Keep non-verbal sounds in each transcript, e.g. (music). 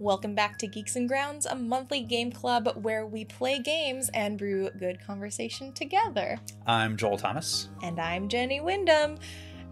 Welcome back to Geeks and Grounds, a monthly game club where we play games and brew good conversation together. I'm Joel Thomas. And I'm Jenny Wyndham,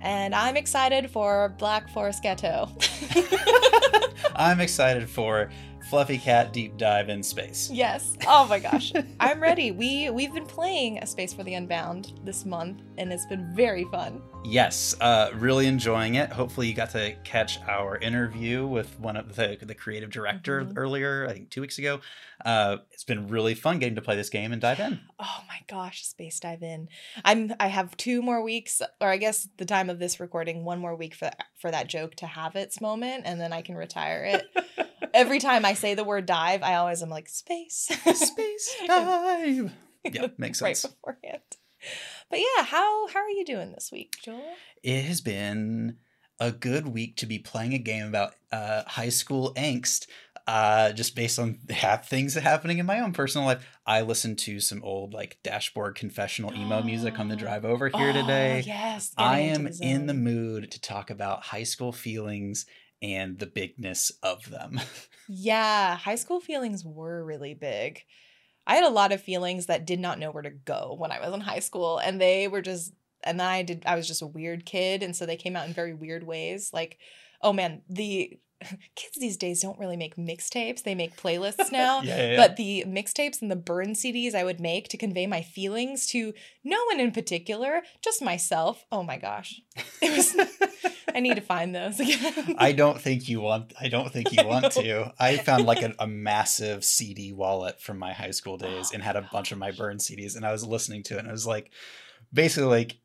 and I'm excited for Black Forest Ghetto. (laughs) (laughs) I'm excited for Fluffy Cat Deep Dive in Space. Yes. Oh my gosh. (laughs) I'm ready. We we've been playing A Space for the Unbound this month and it's been very fun. Yes, uh, really enjoying it. Hopefully, you got to catch our interview with one of the the creative director Mhm. earlier, I think two weeks ago. Uh, it's been really fun getting to play this game and dive in. Oh my gosh, Space Dive In. I'm I have two more weeks or I guess the time of this recording, one more week for for that joke to have its moment and then I can retire it. (laughs) Every time I say the word dive, I always am like space. Space (laughs) dive. (laughs) Yeah, makes sense. right beforehand. But yeah, how how are you doing this week, Joel? It has been a good week to be playing a game about uh, high school angst. Uh, just based on have things happening in my own personal life, I listened to some old like dashboard confessional emo music on the (gasps) drive over here Oh, today. yes. I am into in the mood to talk about high school feelings and the bigness of them. Yeah, high school feelings were really big. I had a lot of feelings that did not know where to go when I was in high school, and they were just, and then I did, I was just a weird kid, and so they came out in very weird ways. Like, oh man, the (laughs) kids these days don't really make mixtapes; they make playlists now. (laughs) yeah, yeah, yeah. But the mixtapes and the burn CDs I would make to convey my feelings to no one in particular, just myself. Oh my gosh. It was (laughs) I need to find those again. I don't think you want. I don't think you want (laughs) to. I found like a, a massive CD wallet from my high school days Oh and had a (gasps) bunch of my gosh. burn CDs, and I was listening to it, and I was like, basically like,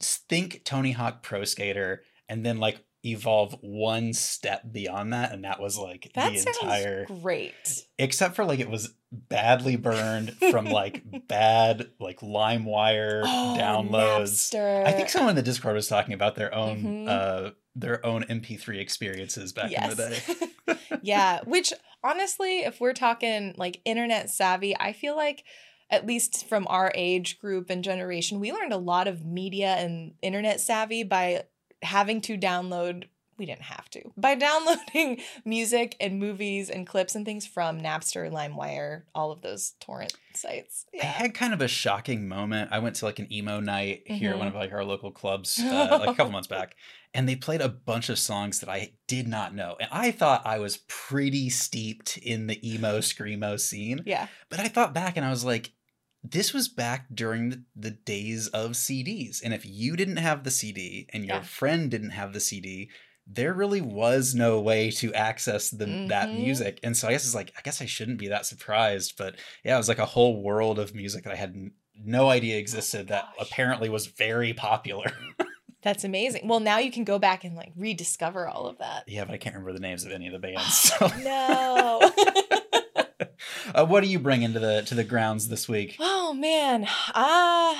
think Tony Hawk Pro Skater, and then like evolve one step beyond that, and that was like that the entire. great. Except for like it was badly burned from like (laughs) bad like LimeWire Oh, downloads. Napster. I think someone in the Discord was talking about their own Mhm. uh their own MP3 experiences back in the day. (laughs) yeah, which honestly, if we're talking like internet savvy, I feel like at least from our age group and generation, we learned a lot of media and internet savvy by having to download we didn't have to. By (laughs) downloading music and movies and clips and things from Napster, LimeWire, all of those torrent sites. I had kind of a shocking moment. I went to like an emo night here at one Mhm. of like our local clubs (laughs) uh, like a couple months back, and they played a bunch of songs that I did not know, and I thought I was pretty steeped in the emo screamo scene. Yeah. But I thought back and I was like, this was back during the, the days of CDs. And if you didn't have the CD and your Yeah. friend didn't have the CD, there really was no way to access the, that Mhm. music. And so I guess it's like, I guess I shouldn't be that surprised. But yeah, it was like a whole world of music that I had n- no idea existed that apparently was very popular. That's amazing. Well, now you can go back and like rediscover all of that. yeah, but I can't remember the names of any of the bands. (gasps) So. no. (laughs) (laughs) uh, what do you bring into the to the grounds this week? Oh man, uh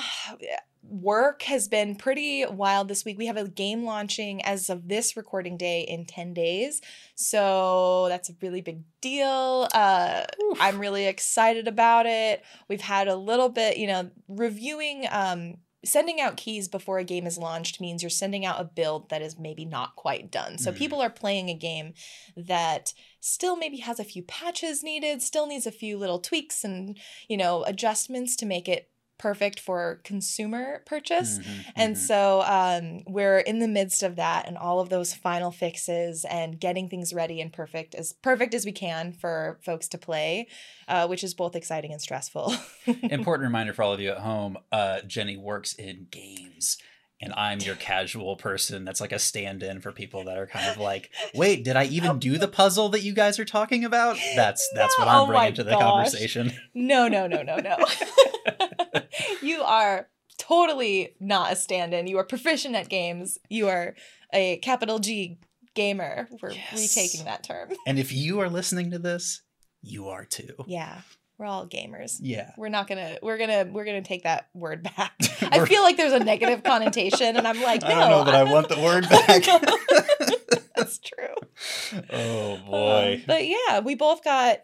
work has been pretty wild this week. We have a game launching as of this recording day in 10 days. So that's a really big deal. Uh I'm really excited about it. We've had a little bit, you know, reviewing um sending out keys before a game is launched means you're sending out a build that is maybe not quite done. So Mhm. people are playing a game that still maybe has a few patches needed, still needs a few little tweaks and, you know, adjustments to make it perfect for consumer purchase. Mhm, And mhm. so um, we're in the midst of that and all of those final fixes and getting things ready and perfect as perfect as we can for folks to play, uh, which is both exciting and stressful. (laughs) Important reminder for all of you at home uh, Jenny works in games. And I'm your casual person that's like a stand in for people that are kind of (laughs) like, wait, did I even oh, do the puzzle that you guys are talking about? That's that's what I'm oh bringing to the gosh. conversation. no, no, no, no, no. (laughs) you are totally not a stand in. You are proficient at games. You are a capital G gamer. We're Yes. retaking that term. And if you are listening to this, you are too. Yeah, we're all gamers. Yeah. We're not gonna. We're gonna. We're gonna take that word back. (laughs) I feel like there's a negative connotation, and I'm like, no. I don't know that I want the word (laughs) back. (laughs) That's true. oh boy. Um, but yeah, we both got.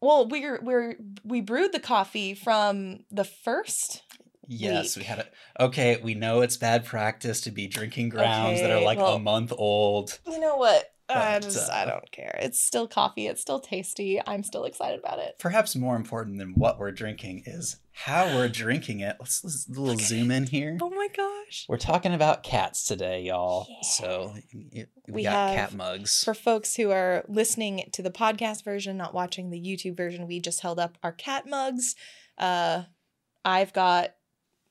Well, we're we're we brewed the coffee from the first. Yes, week. we had it. Okay, we know it's bad practice to be drinking grounds that are like well- a month old. You know what? I But, just uh, I don't care. It's still coffee. It's still tasty. I'm still excited about it. Perhaps more important than what we're drinking is how we're drinking it. Let's, let's a little zoom in here. Oh my gosh. We're talking about cats today, y'all. Yeah. So we, We got have- cat mugs. For folks who are listening to the podcast version, not watching the YouTube version, we just held up our cat mugs. Uh, I've got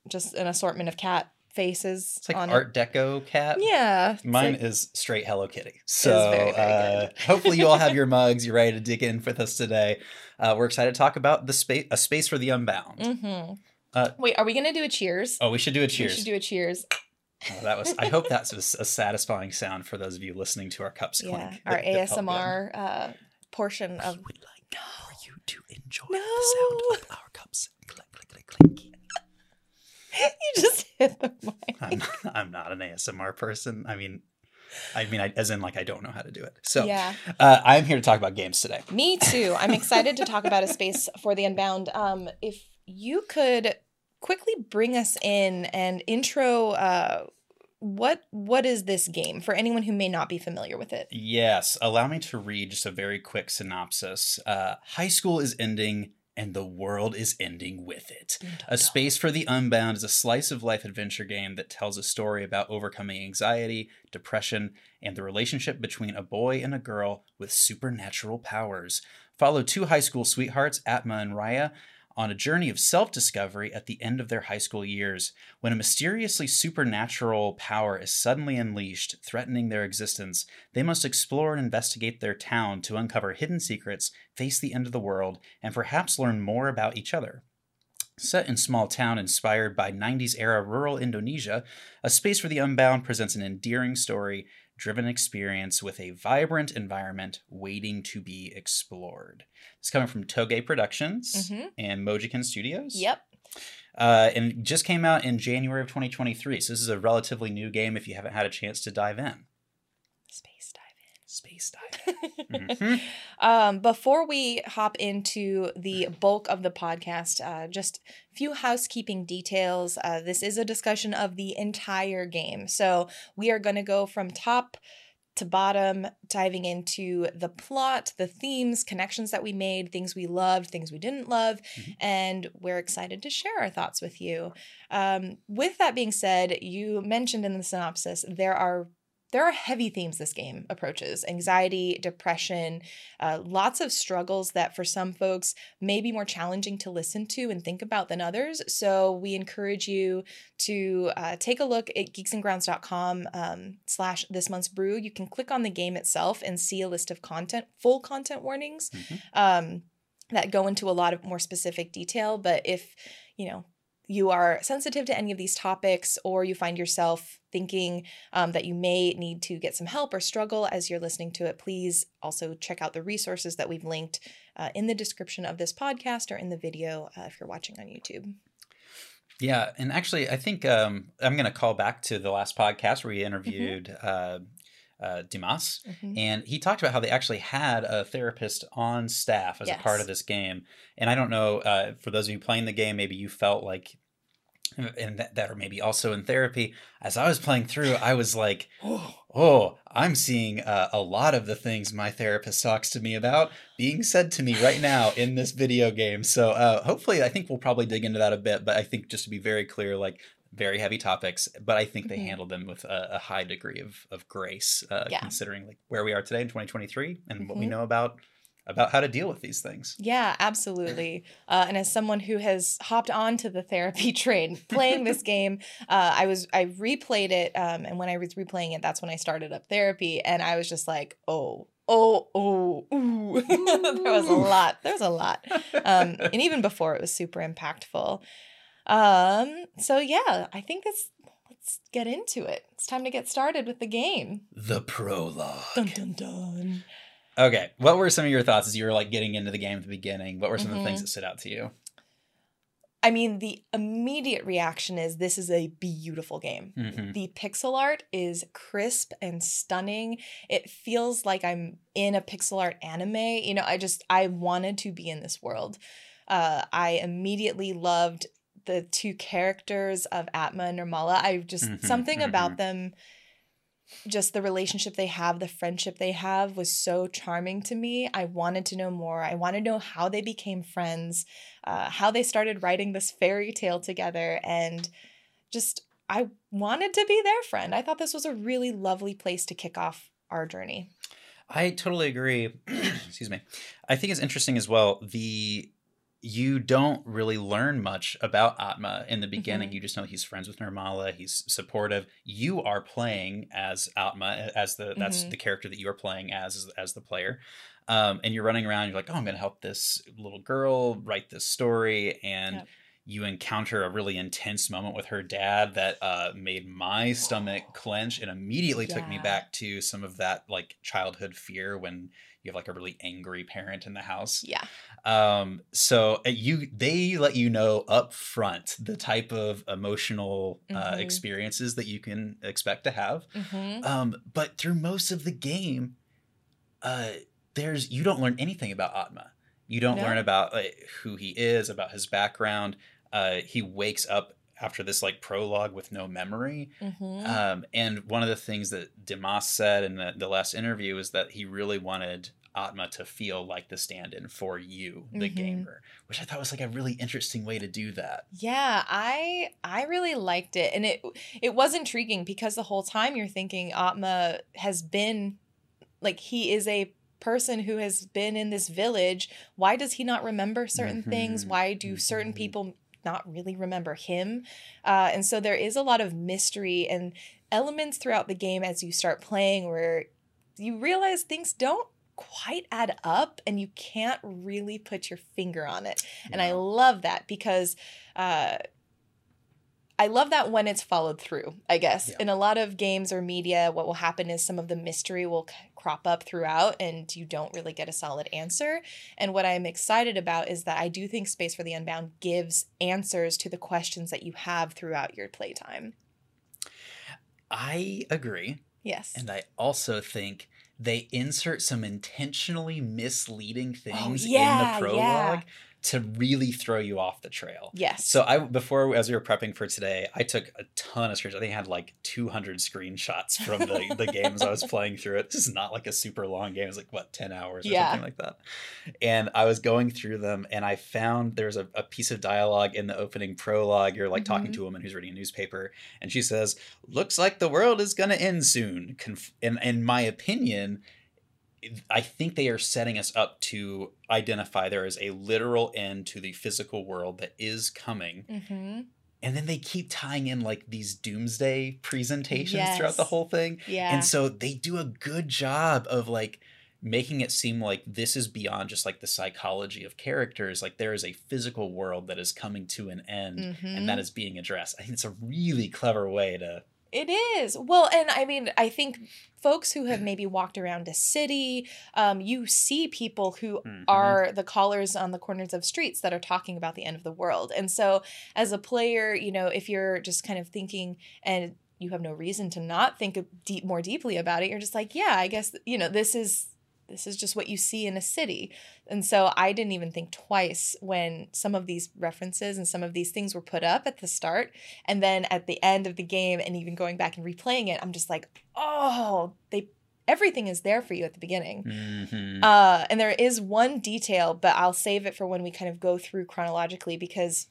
just an assortment of cat faces It's like on Art Deco cat. Yeah, Mine like- is straight Hello Kitty. So very, very uh, (laughs) hopefully you all have your mugs. You're ready to dig in with us today. Uh, we're excited to talk about the space, a space for the unbound. Mhm. Uh, Wait, are we gonna do a cheers? Oh, we should do a cheers. We should do a cheers. Oh, that was. I hope (laughs) that's a, a satisfying sound for those of you listening to our cups Yeah, clink. our that- that. ASMR uh, portion of. We would like for you to enjoy No. the sound of our cups click, click, click, click. (laughs) you just hit the mic. I'm, I'm not an ASMR person. I mean, I mean, I, as in like I don't know how to do it. So Yeah, uh, I'm here to talk about games today. me too. I'm excited to talk about a space for the unbound. Um, if you could quickly bring us in and intro uh, what what is this game for anyone who may not be familiar with it? Yes, allow me to read just a very quick synopsis. Uh, high school is ending, and the world is ending with it. A Space for the Unbound is a slice of life adventure game that tells a story about overcoming anxiety, depression, and the relationship between a boy and a girl with supernatural powers. Follow two high school sweethearts, Atma and Raya, on a journey of self discovery at the end of their high school years. When a mysteriously supernatural power is suddenly unleashed, threatening their existence, they must explore and investigate their town to uncover hidden secrets, face the end of the world, and perhaps learn more about each other. Set in small town inspired by 90s era rural Indonesia, A Space for the Unbound presents an endearing story driven experience with a vibrant environment waiting to be explored. It's coming from Toge Productions Mhm. and Mojiken Studios. Yep. Uh, and just came out in January of 2023. So this is a relatively new game if you haven't had a chance to dive in. Space dive. dive. Mhm. (laughs) Um, before we hop into the bulk of the podcast, uh, just a few housekeeping details. Uh, this is a discussion of the entire game. So we are going to go from top to bottom, diving into the plot, the themes, connections that we made, things we loved, things we didn't love, Mhm. and we're excited to share our thoughts with you. Um, with that being said, you mentioned in the synopsis there are there are heavy themes this game approaches anxiety depression uh, lots of struggles that for some folks may be more challenging to listen to and think about than others. So we encourage you to uh, take a look at geeksandgrounds.com um, slash this month's brew. You can click on the game itself and see a list of content full content warnings Mhm. um, that go into a lot of more specific detail. But if you know you are sensitive to any of these topics or you find yourself thinking um, that you may need to get some help or struggle as you're listening to it, please also check out the resources that we've linked uh, in the description of this podcast or in the video uh, if you're watching on YouTube. Yeah, and actually, I think um, I'm going to call back to the last podcast where we interviewed uh, uh, Dimas, Mhm. and he talked about how they actually had a therapist on staff as a part of this game. And I don't know, uh, for those of you playing the game, maybe you felt like, and that, that, or maybe also in therapy. As I was playing through, I was like, (gasps) oh, I'm seeing uh, a lot of the things my therapist talks to me about being said to me right now in this video game. So uh, hopefully, I think we'll probably dig into that a bit. But I think just to be very clear, like very heavy topics, but I think they Mhm. handled them with a, a high degree of of grace, uh, Yeah. considering like where we are today in 2023 and what we Mhm. know about about how to deal with these things. Yeah, absolutely. (laughs) Uh, and as someone who has hopped onto the therapy (laughs) train playing this game, uh, I was I replayed it, um, and when I was replaying it, that's when I started up therapy, and I was just like, oh, oh, oh, ooh. (laughs) there was a lot. There was a lot, um, and even before it was super impactful. Um, so yeah, I think that's. Let's get into it. It's time to get started with the game. the prologue. Dun dun dun. Okay, what were some of your thoughts as you were like getting into the game at the beginning? What were some of the things Mhm. that stood out to you? I mean, the immediate reaction is this is a beautiful game. Mhm. The pixel art is crisp and stunning. It feels like I'm in a pixel art anime. You know, I just, I wanted to be in this world. Uh, I immediately loved the two characters of Atma and Nirmala. I just, Mhm, something about them just the relationship they have, the friendship they have was so charming to me. I wanted to know more. I want to know how they became friends, uh, how they started writing this fairy tale together, and just I wanted to be their friend. I thought this was a really lovely place to kick off our journey. I totally agree. (clears throat) Excuse me. I think it's interesting as well. The you don't really learn much about Atma in the beginning. Mm-hmm. You just know he's friends with Nirmala. He's supportive. You are playing as Atma, as the that's mm-hmm. the character that you are playing as as the player. Um, and you're running around. You're like, oh, I'm going to help this little girl write this story, and yep. You encounter a really intense moment with her dad that uh, made my stomach (gasps) clench and immediately yeah. took me back to some of that like childhood fear when you have like a really angry parent in the house. Yeah. Um, so uh, you they let you know up front the type of emotional uh, mm-hmm. experiences that you can expect to have. Mm-hmm. Um, but through most of the game, uh, there's you don't learn anything about Atma. You don't no. learn about like, who he is, about his background. Uh, he wakes up after this like prologue with no memory. Mm-hmm. Um, and one of the things that Dimas said in the, the last interview is that he really wanted Atma to feel like the stand-in for you, the mm-hmm. gamer, which I thought was like a really interesting way to do that. Yeah, I I really liked it, and it it was intriguing because the whole time you're thinking Atma has been like he is a person who has been in this village. Why does he not remember certain mm-hmm. things? Why do certain mm-hmm. people not really remember him. Uh, and so there is a lot of mystery and elements throughout the game as you start playing where you realize things don't quite add up and you can't really put your finger on it. Yeah. And I love that because uh, I love that when it's followed through, I guess. Yeah. In a lot of games or media, what will happen is some of the mystery will crop up throughout and you don't really get a solid answer. And what I'm excited about is that I do think Space for the Unbound gives answers to the questions that you have throughout your playtime. I agree. Yes. And I also think they insert some intentionally misleading things oh, yeah, in the prologue. Yeah to really throw you off the trail. Yes. So I before as we were prepping for today, I took a ton of screenshots. I think I had like 200 screenshots from the, (laughs) the games I was playing through. It. This is not like a super long game. It's like what 10 hours or yeah. something like that. And I was going through them and I found there's a, a piece of dialogue in the opening prologue. You're like mm-hmm. talking to a woman who's reading a newspaper and she says, "Looks like the world is going to end soon." Conf- in in my opinion, I think they are setting us up to identify there is a literal end to the physical world that is coming. Mm-hmm. And then they keep tying in like these doomsday presentations yes. throughout the whole thing. Yeah. And so they do a good job of like making it seem like this is beyond just like the psychology of characters. Like there is a physical world that is coming to an end mm-hmm. and that mm-hmm. being addressed. I think it's a really clever way to it is. Well, and I mean, I think folks who have maybe walked around a city, um, you see people who mm-hmm. are the callers on the corners of streets that are talking about the end of the world. And so, as a player, you know, if you're just kind of thinking and you have no reason to not think deep more deeply about it, you're just like, yeah, I guess you know this is this is just what you see in a city. And so I didn't even think twice when some of these references and some of these things were put up at the start. And then at the end of the game, and even going back and replaying it, I'm just like, oh, they everything is there for you at the beginning. Mm-hmm. Uh, and there is one detail, but I'll save it for when we kind of go through chronologically because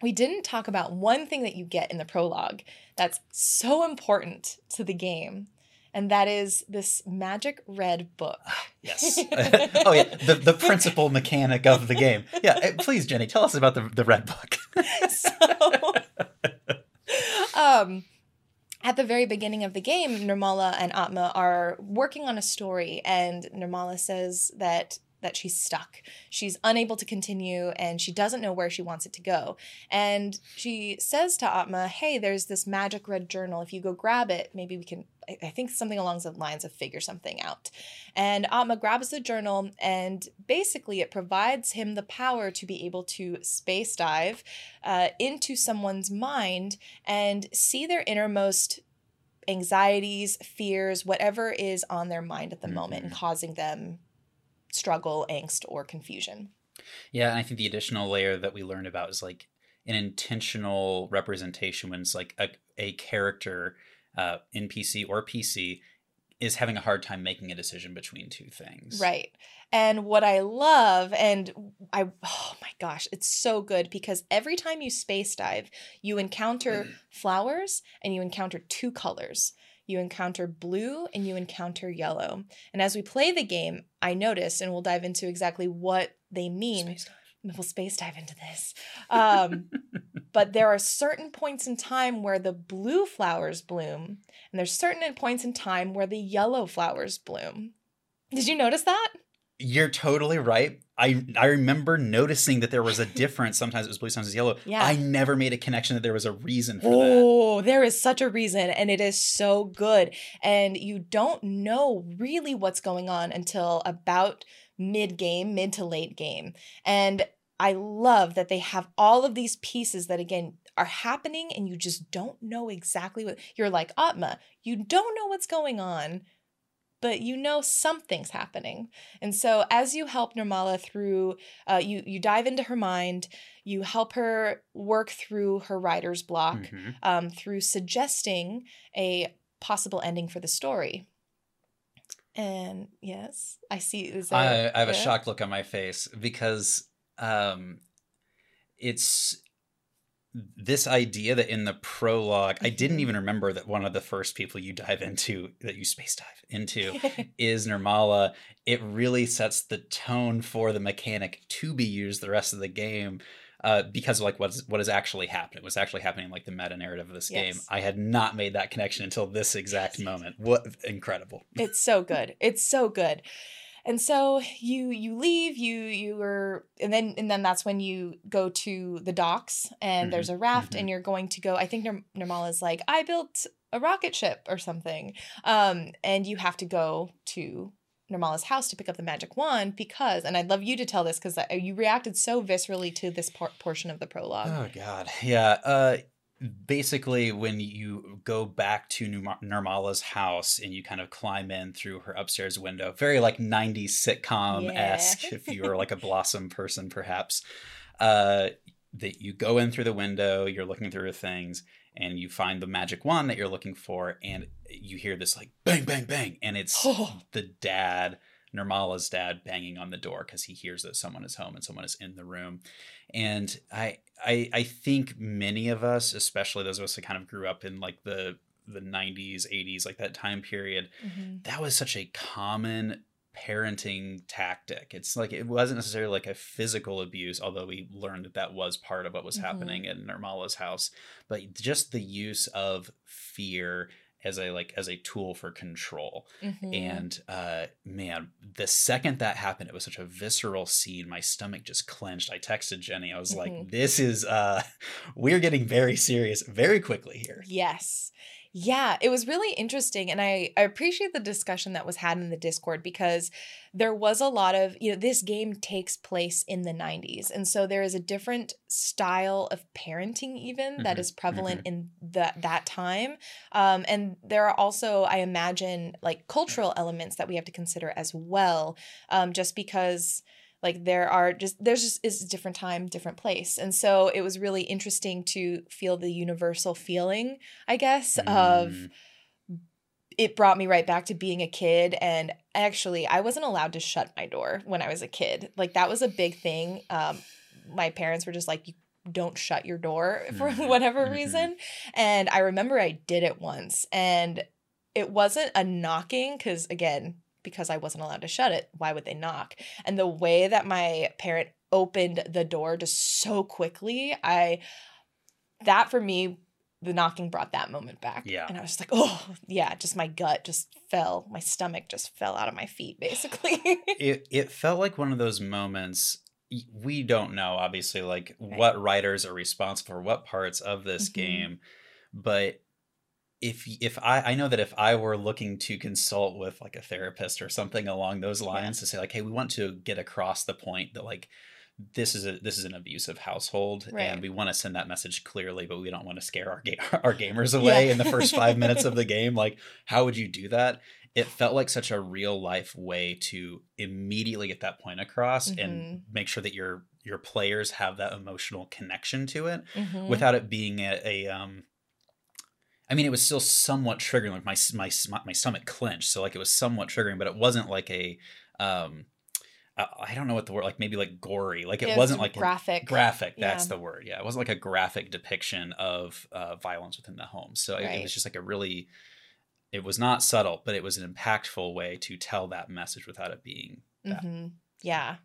we didn't talk about one thing that you get in the prologue that's so important to the game and that is this magic red book. (sighs) yes. (laughs) (laughs) oh yeah, the the principal mechanic of the game. Yeah, eh, please, Jenny, tell us about the the red book. (laughs) so, um, at the very beginning of the game, Nirmala and Atma are working on a story, and Nirmala says that that she's stuck. She's unable to continue and she doesn't know where she wants it to go. And she says to Atma, Hey, there's this magic red journal. If you go grab it, maybe we can, I think something along the lines of figure something out. And Atma grabs the journal and basically it provides him the power to be able to space dive uh, into someone's mind and see their innermost anxieties, fears, whatever is on their mind at the mm-hmm. moment and causing them struggle, angst, or confusion. Yeah, and I think the additional layer that we learned about is like an intentional representation when it's like a, a character uh, NPC or PC, is having a hard time making a decision between two things. Right. And what I love, and I, oh my gosh, it's so good because every time you space dive, you encounter (clears throat) flowers and you encounter two colors. You encounter blue and you encounter yellow. And as we play the game, I noticed, and we'll dive into exactly what they mean. Space dive. We'll space dive into this. Um, (laughs) but there are certain points in time where the blue flowers bloom, and there's certain points in time where the yellow flowers bloom. Did you notice that? You're totally right. I I remember noticing that there was a difference. Sometimes it was blue, sometimes it was yellow. Yeah. I never made a connection that there was a reason for that. Oh, there is such a reason, and it is so good. And you don't know really what's going on until about mid game, mid to late game. And I love that they have all of these pieces that, again, are happening, and you just don't know exactly what you're like, Atma, you don't know what's going on. But you know something's happening, and so as you help Nirmala through, uh, you you dive into her mind, you help her work through her writer's block, Mhm. um, through suggesting a possible ending for the story. And yes, I see. Is I, that, I have a shocked look on my face because um, it's this idea that in the prologue, I didn't Mhm. even remember that one of the first people you dive into, that you space dive into, (laughs) is Nirmala. It really sets the tone for the mechanic to be used the rest of the game. Uh, because of like what's what is actually happening, what's actually happening, like the meta narrative of this game. I had not made that connection until this exact (laughs) moment. What incredible! it's so good. It's so good. And so you you leave, you you were and then and then that's when you go to the docks and there's a raft mhm. and you're going to go I think Nir- Nirmala's like I built a rocket ship or something. Um and you have to go to Nirmala's house to pick up the magic wand because and I'd love you to tell this cuz you reacted so viscerally to this por- portion of the prologue. Oh God, yeah. Uh, basically, when you go back to Nirma- Nirmala's house and you kind of climb in through her upstairs window, very like '90s sitcom esque. Yeah. if you were like a (laughs) Blossom person, perhaps. Uh, that you go in through the window, you're looking through her things, and you find the magic wand that you're looking for, and you hear this like bang, bang, bang, and it's (gasps) the dad. Nirmala's dad banging on the door because he hears that someone is home and someone is in the room and I, I i think many of us especially those of us that kind of grew up in like the the 90s 80s like that time period Mhm. that was such a common parenting tactic it's like it wasn't necessarily like a physical abuse although we learned that that was part of what was Mhm. happening in Nirmala's house but just the use of fear as a like as a tool for control Mhm. and uh man the second that happened it was such a visceral scene my stomach just clenched i texted jenny i was like Mhm. this is uh (laughs) we're getting very serious very quickly here Yes. Yeah, it was really interesting. And I, I appreciate the discussion that was had in the Discord because there was a lot of, you know, this game takes place in the 90s. And so there is a different style of parenting, even that Mhm, is prevalent in that, that time. Um, and there are also, I imagine, like cultural elements that we have to consider as well, um, just because like there are just there's just is a different time different place and so it was really interesting to feel the universal feeling i guess of Mm. It brought me right back to being a kid and actually i wasn't allowed to shut my door when i was a kid. Like that was a big thing. Um my parents were just like you don't shut your door (laughs) for Mhm, whatever mhm. reason. And i remember i did it once and it wasn't a knocking because again because i wasn't allowed to shut it why would they knock? And the way that my parent opened the door just so quickly i that for me the knocking brought that moment back Yeah. and i was just like oh yeah just my gut just fell my stomach just fell out of my feet basically (laughs) it it felt like one of those moments we don't know obviously like Right. what writers are responsible for what parts of this Mhm. game but if if I I know that if I were looking to consult with like a therapist or something along those lines to say like hey we want to get across the point that like this is a this is an abusive household Right. and we want to send that message clearly but we don't want to scare our ga- (laughs) our gamers away in the first 5 minutes of the (laughs) game like how would you do that it felt like such a real life way to immediately get that point across Mhm. and make sure that your your players have that emotional connection to it Mhm. without it being a, a um I mean, it was still somewhat triggering. Like my my my stomach clenched, so like it was somewhat triggering, but it wasn't like a um, I don't know what the word like maybe like gory. Like it, It was wasn't like graphic. graphic. That's Yeah. the word. Yeah, it wasn't like a graphic depiction of uh, violence within the home. So it, it was just like a really. It was not subtle, but it was an impactful way to tell that message without it being. Yeah. hmm Yeah.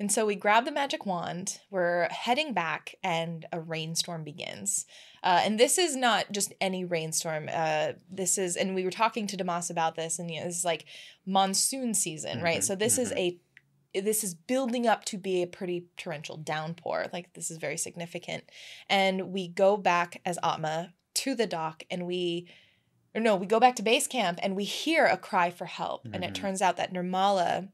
And so we grab the magic wand. We're heading back, and a rainstorm begins. Uh, and this is not just any rainstorm. Uh, this is, and we were talking to Dimas about this, and you know, this is like monsoon season, right? Mhm, So this is a this is building up to be a pretty torrential downpour. Like this is very significant. And we go back as Atma to the dock, and we or no, we go back to base camp and we hear a cry for help. And it Mhm. turns out that Nirmala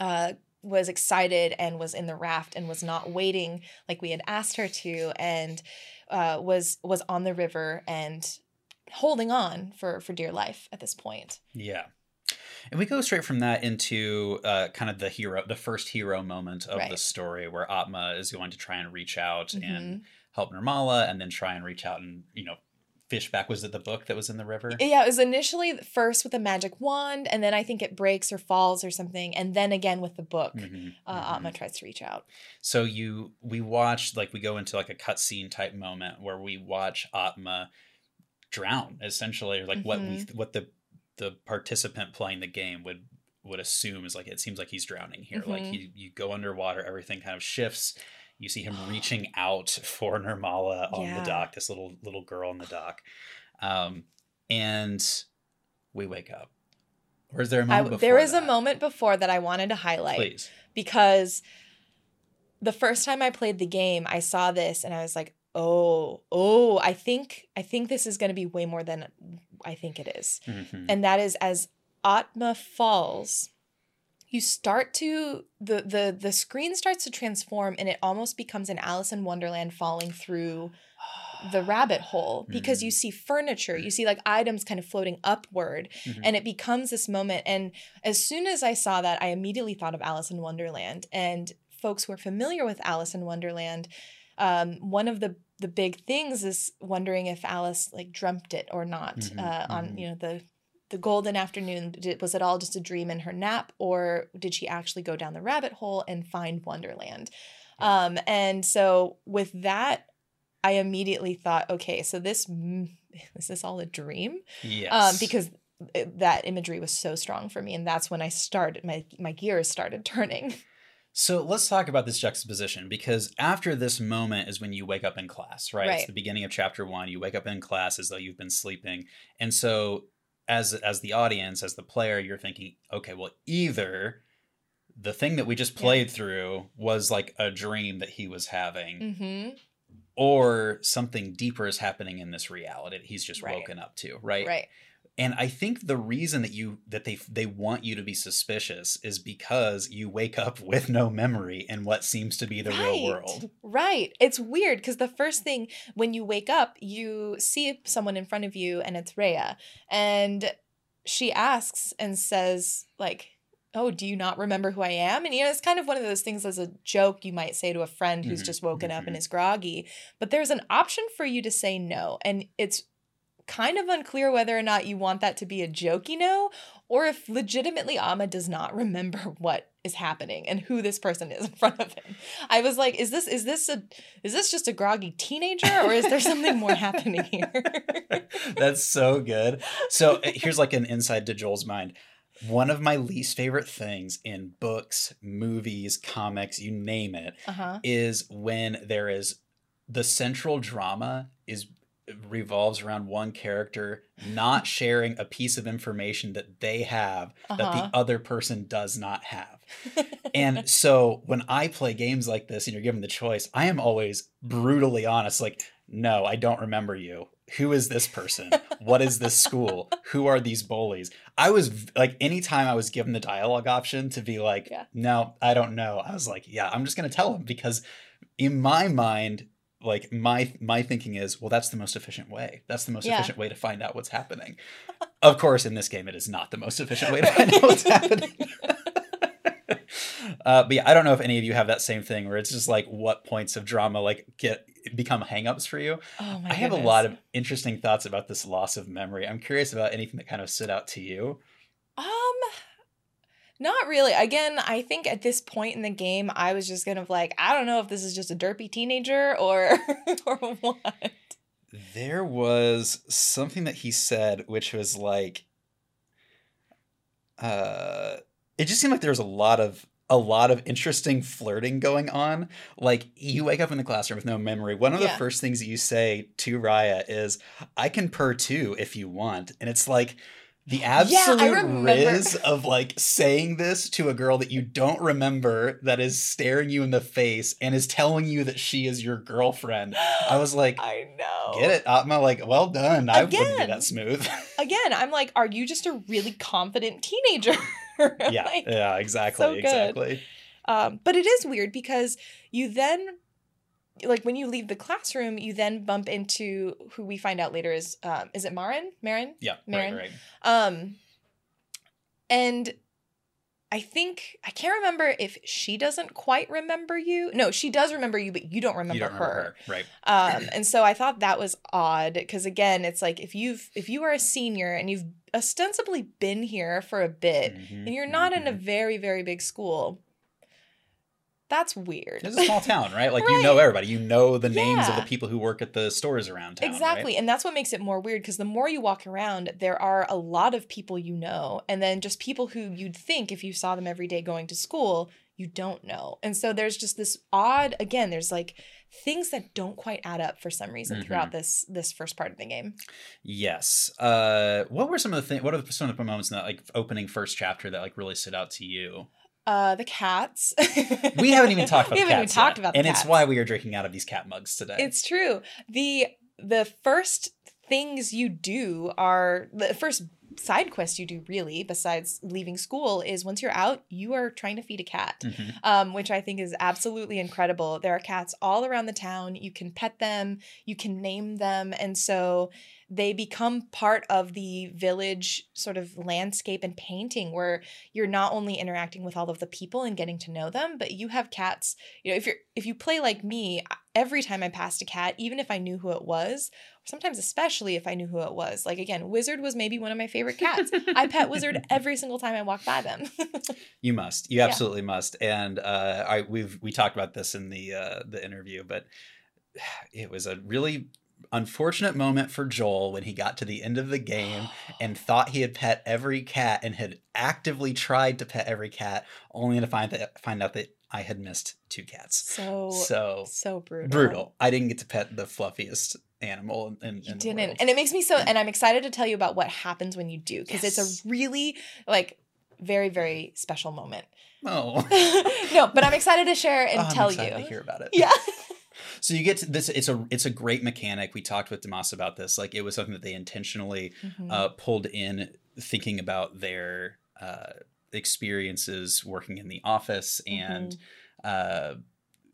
uh, was excited and was in the raft and was not waiting like we had asked her to, and uh, was was on the river and holding on for for dear life at this point. Yeah. And we go straight from that into uh, kind of the hero, the first hero moment of the story, where Atma is going to try and reach out and Mhm. help Nirmala, and then try and reach out and you know fish back. Was it the book that was in the river? Yeah, it was initially first with a magic wand, and then I think it breaks or falls or something, and then again with the book. Mhm, Uh, mhm. Atma tries to reach out. So you we watched like we go into like a cutscene type moment where we watch Atma drown essentially, or like what we what the the participant playing the game would would assume is like it seems like he's drowning here. Like Mhm. you you go underwater, everything kind of shifts. You see him (gasps) reaching out for Nirmala on Yeah. the dock, this little little girl on the dock, um, and we wake up. Or is there a I, moment? there before is a moment before that I wanted to highlight. Please. because the first time I played the game, I saw this and I was like, "Oh, oh, I think I think this is going to be way more than I think it is." Mhm. And that is as Atma falls, you start to the the the screen starts to transform and it almost becomes an Alice in Wonderland falling through the (sighs) rabbit hole because you see furniture, you see like items kind of floating upward Mhm. and it becomes this moment and as soon as i saw that i immediately thought of alice in wonderland and folks who are familiar with alice in wonderland um, one of the the big things is wondering if alice like dreamt it or not Mhm, uh, on mhm. you know the the golden afternoon did, was it all just a dream in her nap or did she actually go down the rabbit hole and find wonderland um, and so with that i immediately thought okay so this (laughs) is this all a dream yes. um, because it- that imagery was so strong for me, and that's when I started my my gears started (laughs) turning. So let's talk about this juxtaposition because after this moment is when you wake up in class, right? It's the beginning of chapter one. You wake up in class as though you've been sleeping, and so as as the audience, as the player, you're thinking, okay, well, either the thing that we just Yeah. played through was like a dream that he was having, Mm-hmm. or something deeper is happening in this reality that he's just Right. woken up to, right? Right. And I think the reason that you that they they want you to be suspicious is because you wake up (laughs) with no memory in what seems to be the real world. Right. It's weird because the first thing when you wake up, you see someone in front of you, and it's Raya, and she asks and says like. Oh, do you not remember who I am? And you know, it's kind of one of those things as a joke you might say to a friend who's Mhm, just woken up and mhm. is groggy. But there's an option for you to say no. And it's kind of unclear whether or not you want that to be a jokey no or if legitimately Atma does not (laughs) remember what is happening and who this person is (laughs) in front of him. I was like, is this is this a is this just a groggy teenager or is there something more (laughs) happening here? That's so good. So uh, here's like an inside to Joel's mind. One of my least favorite things in books, movies, comics, you name it, uh-huh. is when there is the central drama is revolves around one character not (laughs) sharing a piece of information that they have that Uh-huh. the other person does not have. (laughs) And so when I play games like this and you're given the choice, I am always brutally honest like, no, I don't remember you. Who is this person? What is this school? (laughs) Who are these bullies? I was like, anytime I was given the dialogue option to be like, Yeah. no, I don't know. I was like, yeah, I'm just going to tell him because in my mind, like my my thinking is, well, that's the most efficient way. That's the most Yeah. efficient way to find out what's happening. of course, in this game, it is not the most efficient way to find out what's happening. (laughs) uh, but yeah, I don't know if any of you have that same thing where it's just like what points of drama like get become hangups for you. Oh my I have a lot of interesting thoughts about this loss of memory. I'm curious about anything that kind of stood out to you. Not really. Again, I think at this point in the game, I was just kind of like, I don't know if this is just a derpy teenager or (laughs) or what. There was something that he said, which was like, uh, it just seemed like there was a lot of a lot of interesting flirting going on. Like you wake up in the classroom with no memory. One of the first things that you say to Raya is, "I can purr too if you want," and it's like. The absolute remember. riz of like saying this to a girl that you don't remember that is staring you in the face and is telling you that she is your girlfriend. I was like, (gasps) I know. Get it, Atma? Like, well done. I wouldn't be Again. that smooth. (laughs) Again, I'm like, are you just a really confident teenager? (laughs) yeah, Like, yeah, exactly, so exactly. Um, but it is weird because you then, like, when you leave the classroom, you then bump into who we find out later is, um, is it Marin? Marin? Yeah, Marin? right, right. Um, and I think I can't remember if she doesn't quite remember you. No, she does remember you, but you don't remember, you don't remember her. her, right? Um, and so I thought that was odd because again, it's like if you've if you are a senior and you've ostensibly been here for a bit Mhm, and you're not in a mhm. very very big school, that's weird. It's a small town, right? Like you know everybody. You know the names of the people who work at the stores around town. Exactly. right? And that's what makes it more weird because the more you walk around, there are a lot of people you know, and then just people who you'd think if you saw them every day going to school, you don't know. And so there's just this odd again, there's like things that don't quite add up for some reason Mhm. throughout this this first part of the game. Yes. Uh, what were some of the things? What are some of the moments in that like opening first chapter that like really stood out to you? Uh the cats. We haven't even talked (laughs) about we haven't cats even talked yet, about the and it's why we are drinking out of these cat mugs today. It's true. The the first things you do are the first side quest you do really besides leaving school is once you're out you are trying to feed a cat Mhm. um, which i think is absolutely incredible. There are cats all around the town. You can pet them. You can name them. And so they become part of the village sort of landscape and painting where you're not only interacting with all of the people and getting to know them but you have cats. You know if you're if you play like me every time i passed a cat even if i knew who it was sometimes especially if i knew who it was like again wizard was maybe one of my favorite cats i pet wizard (laughs) every single time i walk by them (laughs) You must. You absolutely must. And uh, I we've we talked about this in the uh, the interview, but (sighs) it was a really unfortunate moment for Joel when he got to the end of the game (gasps) and thought he had pet every cat and had actively tried to pet every cat, only to find that find out that I had missed two cats. so So so brutal brutal. I didn't get to pet the fluffiest animal in, You didn't. And it makes me so and I'm excited to tell you about what happens when you do because Yes. it's a really like very very special moment. oh, (laughs) no, but I'm excited to share and Oh, I'm tell excited you. to hear about it. Yeah. (laughs) (laughs) So you get to this. It's a it's a great mechanic. We talked with Dimas about this. Like it was something that they intentionally Mhm. uh, pulled in, thinking about their uh, experiences working in the office, and Mm-hmm. uh,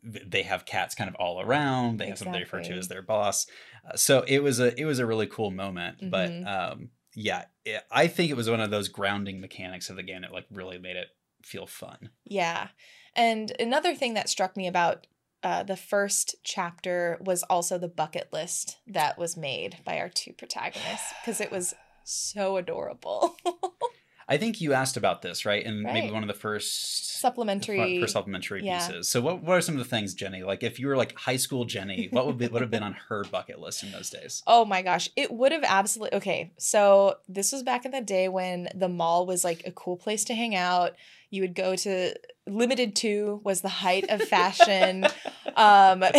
they have cats kind of all around. They have something they refer to as their boss. Uh, so it was a it was a really cool moment. Mhm. But um, yeah, it, I think it was one of those grounding mechanics of the game that like really made it feel fun. Yeah. And another thing that struck me about uh, the first chapter was also the bucket list that was made by our two protagonists because it was so adorable. (laughs) I think you asked about this, right? And maybe one of the first Supplementary. for supplementary yeah. pieces. So what what are some of the things, Jenny? Like if you were like high school Jenny, what would be, would have been on her bucket list in those days? Oh my gosh, it would have absolutely okay. So this was back in the day when the mall was like a cool place to hang out. You would go to Limited Too was the height of fashion (laughs) um, (laughs)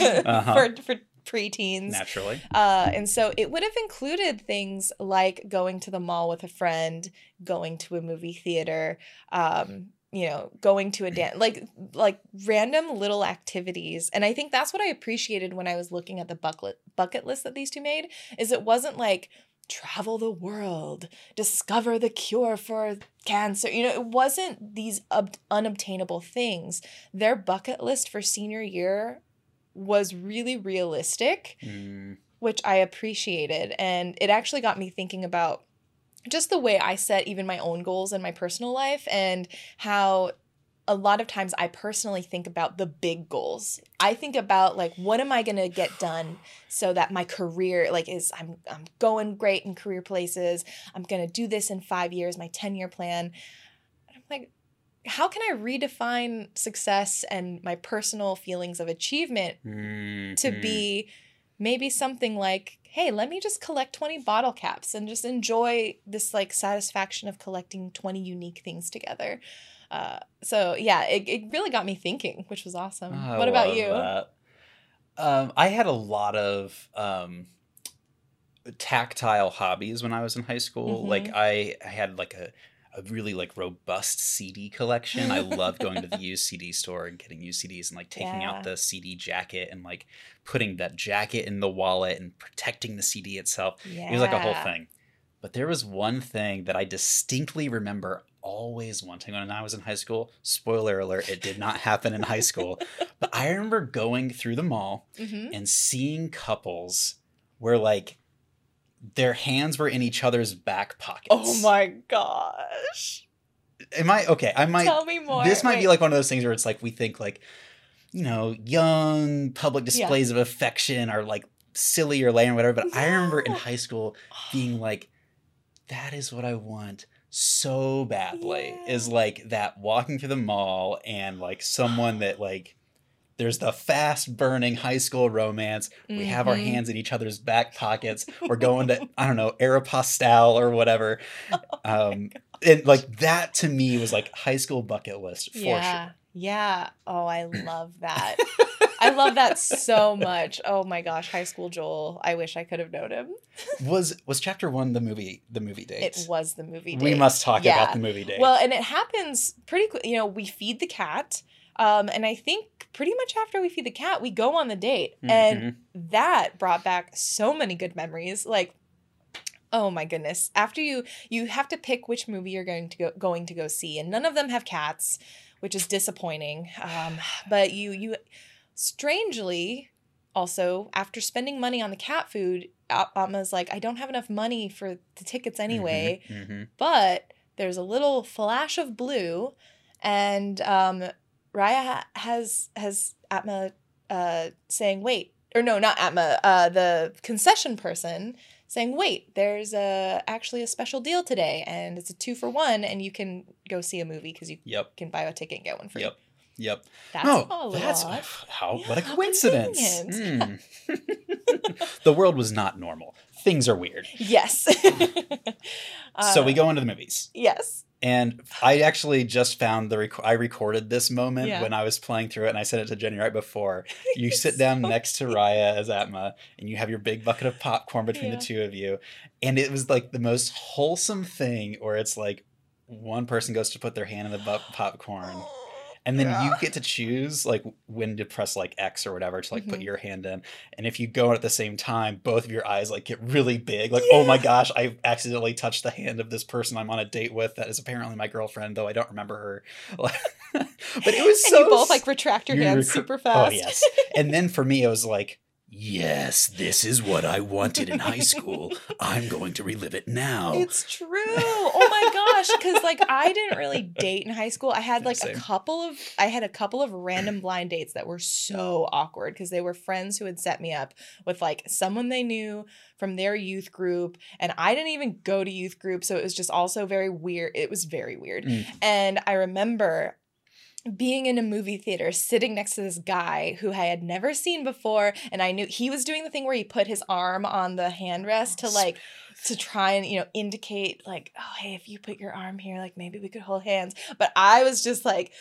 Uh-huh. for for preteens. Naturally. Uh, and so it would have included things like going to the mall with a friend, going to a movie theater, um, you know, going to a dance, (laughs) like like random little activities. And I think that's what I appreciated when I was looking at the bucket bucket list that these two made. Is it wasn't like travel the world, discover the cure for cancer. You know, it wasn't these ob- unobtainable things. Their bucket list for senior year was really realistic Mm, which I appreciated. And it actually got me thinking about just the way I set even my own goals in my personal life and how a lot of times I personally think about the big goals. I think about like what am I going to get done so that my career like is I'm I'm going great in career places. I'm going to do this in 5 years, my 10-year plan. I'm like how can I redefine success and my personal feelings of achievement Mhm. to be maybe something like hey let me just collect 20 bottle caps and just enjoy this like satisfaction of collecting 20 unique things together uh, so yeah it, it really got me thinking which was awesome I what about you. Um, I had a lot of um, tactile hobbies when I was in high school. Mhm. Like I, I had like a, a really like robust CD collection. I loved going to the (laughs) used CD store and getting used CDs and like taking Yeah. out the CD jacket and like putting that jacket in the wallet and protecting the CD itself. yeah It was like a whole thing. But there was one thing that I distinctly remember always wanting when I was in high school. Spoiler alert, it did not happen in high school. But I remember going through the mall (laughs) hmm and seeing couples where like their hands were in each other's back pockets. oh my gosh. Am I okay? I might tell me more. this might be like one of those things where it's like we think like you know young public displays of affection are like silly or lame or whatever but i remember in high school being (sighs) like that is what i want so badly is like that walking through the mall and like someone that like there's the fast burning high school romance. We have our Mhm. hands in each other's back pockets. (laughs) We're going to i don't know aeropostale or whatever. Oh um and like that to me was like high school bucket list for yeah. sure. Yeah. Oh i love that. (laughs) I love that so much. Oh my gosh high school joel. I wish i could have known him. (laughs) Was was chapter one the movie the movie date? It was the movie we must talk Yeah. about the movie date. Well, and it happens pretty quick. You know, we feed the cat. Um, and I think pretty much after we feed the cat, we go on the date. And Mhm. that brought back so many good memories. Like, oh my goodness. After you you have to pick which movie you're going to go going to go see. And none of them have cats, which is disappointing. Um, but you you strangely also after spending money on the cat food, Atma's like, I don't have enough money for the tickets anyway Mhm, mhm. but there's a little flash of blue, and um, Raya ha- has has Atma uh, saying, "Wait," or no, not Atma, uh, the concession person saying, "Wait, there's a actually a special deal today, and it's a two for one, and you can go see a movie because you yep can buy a ticket and get one free." Yep. yep That's oh that's lot. how what a coincidence. Hmm. (laughs) the world was not normal things are weird Yes. (laughs) so we Uh, go into the movies Yes. And I actually just found the rec- I recorded this moment Yeah. when I was playing through it, and I sent it to Jenny right before. (laughs) You sit down so next to Raya as Atma, and you have your big bucket of popcorn between Yeah. the two of you, and it was like the most wholesome thing where it's like one person goes to put their hand in the bu- popcorn, (gasps) (laughs) and then you get to choose like when to press like X or whatever to like put Mhm. your hand in, and if you go at the same time, both of your eyes like get really big, like oh my gosh, I accidentally touched the hand of this person I'm on a date with that is apparently my girlfriend, though I don't remember her. (laughs) but it was and so you both like retract your you hands recr- super Oh fast. yes, and then for me it was like. Yes, this is what I wanted in high school. (laughs) I'm going to relive it now. It's true. Oh my gosh, because like I didn't really date in high school. I had like same. a couple of I had a couple of random blind dates that were so awkward because they were friends who had set me up with like someone they knew from their youth group, and I didn't even go to youth group, so it was just also very weird. It was very weird, Mm. and I remember being in a movie theater sitting next to this guy who I had never seen before and I knew he was doing the thing where he put his arm on the handrest to like to try and you know indicate like oh hey if you put your arm here like maybe we could hold hands but I was just like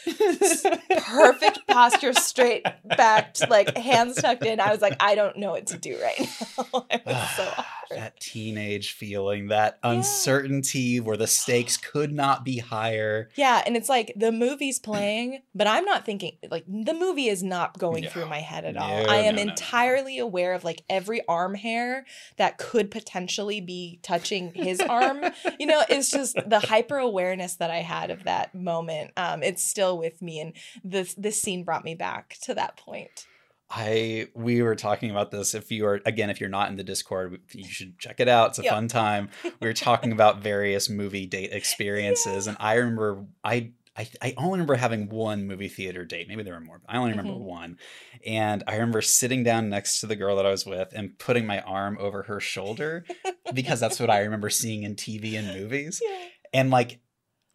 perfect posture straight backed like hands tucked in I was like I don't know what to do right now (laughs) it was (sighs) so that teenage feeling, that Yeah. uncertainty where the stakes (gasps) could not be higher. Yeah, and it's like the movie's playing, but I'm not thinking like the movie is not going No. through my head at all. No, I am no. entirely aware of like every arm hair that could potentially be touching his arm. (laughs) You know, it's just the hyper awareness that I had of that moment. Um, it's still with me, and this this scene brought me back to that point. I we were talking about this. If you are again, if you're not in the Discord, you should check it out. It's a Yep. fun time. We were talking about various movie date (laughs) experiences, and I remember I I, I only remember having one movie theater date. Maybe there were more. But I only remember Mhm. one. And I remember sitting down next to the girl that I was with and putting my arm over her shoulder because that's what I (laughs) remember seeing in TV and movies. Yeah. And like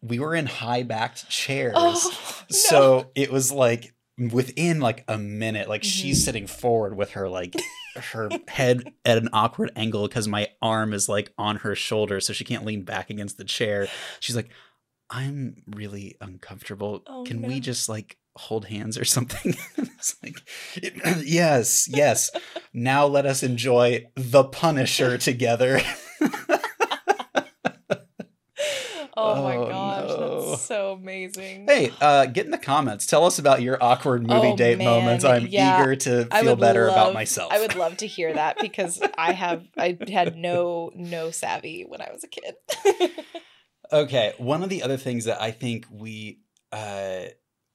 we were in high backed chairs. Oh, no. So it was like within like a minute, like Mhm. she's sitting forward with her like her head at an awkward angle because my arm is like on her shoulder, so she can't lean back against the chair. She's like, I'm really uncomfortable. Oh, Can no. we just like hold hands or (laughs) something? (laughs) it's like, (clears throat) yes, yes. Now let us enjoy the Punisher together. (laughs) oh my Oh, gosh, no. that's so amazing. Hey, uh, get in the comments. Tell us about your awkward movie Oh, date man. moments. I'm Yeah. eager to feel better about myself. I would love to hear that because I have I had no no savvy when I was a kid. Okay, one of the other things that I think we uh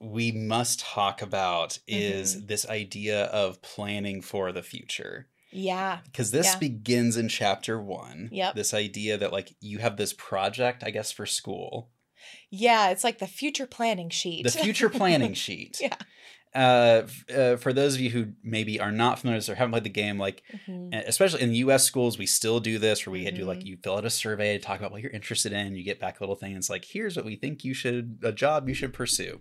we must talk about is Mm-hmm. this idea of planning for the future. yeah. Because this Yeah. begins in chapter 1. Yep. This idea that like you have this project, I guess for school. Yeah, it's like the future planning sheet. The future planning (laughs) sheet. Yeah. Uh, uh, for those of you who maybe are not familiar with this or haven't played the game, like Mhm. Uh, especially in U.S. schools, we still do this where we do Mm-hmm. like you fill out a survey to talk about what you're interested in. You get back a little thing. And it's like here's what we think you should a job you should pursue.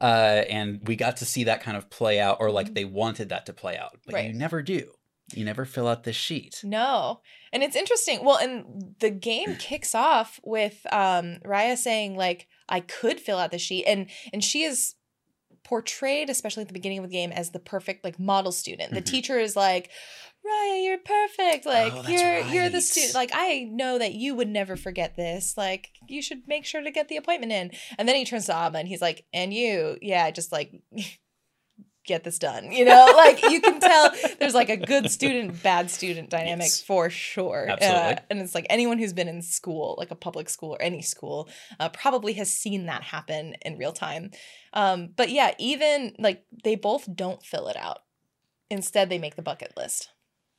Uh, and we got to see that kind of play out, or like Mhm. they wanted that to play out, but you never do. You never fill out this sheet. No. And it's interesting. Well, and the game (clears throat) kicks off with um Raya saying like I could fill out the sheet and and she is portrayed especially at the beginning of the game as the perfect like model student. The Mhm. teacher is like Raya, you're perfect. Like Oh, you're you're the student. Like I know that you would never forget this. Like you should make sure to get the appointment in. And then he turns to Atma and he's like, "And you, yeah, just like (laughs) get this done." You know, (laughs) like you can tell there's like a good student, bad student dynamic Yes. for sure. Absolutely. Uh, and it's like anyone who's been in school, like a public school or any school, uh, probably has seen that happen in real time. Um, but yeah, even like they both don't fill it out. Instead, they make the bucket list.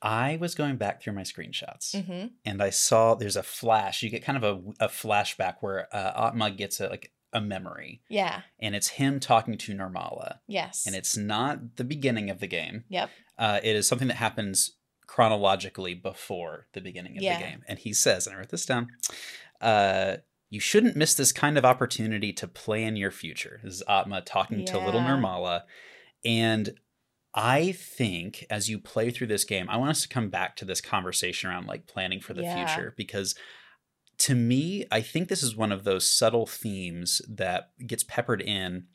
I was going back through my screenshots Mm-hmm. and I saw there's a flash. You get kind of a, a flashback where uh, Atma gets a, like a memory, Yeah. and it's him talking to Nirmala. Yes. and it's not the beginning of the game. Yep. Uh, it is something that happens chronologically before the beginning of Yeah. the game. And he says, and I wrote this down, uh, you shouldn't miss this kind of opportunity to plan your future. This is Atma talking to little Yeah. Nirmala. And I think as you play through this game, I want us to come back to this conversation around like planning for the Yeah. future because to me, I think this is one of those subtle themes that gets peppered in.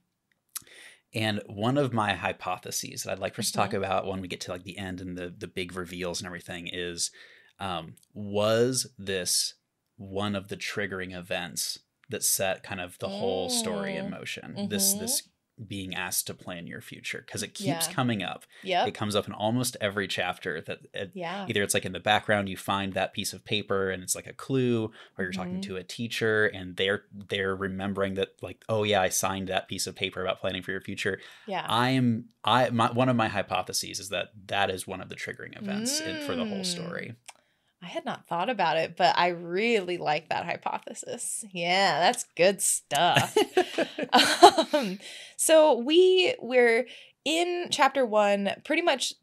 And one of my hypotheses that I'd like for us to talk Mhm. about when we get to like the end and the the big reveals and everything is um, was this one of the triggering events that set kind of the whole story in Mm. motion? This Mhm. this being asked to plan your future because it keeps Yeah. coming up. Yeah. It comes up in almost every chapter that it, yeah. either it's like in the background you find that piece of paper and it's like a clue or you're talking Mhm. to a teacher and they're they're remembering that like oh yeah I signed that piece of paper about planning for your future Yeah. I am I my one of my hypotheses is that that is one of the triggering events in, for the whole Mm. story I had not thought about it, but I really like that hypothesis. Yeah, that's good stuff. (laughs) um, so we we're in chapter one. Pretty much,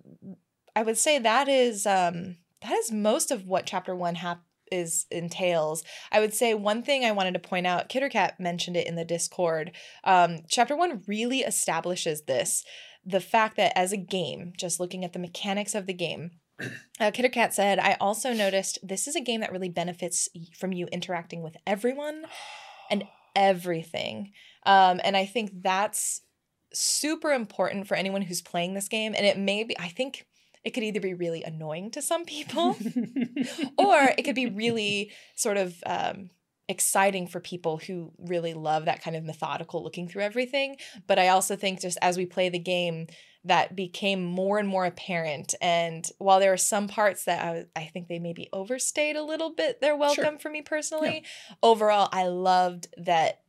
I would say that is um, that is most of what chapter one hap- is entails. I would say one thing I wanted to point out. Kittercat mentioned it in the Discord. Um, chapter one really establishes this. The fact that as a game, just looking at the mechanics of the game, (clears throat) uh, Kittercat said, I also noticed this is a game that really benefits from you interacting with everyone (sighs) and everything. Um, and I think that's super important for anyone who's playing this game. And it may be, I think it could either be really annoying to some people (laughs) or it could be really sort of um, exciting for people who really love that kind of methodical looking through everything. But I also think just as we play the game, that became more and more apparent. And while there are some parts that I, I think they maybe overstayed a little bit their welcome for me personally, overall, I loved that.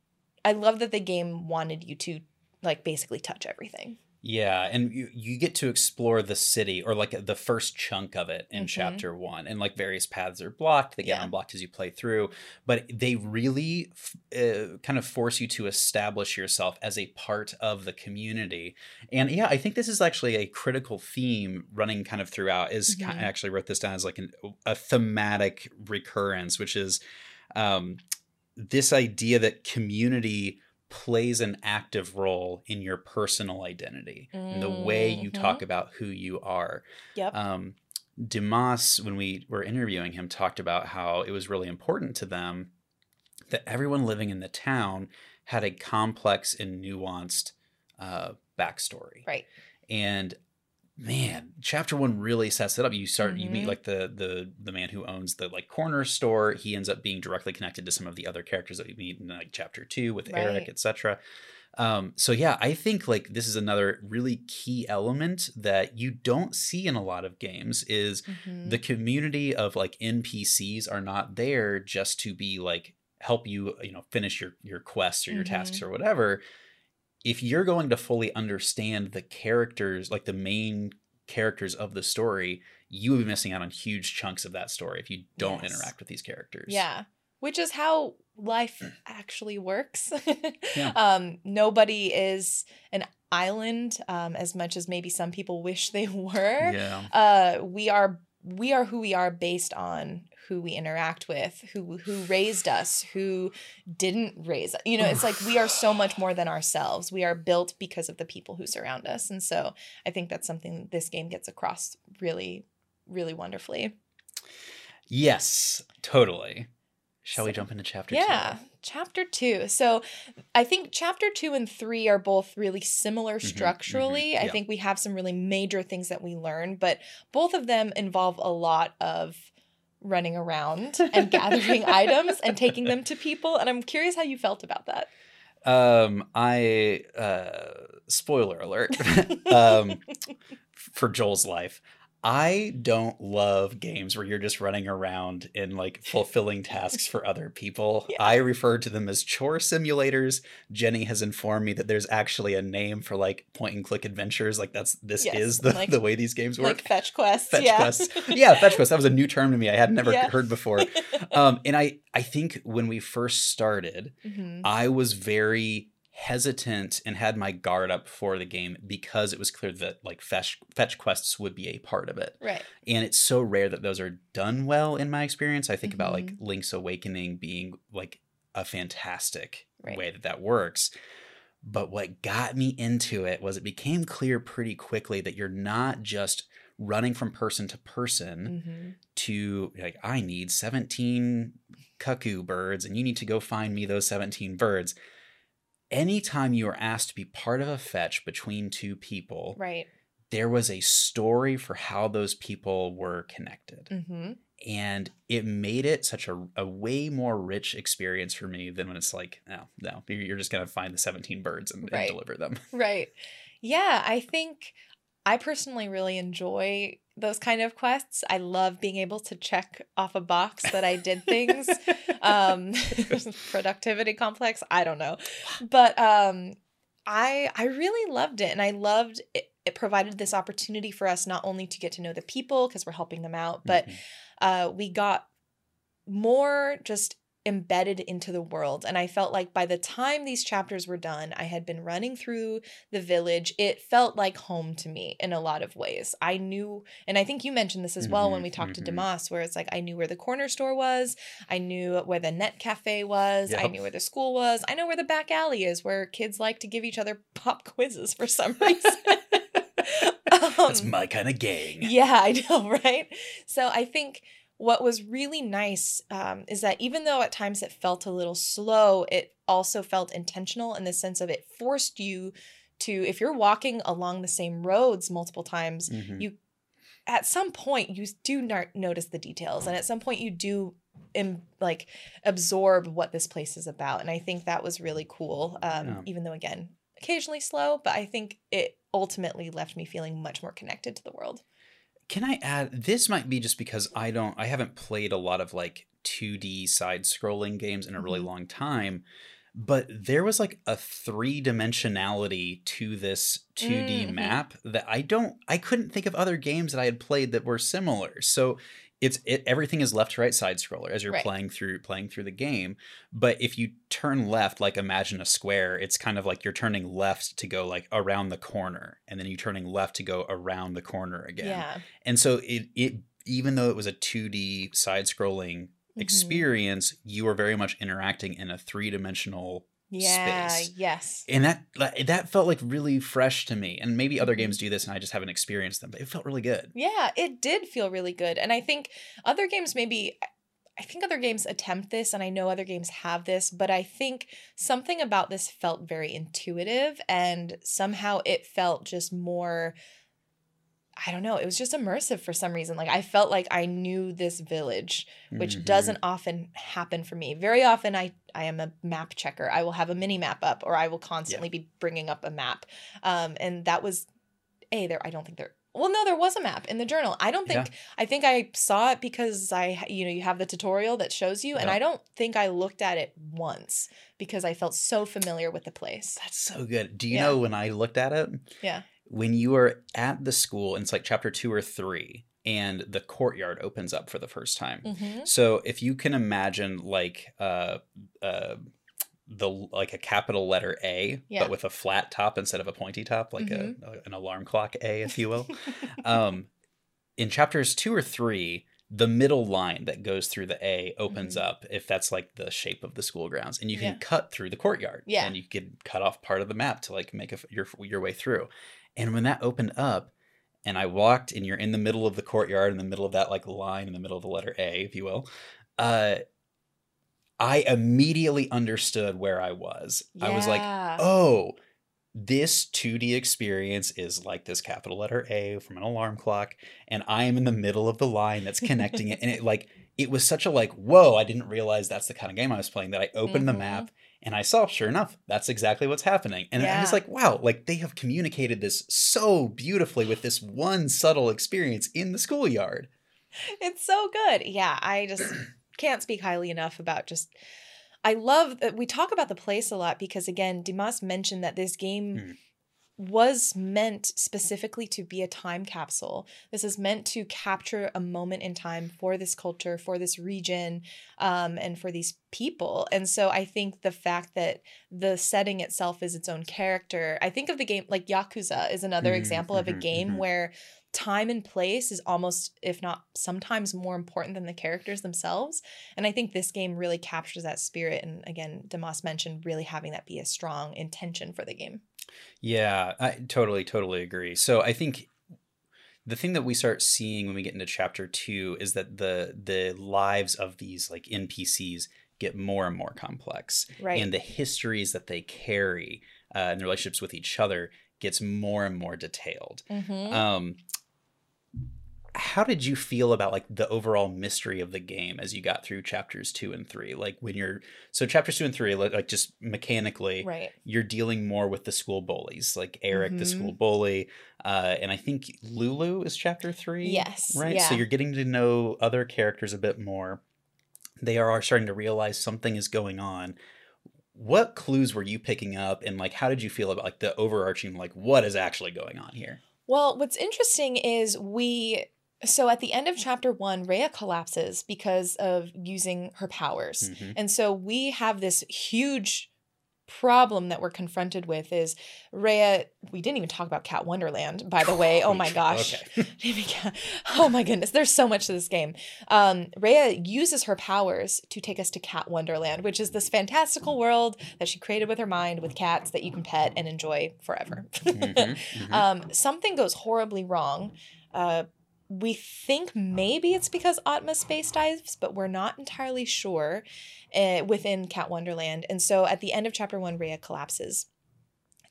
I love that the game wanted you to like basically touch everything. Yeah, and you, you get to explore the city or like the first chunk of it in Mhm. chapter one, and like various paths are blocked. They get Yeah. unblocked as you play through, but they really f- uh, kind of force you to establish yourself as a part of the community. And yeah, I think this is actually a critical theme running kind of throughout. Is ki- Mhm. I actually wrote this down as like an, a thematic recurrence, which is um, this idea that community plays an active role in your personal identity and the way you talk about who you are. Yep. Um, Dimas, when we were interviewing him, talked about how it was really important to them that everyone living in the town had a complex and nuanced uh, backstory. right. And man, chapter one really sets it up. You start, you meet Mhm. like the the the man who owns the like corner store. He ends up being directly connected to some of the other characters that we meet in like chapter two with Eric, etc. Um, so yeah, I think like this is another really key element that you don't see in a lot of games is Mhm. the community of like NPCs are not there just to be like help you you know finish your your quests or your tasks or whatever if you're going to fully understand the characters like the main characters of the story you would be missing out on huge chunks of that story if you don't Yes. interact with these characters Yeah. Which is how life actually works. Yeah. (laughs) Um, nobody is an island um, as much as maybe some people wish they (laughs) were. yeah Uh, we are we are who we are based on who we interact with, who who raised us, who didn't raise us. You know, it's like we are so much more than ourselves. We are built because of the people who surround us. And so I think that's something this game gets across really, really wonderfully. yes totally shall we jump into chapter Yeah, two? chapter two. So I think chapter two and three are both really similar Mhm, structurally. mhm, I think we have some really major things that we learn, but both of them involve a lot of running around (laughs) and gathering items and taking them to people. And I'm curious how you felt about that. um i uh spoiler alert (laughs) um (laughs) for Joel's life. I don't love games where you're just running around and like fulfilling tasks for other people. (laughs) Yeah. I refer to them as chore simulators. Jenny has informed me that there's actually a name for like point and click adventures. Like that's this Yes, is the, like- the way these games work. Like fetch quests. Fetch yeah. quests. yeah, fetch quest. That was a new term to me. I had never Yeah. heard before. (laughs) Um, and I I think when we first started, Mhm. I was very hesitant and had my guard up for the game because it was clear that like fetch fetch quests would be a part of it. Right. And it's so rare that those are done well in my experience. I think about like Mm-hmm. Link's Awakening being like a fantastic Right. way that that works. But what got me into it was it became clear pretty quickly that you're not just running from person to person hmm to like I need 17 cuckoo birds and you need to go find me those 17 birds. Anytime you were asked to be part of a fetch between two people, Right. there was a story for how those people were connected. hmm And it made it such a, a way more rich experience for me than when it's like, no, no, you're just going to find the 17 birds and, and deliver them. Right. Yeah, I think I personally really enjoy those kind of quests. I love being able to check off a box that I did (laughs) things. um (laughs) productivity complex, I don't know. But um I I really loved it and I loved it, it provided this opportunity for us not only to get to know the people because we're helping them out, but Mhm. uh, we got more just embedded into the world. And I felt like by the time these chapters were done, I had been running through the village. It felt like home to me in a lot of ways. I knew, and I think you mentioned this as well when Mhm, we talked to mhm. Dimas, where it's like I knew where the corner store was, I knew where the net cafe was, I knew where the school was, I know where the back alley is, where kids like to give each other (laughs) pop quizzes for some (laughs) reason. That's (laughs) Um, my kind of gang. yeah, I know, right? So I think what was really nice um, is that even though at times it felt a little slow, it also felt intentional in the sense of it forced you to, if you're walking along the same roads multiple times, Mhm. you at some point you do not notice the details, and at some point you do. Im- like absorb what this place is about and i think that was really cool um Yeah. even though again occasionally slow but i think it ultimately left me feeling much more connected to the world Can I add? This might be just because I don't, I haven't played a lot of like 2D side scrolling games in a really Mhm. long time. but there was like a three dimensionality to this 2D Mhm. map that I don't I couldn't think of other games that I had played that were similar. So it's it, everything is left to right side scroller as you're Right. playing through playing through the game. But if you turn left, like imagine a square, it's kind of like you're turning left to go like around the corner, and then you're turning left to go around the corner again. Yeah. And so it it even though it was a 2D side scrolling Mhm. experience, you were very much interacting in a three dimensional Yeah. space. Yes. and that that felt like really fresh to me. And maybe other games do this, and I just haven't experienced them. But it felt really good. Yeah, it did feel really good. And I think other games maybe I think other games attempt this and I know other games have this, but I think something about this felt very intuitive and somehow it felt just more I don't know, it was just immersive for some reason. Like I felt like I knew this village, which Mhm. doesn't often happen for me. Very often I I am a map checker. I will have a mini map up or I will constantly be bringing up a map. Um and that was a there I don't think there well no there was a map in the journal. I don't think I think I saw it because I you know you have the tutorial that shows you and I don't think I looked at it once because I felt so familiar with the place. That's so good. Do you Yeah. know when I looked at it? Yeah. When you are at the school, and it's like chapter two or three, and the courtyard opens up for the first time. Mhm. So if you can imagine like uh uh the like a capital letter A, Yeah. but with a flat top instead of a pointy top, like a, an alarm clock A, if you will. (laughs) um, in chapters two or three, the middle line that goes through the A opens Mhm. up if that's like the shape of the school grounds, and you can Yeah. cut through the courtyard. Yeah. and you can cut off part of the map to like make a, your your way through. And when that opened up, and I walked, and you're in the middle of the courtyard, in the middle of that like line, in the middle of the letter A, if you will. Uh, I immediately understood where I was. I was like, oh, this 2D experience is like this capital letter A from an alarm clock, and I am in the middle of the line that's connecting it. And it like it was such a like, whoa, I didn't realize that's the kind of game I was playing that I opened the Mhm. map and I saw, sure enough, that's exactly what's happening. And I was like, wow, like they have communicated this so beautifully with this one subtle experience in the schoolyard. It's so good. Yeah, I just (clears throat) can't speak highly enough about just. I love that we talk about the place a lot because again, Dimas mentioned that this game Mm. Was meant specifically to be a time capsule. This is meant to capture a moment in time for this culture, for this region, um, and for these people. And so I think the fact that the setting itself is its own character. I think of the game like Yakuza is another Mhm, example of a mhm, game mhm. where time and place is almost if not sometimes more important than the characters themselves and i think this game really captures that spirit and again Dimas mentioned really having that be a strong intention for the game Yeah, I totally, totally agree. So I think the thing that we start seeing when we get into chapter two is that the the lives of these like NPCs get more and more complex, right and the histories that they carry uh, and their relationships with each other gets more and more detailed. Mhm. Um, how did you feel about like the overall mystery of the game as you got through chapters two and three? Like when you're so chapters two and three, like, like just mechanically, right you're dealing more with the school bullies, like Eric, the Mhm. school bully, uh, and I think Lulu is chapter three. Yes, right. So you're getting to know other characters a bit more. They are starting to realize something is going on. What clues were you picking up, and like how did you feel about like the overarching like what is actually going on here? Well, what's interesting is we so at the end of chapter 1 Raya collapses because of using her powers. Mhm. And so we have this huge problem that we're confronted with is Raya we didn't even talk about Cat Wonderland by the way. Oh my gosh. Okay. (laughs) oh my goodness, there's so much to this game. Um, Raya uses her powers to take us to Cat Wonderland, which is this fantastical world that she created with her mind with cats that you can pet and enjoy forever. Mhm, (laughs) mhm. um, something goes horribly wrong. Uh, we think maybe it's because Atma space dives, but we're not entirely sure uh, within Cat Wonderland. And so at the end of chapter one, Raya collapses.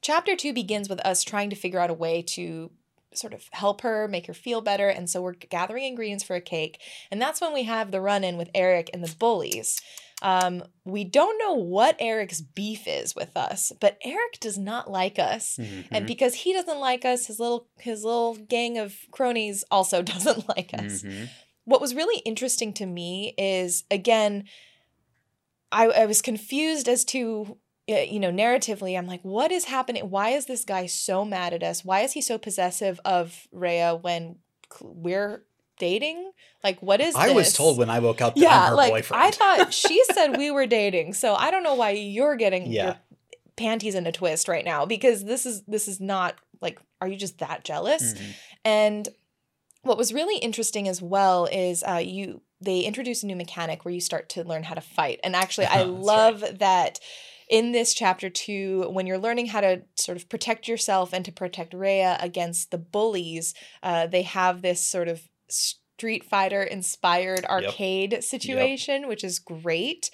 Chapter two begins with us trying to figure out a way to sort of help her, make her feel better. And so we're gathering ingredients for a cake. And that's when we have the run in with Eric and the bullies. Um, we don't know what Eric's beef is with us, but Eric does not like us. And Mhm, because he doesn't like us, his little his little gang of cronies also (laughs) doesn't like us. mhm. What was really interesting to me is again, I, I was confused as to you know, narratively, I'm like, what is happening? Why is this guy so mad at us? Why is he so possessive of Raya when we're dating? Like, what is this? I was told when I woke up that yeah, I'm her like boyfriend. I thought (laughs) she said we were dating, so I don't know why you're getting Yeah. your panties in a twist right now because this is this is not like, are you just that jealous? Mhm. And what was really interesting as well is uh, you they introduce a new mechanic where you start to learn how to fight. And actually, (laughs) I That's right. love that in this chapter two, when you're learning how to sort of protect yourself and to protect Raya against the bullies, uh, they have this sort of Street Fighter inspired arcade situation, which is great.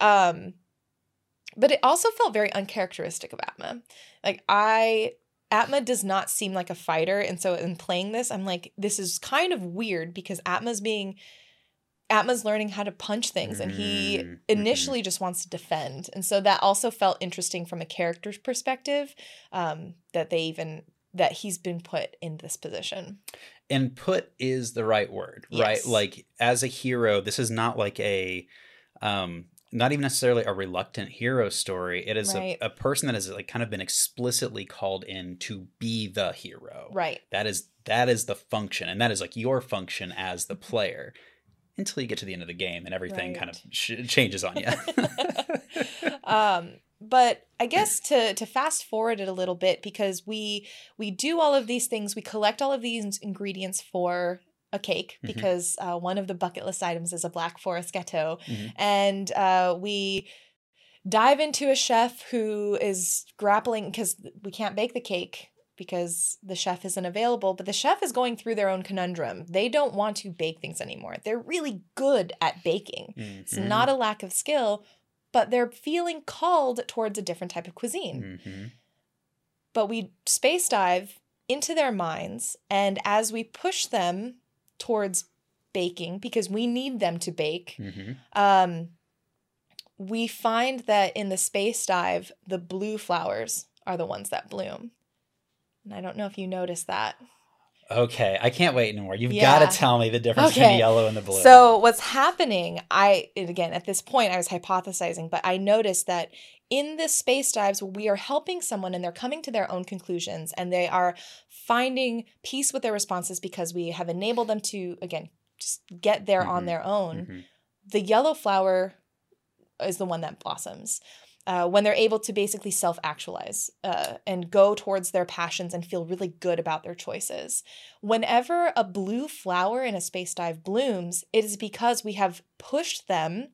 Um, but it also felt very uncharacteristic of Atma. Like I Atma does not seem like a fighter, and so in playing this, I'm like, this is kind of weird because Atma's being Atma's learning how to punch things, and he Mm, mhm. initially just wants to defend, and so that also felt interesting from a character's perspective. Um, that they even that he's been put in this position. and put is the right word right like as a hero this is not like a um not even necessarily a reluctant hero story it is Right. a, a person that has like kind of been explicitly called in to be the hero Right. that is that is the function and that is like your function as the (laughs) player until you get to the end of the game and everything kind of sh- changes on you (laughs) um but i guess to to fast forward it a little bit because we we do all of these things we collect all of these ingredients for a cake Mhm. because uh, one of the bucket list items is a black forest gâteau Mhm. and uh, we dive into a chef who is grappling because we can't bake the cake because the chef isn't available but the chef is going through their own conundrum they don't want to bake things anymore they're really good at baking it's Mhm. not a lack of skill, but they're feeling called towards a different type of cuisine. Mhm. But we space dive into their minds, and as we push them towards baking, because we need them to bake, Mhm. um, we find that in the space dive, the blue flowers are the ones that bloom. And I don't know if you noticed that. Okay i can't wait anymore you've Yeah. got to tell me the difference between the yellow and the blue So what's happening? I again at this point I was hypothesizing, but I noticed that in this space dives we are helping someone and they're coming to their own conclusions and they are finding peace with their responses because we have enabled them to again just get there on Mhm. their own. Mhm. The yellow flower is the one that blossoms. Uh, when they're able to basically self actualize uh, and go towards their passions and feel really good about their choices. Whenever a blue flower in a space dive blooms, it is because we have pushed them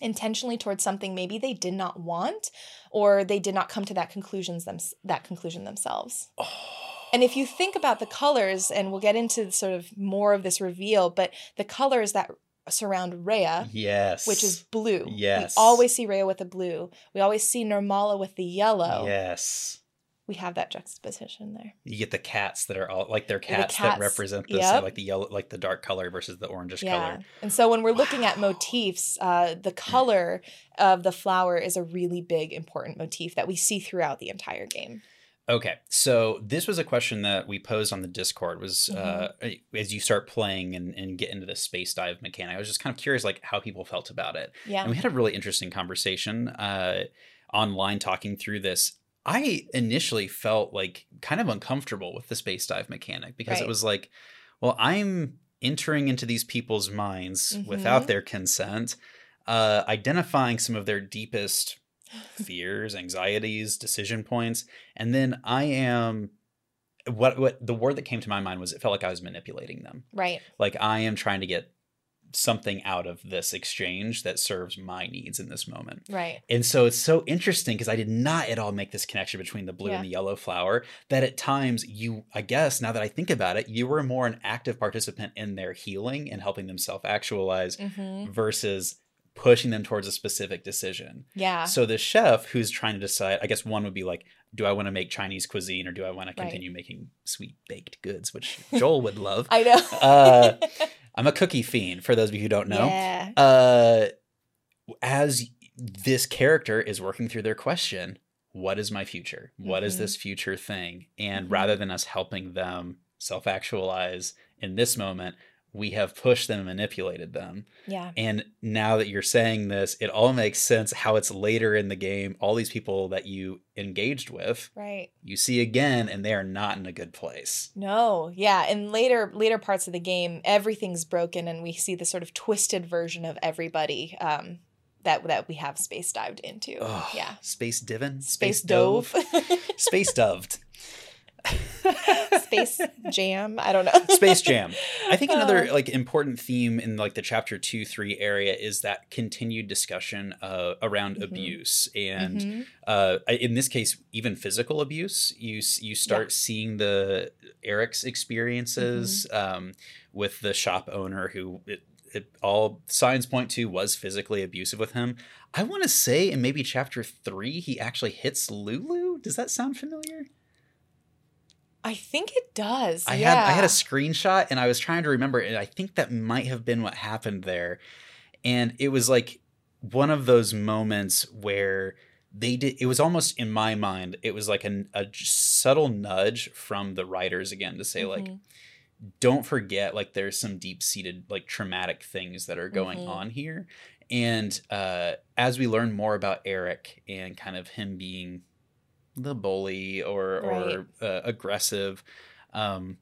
intentionally towards something maybe they did not want or they did not come to that conclusions them that conclusion themselves. And if you think about the colors, and we'll get into sort of more of this reveal, but the colors that surround Raya, yes which is blue. Yes. We always see Raya with the blue. We always see Nirmala with the yellow. yes We have that juxtaposition there. you get the cats that are all like they're the cats, that represent this yep. like the yellow like the dark color versus the orangish yeah. color And so when we're looking at motifs, uh, the color of the flower is a really big, important motif that we see throughout the entire game. Okay so this was a question that we posed on the discord was uh Mm-hmm. as you start playing and, and get into the space dive mechanic i was just kind of curious like how people felt about it Yeah. and we had a really interesting conversation uh online talking through this i initially felt like kind of uncomfortable with the space dive mechanic because it was like well i'm entering into these people's minds Mhm. without their consent uh identifying some of their deepest fears anxieties decision points and then i am what what the word that came to my mind was it felt like i was manipulating them right. like i am trying to get something out of this exchange that serves my needs in this moment Right. and so it's so interesting because I did not at all make this connection between the blue Yeah. and the yellow flower. That at times you, I guess, now that I think about it, you were more an active participant in their healing and helping them self actualize hmm versus pushing them towards a specific decision. Yeah. So the chef who's trying to decide, I guess one would be like, do I want to make Chinese cuisine or do I want to Right. continue making sweet baked goods, which Joel would love. (laughs) I know. Uh, (laughs) I'm a cookie fiend, for those of you who don't know Yeah. uh as this character is working through their question what is my future What is Mhm. this future thing and Mhm. rather than us helping them self-actualize in this moment we have pushed them and manipulated them. Yeah. And now that you're saying this, it all makes sense how it's later in the game. All these people that you engaged with, Right. you see again, and they are not in a good place. No, yeah, in later later parts of the game, everything's broken, and we see the sort of twisted version of everybody um, that that we have space dived into. Ugh, yeah, Space divin? space dove, (laughs) Space doved. (laughs) space jam. I don't know. Space Jam. I think another Uh, like important theme in like the chapter two three area is that continued discussion uh, around Mhm. abuse and Mhm. uh, in this case even physical abuse. You you start seeing the Eric's experiences Mm-hmm. um, with the shop owner who. It, it, all signs point to was physically abusive with him. I want to say in maybe chapter three he actually hits Lulu. Does that sound familiar? I think it does. I yeah. had I had a screenshot and I was trying to remember and I think that might have been what happened there. And it was like one of those moments where they did it was almost in my mind it was like an, a j- subtle nudge from the writers again to say like Mhm. don't forget like there's some deep-seated like traumatic things that are going Mhm. on here and uh as we learn more about Eric and kind of him being the bully or or uh, aggressive um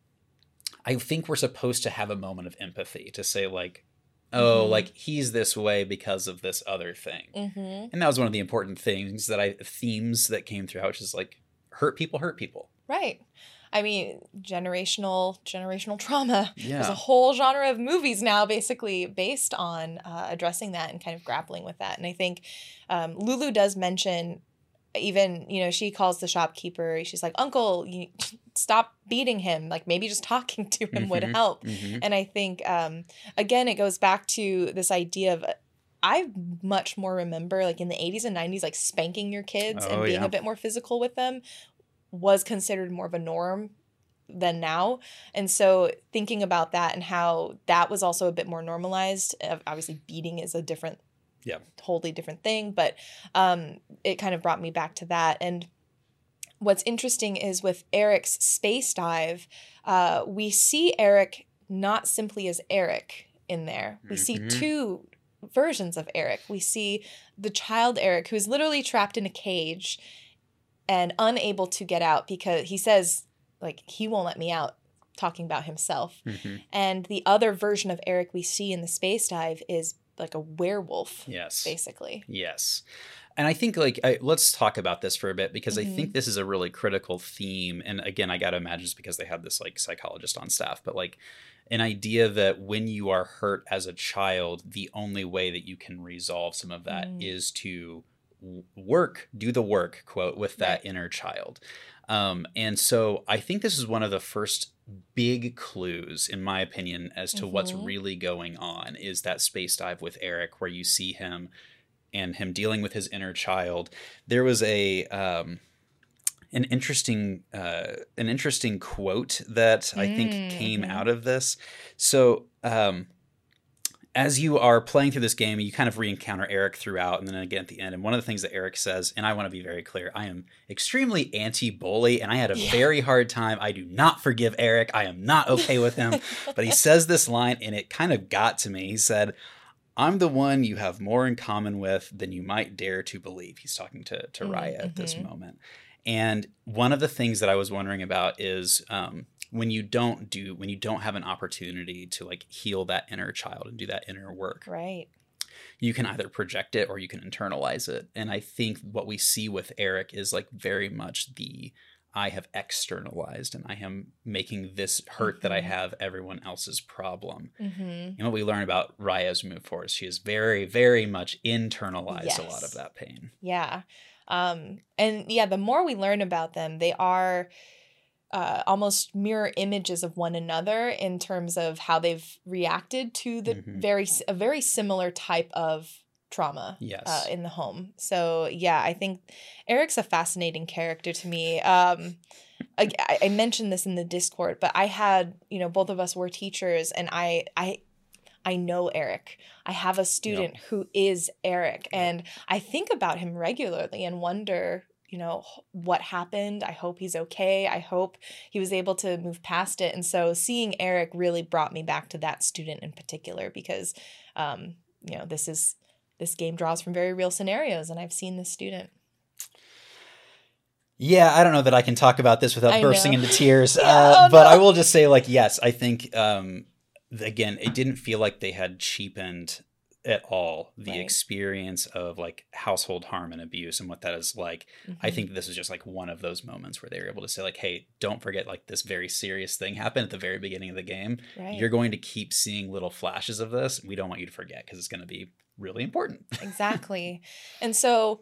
I think we're supposed to have a moment of empathy to say like oh Mhm. like he's this way because of this other thing Mhm. and that was one of the important things that I themes that came through which is like hurt people hurt people Right. I mean, generational generational trauma. Yeah. There's a whole genre of movies now, basically based on uh, addressing that and kind of grappling with that. And I think um, Lulu does mention, even you know, she calls the shopkeeper. She's like, "Uncle, you (laughs) stop beating him. Like maybe just (laughs) talking to him would Mhm. help." Mhm. And I think um, again, it goes back to this idea of. I much more remember like in the 80s and 90s, like spanking your kids and Oh, being yeah. a bit more physical with them was considered more of a norm than now. And so thinking about that and how that was also a bit more normalized. uh, Obviously, beating is a different, Yeah. totally different thing. But um, it kind of brought me back to that. And what's interesting is with Eric's space dive, uh, we see Eric not simply as Eric in there. We see Mhm. two versions of Eric. We see the child Eric who's literally trapped in a cage and unable to get out because he says like he won't let me out talking about himself. Mhm. And the other version of Eric we see in the space dive is like a werewolf yes basically. Yes. And I think like I, let's talk about this for a bit because I Mhm. think this is a really critical theme. And again, I got to imagine it's because they have this like psychologist on staff, but like an idea that when you are hurt as a child, the only way that you can resolve some of that Mm. is to work, do the work, quote, with that Right. inner child. Um, and so I think this is one of the first big clues, in my opinion, as to what's Mhm. really going on is that space dive with Eric, where you see him and him dealing with his inner child. There was a um, an interesting uh, an interesting quote that I think Mm, came out of this. So um, as you are playing through this game, you kind of re-encounter Eric throughout, and then again at the end. And one of the things that Eric says, and I want to be very clear, I am extremely anti-bully, and I had a Yeah. very hard time. I do not forgive Eric. I am not okay with him. but he says this line, and it kind of got to me. He said, "I'm the one you have more in common with than you might dare to believe." He's talking to to Mm, Raya at this mhm. moment. And one of the things that I was wondering about is um, when you don't do when you don't have an opportunity to like heal that inner child and do that inner work Right. you can either project it or you can internalize it and i think what we see with eric is like very much the i have externalized and i am making this hurt that i Mhm. have everyone else's problem Mm-hmm. and what we learn about raya's move forward is she has very very much internalized a lot of that pain Yeah. Um, and yeah, the more we learn about them, they are uh, almost mirror images of one another in terms of how they've reacted to the Mhm. very a very similar type of trauma yes uh, in the home. So yeah, I think Eric's a fascinating character to me. Um, I, I- I mentioned this in the Discord, but I had you know both of us were teachers, and I I I know Eric. I have a student who is Eric, and I think about him regularly and wonder you know what happened i hope he's okay i hope he was able to move past it and so seeing eric really brought me back to that student in particular because um you know this is this game draws from very real scenarios and i've seen this student Yeah, I don't know that I can talk about this without I bursting know. into tears. (laughs) Yeah, uh, oh, but no. I will just say, like, yes, I think um, again, it didn't feel like they had cheapened at all the Right. experience of like household harm and abuse and what that is like. I Mhm. think this is just like one of those moments where they were able to say, like, hey, don't forget, like, this very serious thing happened at the very beginning of the game. right You're going to keep seeing little flashes of this. We don't want you to forget because it's going to be really important. exactly. And so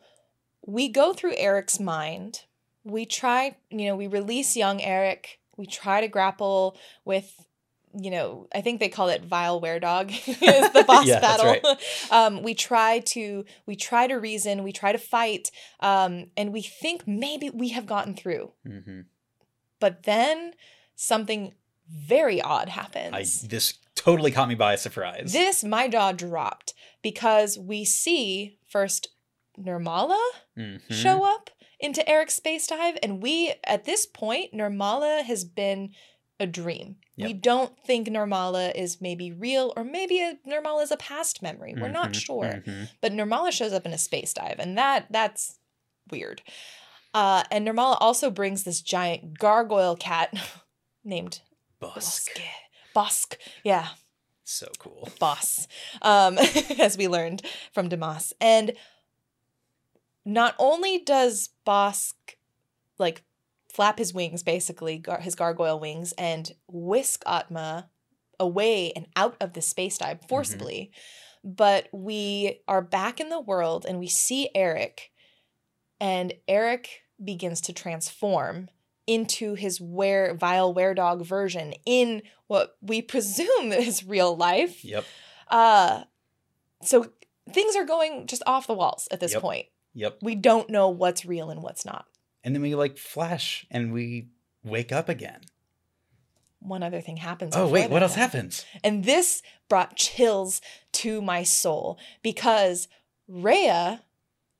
we go through Eric's mind. We try, you know, we release young Eric. We try to grapple with, you know, I think they call it vile were-dog (laughs) is (laughs) the boss Yeah, battle. (laughs) um, we try to we try to reason, we try to fight, um, and we think maybe we have gotten through. hmm But then something very odd I happens. this totally caught me by surprise. This my jaw dropped because we see first Nirmala Mhm. show up into Eric's space dive, and we at this point Nirmala has been a dream. We don't think Nirmala is maybe real, or maybe a, Nirmala is a past memory. We're not Mhm, sure, mhm. but Nirmala shows up in a space dive, and that that's weird. Uh, and Nirmala also brings this giant gargoyle cat (laughs) named. Bosk. Bosk. Yeah, So cool. boss, um, (laughs) as we learned from Dimas. And not only does Bosk like flap his wings, basically gar- his gargoyle wings, and whisk Atma away and out of the space dive forcibly, but we are back in the world and we see Eric, and Eric begins to transform into his vile were dog version in what we (laughs) presume is real life. Yep. Uh so things are going just off the walls at this Yep. point. Yep. We don't know what's real and what's not. And then we like flash and we wake up again. One other thing happens. Oh wait, what else happens? And this brought chills to my soul because Raya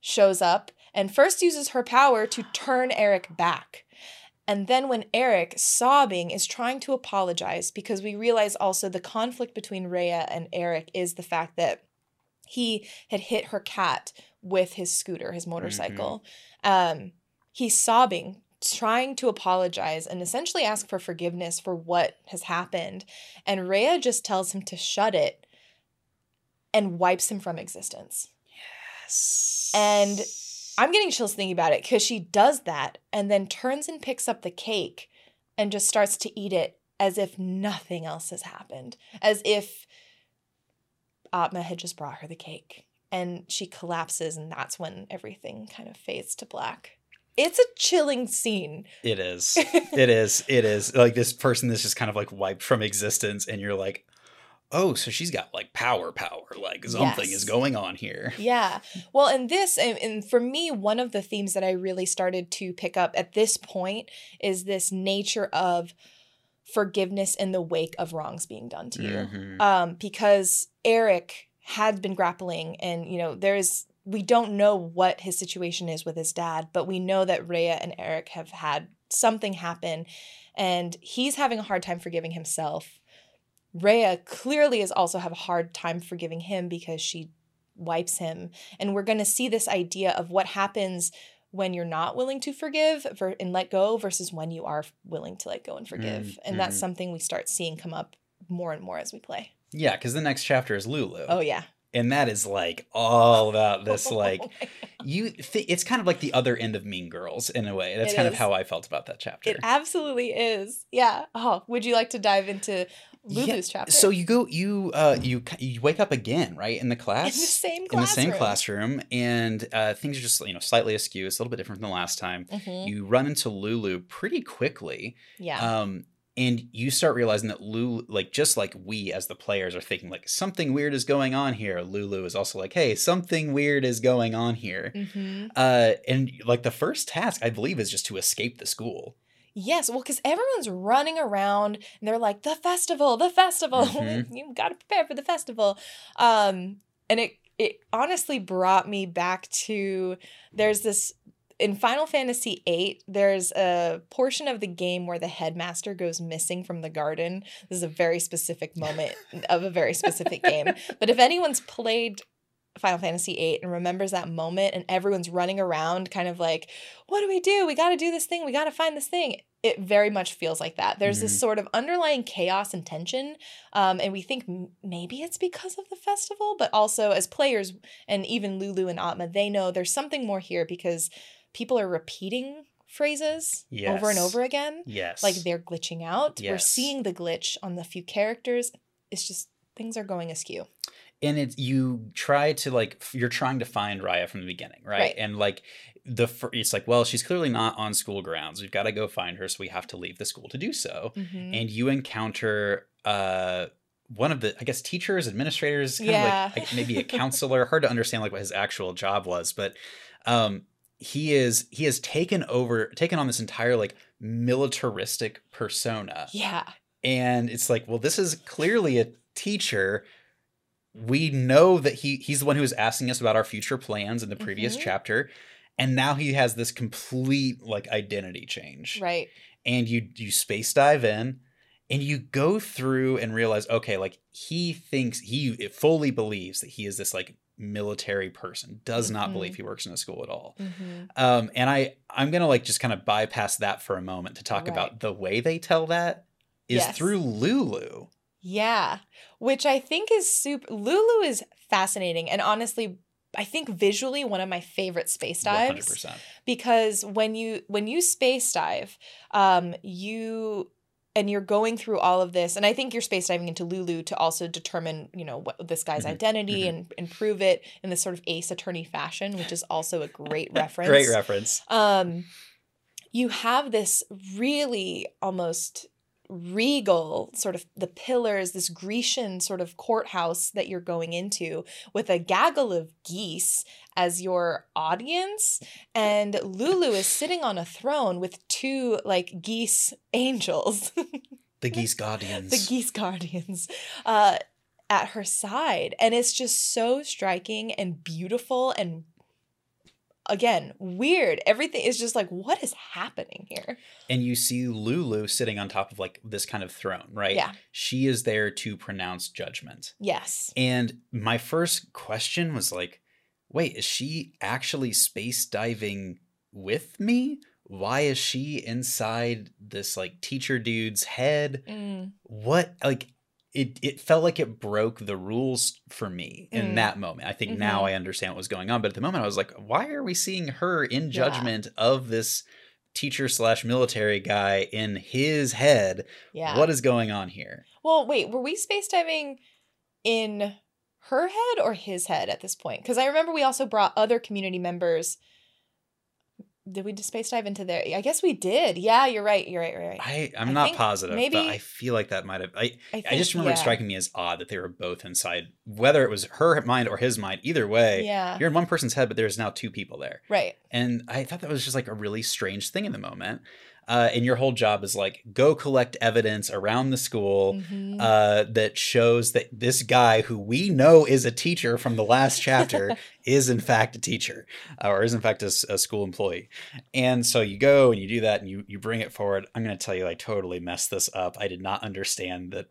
shows up and first uses her power to turn Eric back. And then when Eric, sobbing, is trying to apologize, because we realize also the conflict between Raya and Eric is the fact that he had hit her cat with his scooter, his motorcycle. Um, he's sobbing, trying to apologize and essentially ask for forgiveness for what has happened. And Raya just tells him to shut it and wipes him from existence. Yes. And I'm getting chills thinking about it because she does that and then turns and picks up the cake and just starts to eat it as if nothing else has happened, as if Atma had just brought her the cake. And she collapses, and that's when everything kind of fades to black. It's a chilling scene. it is. (laughs) It is. It is. Like this person that's just kind of like wiped from existence, and you're like, oh, so she's got like power, power. Like something Yes. is going on here. Yeah. Well, and this, and, and for me, one of the themes that I really started to pick up at this point is this nature of forgiveness in the wake of wrongs being done to you. Mhm. Um, because Eric had been grappling, and you know, there's we don't know what his situation is with his dad, but we know that Raya and Eric have had something happen, and he's having a hard time forgiving himself. Raya clearly is also have a hard time forgiving him because she wipes him. And we're going to see this idea of what happens when you're not willing to forgive and let go versus when you are willing to let go and forgive. Mm, And that's mhm. something we start seeing come up more and more as we play. Yeah, because the next chapter is Lulu. Oh yeah. And that is like all about (laughs) this like Oh my God. you th- it's kind of like the other end of mean girls in a way that's It kind of how i felt about that chapter It absolutely is. Yeah. Oh, would you like to dive into Lulu's Yeah, chapter? so you go you uh you you wake up again right in the in class the same in the same classroom and uh things are just you know slightly askew it's a little bit different from the last time Mhm. you run into lulu pretty quickly Yeah. um and you start realizing that Lulu, like just like we as the players are thinking like something weird is going on here. Lulu is also like, hey, something weird is going on here. hmm Uh, and like the first task, I believe, is just to escape the school. Yes, well, because everyone's running around and they're like, the festival, the festival. (laughs) Mhm. you got to prepare for the festival. Um, and it it honestly brought me back to there's this in Final Fantasy VIII, there's a portion of the game where the headmaster goes missing from the garden. This is a very specific moment (laughs) of a very specific game. But if anyone's played Final Fantasy VIII and remembers that moment and everyone's running around kind of like, what do we do? We got to do this thing. We got to find this thing. It very much feels like that. There's this Mhm. sort of underlying chaos and tension. Um, and we think m- maybe it's because of the festival, but also as players, and even Lulu and Atma, they know there's something more here because people are repeating phrases over and over again. Yes. Like they're glitching out. Yes. We're seeing the glitch on the few characters. It's just things are going askew. and it's you try to like you're trying to find Raya from the beginning, right? Right. And like the it's like, well, she's clearly not on school grounds. We've got to go find her, so we have to leave the school to do so. Mhm. And you encounter uh one of the I guess teachers, administrators, kind Yeah. of like, like maybe a counselor. Hard to understand like what his actual job was, but um he is he has taken over taken on this entire like militaristic persona Yeah. and it's like well this is clearly a teacher we know that he he's the one who was asking us about our future plans in the previous Mhm. chapter and now he has this complete like identity change Right. and you you space dive in and you go through and realize okay like he thinks he fully believes that he is this like military person does not Mhm. believe he works in a school at all hmm um and i i'm gonna like just kind of bypass that for a moment to talk Right. about the way they tell that is Yes. through lulu Yeah. Which I think is super. Lulu is fascinating. And honestly, I think visually one of my favorite space dives 100% because when you when you space dive um you and you're going through all of this and i think you're space diving into lulu to also determine you know what this guy's Mhm, identity mhm. and improve it in this sort of ace attorney fashion which is also a great (laughs) reference. Great reference. Um you have this really almost regal sort of the pillars this grecian sort of courthouse that you're going into with a gaggle of geese as your audience. And lulu is sitting on a throne with two like geese (laughs) angels. (laughs) The geese guardians. The geese guardians uh at her side. And it's just so striking and beautiful and again weird. Everything is just like what is happening here? And you see lulu sitting on top of like this kind of throne right? Yeah. she is there to pronounce judgment. Yes. And my first question was like wait is she actually space diving with me why is she inside this like teacher dude's head Mm, what like it it felt like it broke the rules for me in Mm. that moment. I think now Mhm. I understand what was going on, but at the moment I was like, why are we seeing her in Yeah. judgment of this teacher slash military guy in his head? yeah What is going on here? well wait were we space diving in her head or his head at this point because i remember we also brought other community members did we just space dive into there i guess we did yeah you're right you're right you're right I I'm I not positive, maybe- but I feel like that might have. I I think- just remember it yeah. striking me as odd that they were both inside, whether it was her mind or his mind. Either way, yeah you're in one person's head, but there's now two people there. right And I thought that was just like a really strange thing in the moment. Uh, and your whole job is like go collect evidence around the school Mhm. uh, that shows that this guy, who we know is a teacher from the last chapter, (laughs) is in fact a teacher uh, or is in fact a school employee. And so you go and you do that and you you bring it forward. I'm going to tell you, I totally messed this up. I did not understand that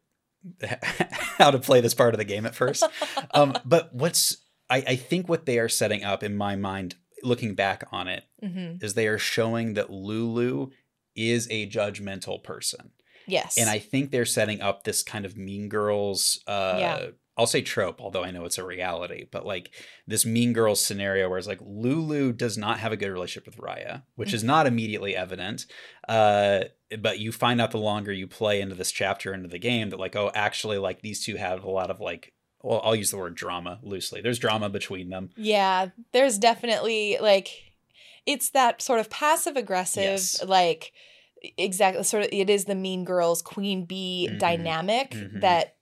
(laughs) how to play this part of the game at first um, (laughs) but what's I, I think what they are setting up in my mind, looking back on it, Mhm. is they are showing that Lulu is a judgmental person, yes and I think they're setting up this kind of Mean Girls. Uh, Yeah. I'll say trope, although I know it's a reality, but like this Mean Girls scenario where it's like Lulu does not have a good relationship with Raya, which is not immediately evident. Uh, but you find out the longer you play into this chapter into the game that like, oh, actually, like these two have a lot of like, well, I'll use the word drama loosely. There's drama between them. Yeah, there's definitely like it's that sort of passive aggressive Yes. like exactly sort of it is the mean girls queen bee Mhm. dynamic Mhm. that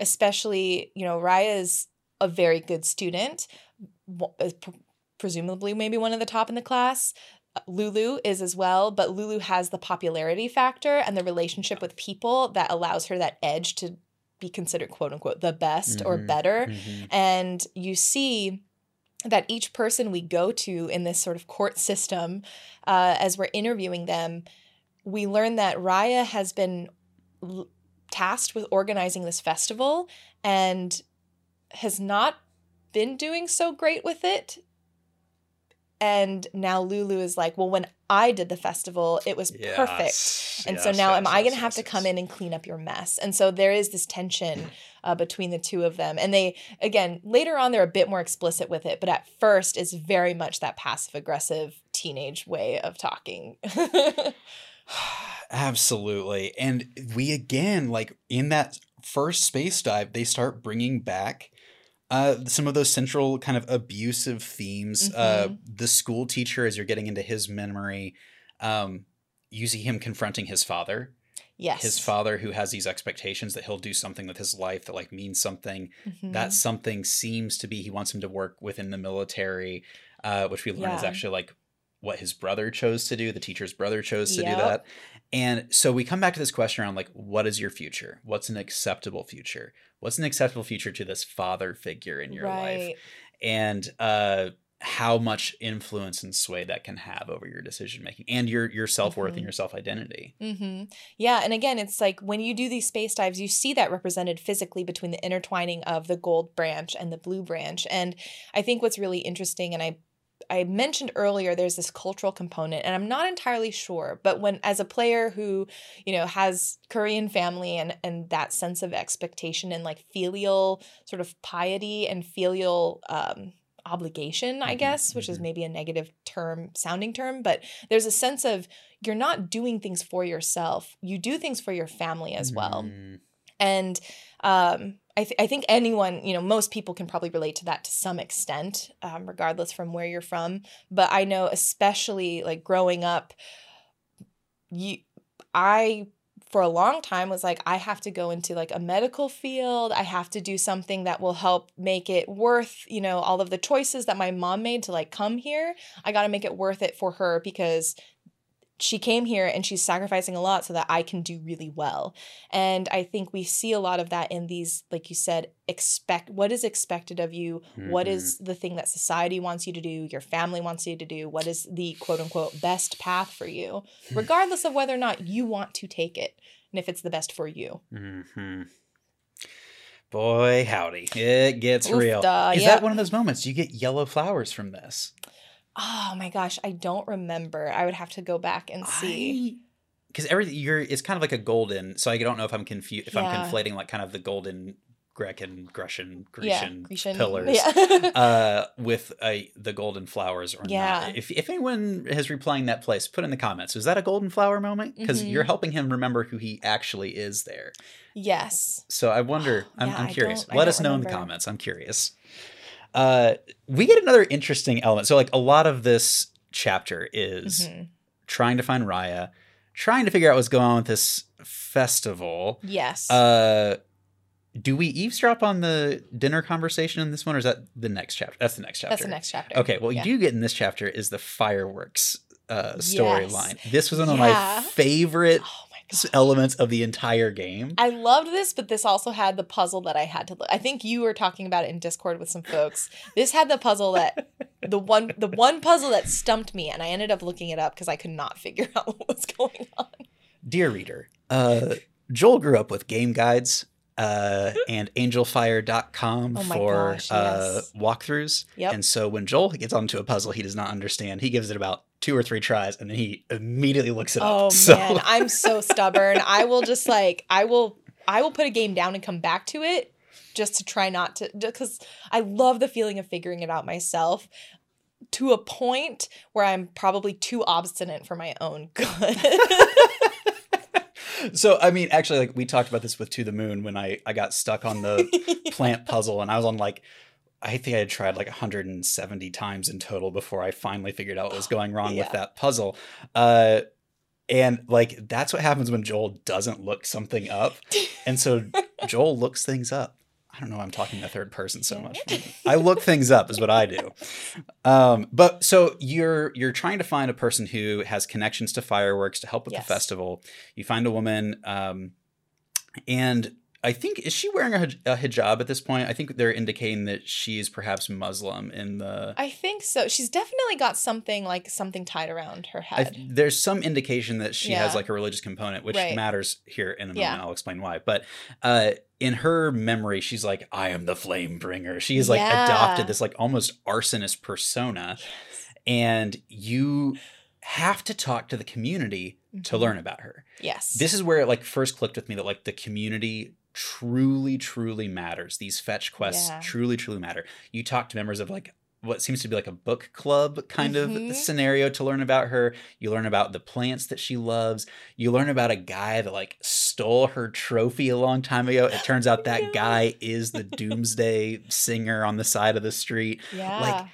especially, you know, Raya is a very good student, pr- presumably maybe one of the top in the class. Uh, Lulu is as well, but Lulu has the popularity factor and the relationship with people that allows her that edge to be considered quote unquote the best or Mhm. better Mhm. and you see that each person we go to in this sort of court system, uh, as we're interviewing them, we learn that Raya has been l- tasked with organizing this festival and has not been doing so great with it. And now Lulu is like, well, when I did the festival, it was perfect. Yes, And so now yes, am I going to have yes, to come yes. in and clean up your mess? And so there is this tension (clears throat) uh, between the two of them. And they, again, later on, they're a bit more explicit with it, but at first, it's very much that passive aggressive teenage way of talking. (sighs) Absolutely. And we again, like in that first space dive, they start bringing back uh, some of those central kind of abusive themes. Uh, the school teacher, as you're getting into his memory, um, you see him confronting his father. Yes. His father, who has these expectations that he'll do something with his life that like means something. Mhm. That something seems to be he wants him to work within the military, uh, which we learn is actually like what his brother chose to do. The teacher's brother chose to Yep. do that. And so we come back to this question around like, what is your future? What's an acceptable future? What's an acceptable future to this father figure in your life? And uh, how much influence and sway that can have over your decision making and your your self worth Mhm. and your self identity. hmm Yeah, and again, it's like when you do these space dives, you see that represented physically between the intertwining of the gold branch and the blue branch. And I think what's really interesting, and I I mentioned earlier, there's this cultural component, and I'm not entirely sure, but when as a player who you know has Korean family and and that sense of expectation and like filial sort of piety and filial um, obligation, I Mhm, guess, which is mhm. maybe a negative term sounding term, but there's a sense of you're not doing things for yourself. You do things for your family as well. Mm, And um, I, th- I think anyone, you know, most people can probably relate to that to some extent, um, regardless from where you're from. But I know, especially like growing up, you, I, for a long time was like, I have to go into like a medical field. I have to do something that will help make it worth, you know, all of the choices that my mom made to like come here. I got to make it worth it for her because she came here and she's sacrificing a lot so that I can do really well. And I think we see a lot of that in these, like you said, expect what is expected of you, what mhm. is the thing that society wants you to do, your family wants you to do, what is the quote unquote best path for you, regardless of whether or not you want to take it and if it's the best for you. hmm Boy, howdy. It gets Oof, real. duh, Is yeah. that one of those moments? You get yellow flowers from this? Oh my gosh, I don't remember. I would have to go back and see. Because everything you're it's kind of like a golden, so I don't know if I'm confused if Yeah. I'm conflating like kind of the golden Grecan, Grecian, yeah, Grecian, Grecian pillars. Yeah. (laughs) uh, with a, the golden flowers or Yeah. not. If, if anyone has replying that place, put in the comments. Was that a golden flower moment? Because Mhm. you're helping him remember who he actually is there. yes. So I wonder. I'm, Yeah, I'm curious. Let us know in the comments. I'm curious. Uh, we get another interesting element. So like a lot of this chapter is Mhm. trying to find Raya, trying to figure out what's going on with this festival. Yes. Uh, do we eavesdrop on the dinner conversation in this one, or is that the next chapter? That's the next chapter. That's the next chapter. Okay, what Yeah. you do get in this chapter is the fireworks uh, Yes. storyline. This was one of Yeah. my favorite Oh. Elements of the entire game. I loved this, but this also had the puzzle that I had to. look. I think you were talking about it in Discord with some folks. This had the puzzle that (laughs) the one the one puzzle that stumped me, and I ended up looking it up because I could not figure (laughs) out what was going on. Dear reader, uh, Joel grew up with game guides uh, and angelfire.com Oh for gosh, uh, yes. walkthroughs. Yep. And so when Joel gets onto a puzzle he does not understand, he gives it about two or three tries and then he immediately looks it Oh up. (laughs) So man, I'm so stubborn. I will just like I will I will put a game down and come back to it just to try not to because I love the feeling of figuring it out myself to a point where I'm probably too obstinate for my own (laughs) good. (laughs) so I mean, actually, like we talked about this with To the Moon when I I got stuck on the plant puzzle, and I was on like I think I had tried like 170 times in total before I finally figured out what was (gasps) going wrong Yeah. with that puzzle. Uh, and like that's what happens when Joel doesn't look something up, and so (laughs) Joel looks things up. I don't know. why I'm talking in the third person so much. I look things up is what I do. Um, but so you're you're trying to find a person who has connections to fireworks to help with Yes. the festival. You find a woman, um, and I think is she wearing a, hij- a hijab at this point? I think they're indicating that she's perhaps Muslim in the. I think so. She's definitely got something like something tied around her I, head. there's some indication that she has like a religious component, which Right. matters here in a moment. Yeah. I'll explain why. But uh, in her memory, she's like, "I am the flame bringer." She's like Yeah. adopted this like almost arsonist persona, and you have to talk to the community to Mhm. learn about her. Yes. This is where it like first clicked with me that like the community truly, truly matters. These fetch quests Yeah. truly, truly matter. You talk to members of like what seems to be like a book club kind Mhm. of scenario to learn about her. You learn about the plants that she loves. You learn about a guy that like stole her trophy a long time ago. It turns out (laughs) that guy is the doomsday singer on the side of the street yeah. Like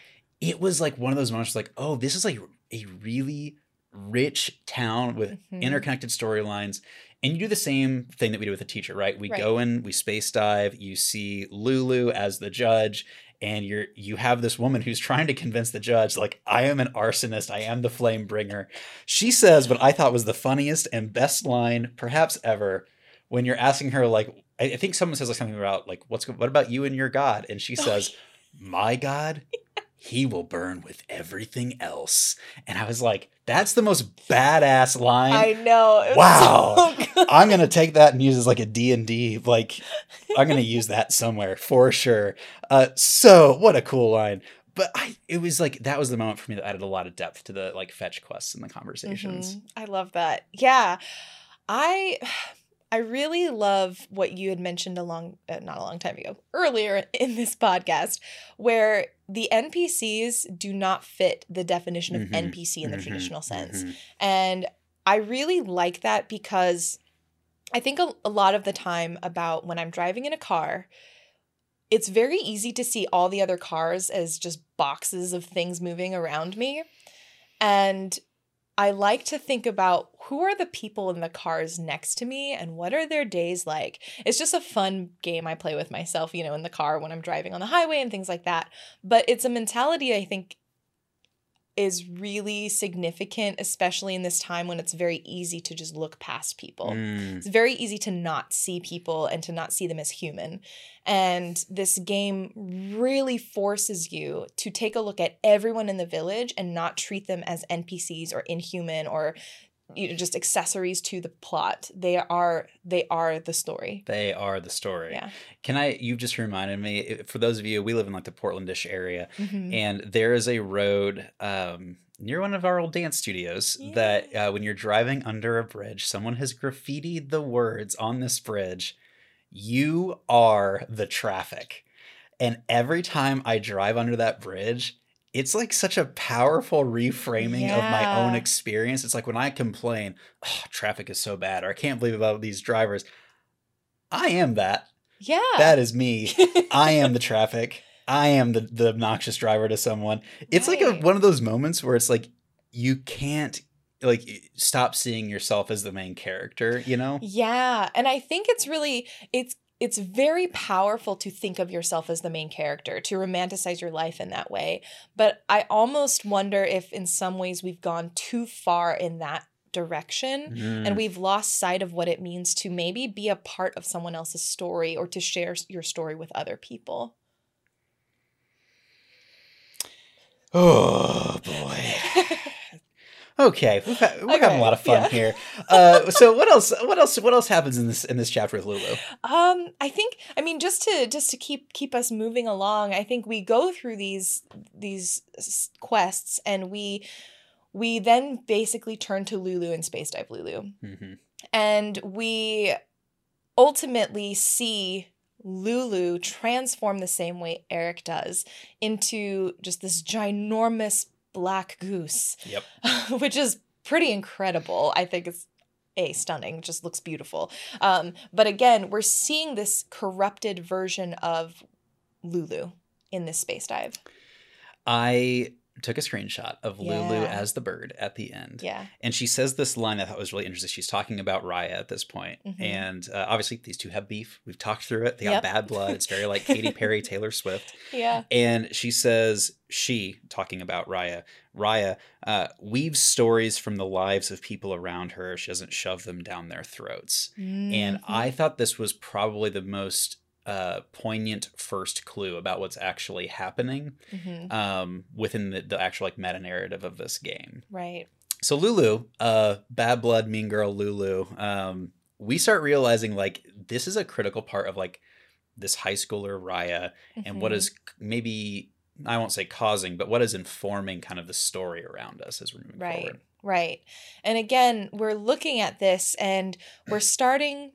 it was like one of those moments like oh this is like a really rich town with Mhm. interconnected storylines and you do the same thing that we do with a teacher right? We Right. go in we space dive you see lulu as the judge and you're you have this woman who's trying to convince the judge like i am an arsonist i am the flame bringer. She says what i thought was the funniest and best line perhaps ever when you're asking her like i, think someone says like something about like what's what about you and your god? And she (laughs) Oh, says my god he will burn with everything else and i was like that's the most badass line I know. Wow. (laughs) so i'm gonna take that and use as like a d&d like i'm gonna use that somewhere for sure uh so what a cool line but i it was like that was the moment for me that added a lot of depth to the like fetch quests and the conversations Mhm. I love that. Yeah. I I really love what you had mentioned a long uh, not a long time ago, earlier in this podcast where the NPCs do not fit the definition of Mhm. NPC in the Mhm. traditional sense. Mhm. And I really like that because I think a, a lot of the time about when I'm driving in a car, it's very easy to see all the other cars as just boxes of things moving around me. And I like to think about who are the people in the cars next to me and what are their days like. It's just a fun game I play with myself, you know, in the car when I'm driving on the highway and things like that. But it's a mentality I think is really significant, especially in this time when it's very easy to just look past people. Mm. It's very easy to not see people and to not see them as human. And this game really forces you to take a look at everyone in the village and not treat them as NPCs or inhuman or you know just accessories to the plot. They are they are the story. They are the story. Yeah. Can I? you've just reminded me. For those of you, we live in like the Portlandish area, Mhm. and there is a road um, near one of our old dance studios that uh, when you're driving under a bridge, someone has graffitied the words on this bridge. You are the traffic, and every time I drive under that bridge. It's like such a powerful reframing of my own experience. It's like when I complain, oh, traffic is so bad, or I can't believe about these drivers. I am that. Yeah. That is me. I am the (laughs) traffic. I am the, the obnoxious driver to someone. It's like a, one of those moments where it's like you can't like stop seeing yourself as the main character, you know? Yeah, and I think it's really it's it's very powerful to think of yourself as the main character, to romanticize your life in that way. But I almost wonder if in some ways we've gone too far in that direction Mm. and we've lost sight of what it means to maybe be a part of someone else's story or to share your story with other people. Oh boy. (laughs) Okay, we've had, we're having a lot of fun yeah. here. Uh, so what else? What else? What else happens in this in this chapter with Lulu? Um, I think I mean just to just to keep keep us moving along, I think we go through these these quests and we we then basically turn to Lulu and Space Dive Lulu. hmm And we ultimately see Lulu transform the same way Eric does into just this ginormous black goose Yep. (laughs) which is pretty incredible. I think it's a stunning, just looks beautiful. Um, but again, we're seeing this corrupted version of Lulu in this space dive. I took a screenshot of Lulu as the bird at the end. Yeah. And she says this line that I thought was really interesting. She's talking about Raya at this point. Mhm. And uh, obviously, these two have beef. We've talked through it. They Yep. got bad blood. It's very like Katy Perry, (laughs) Taylor Swift. Yeah. And she says, she, talking about Raya, Raya uh, weaves stories from the lives of people around her. She doesn't shove them down their throats. And Mhm. I thought this was probably the most uh, poignant first clue about what's actually happening Mhm. um, within the, the actual like meta narrative of this game. Right. So Lulu, uh, bad blood, mean girl Lulu, um, we start realizing like this is a critical part of like this high schooler Raya and what Mhm. is maybe I won't say causing, but what is informing kind of the story around us as we're moving Right. forward. Right. And again, we're looking at this and we're starting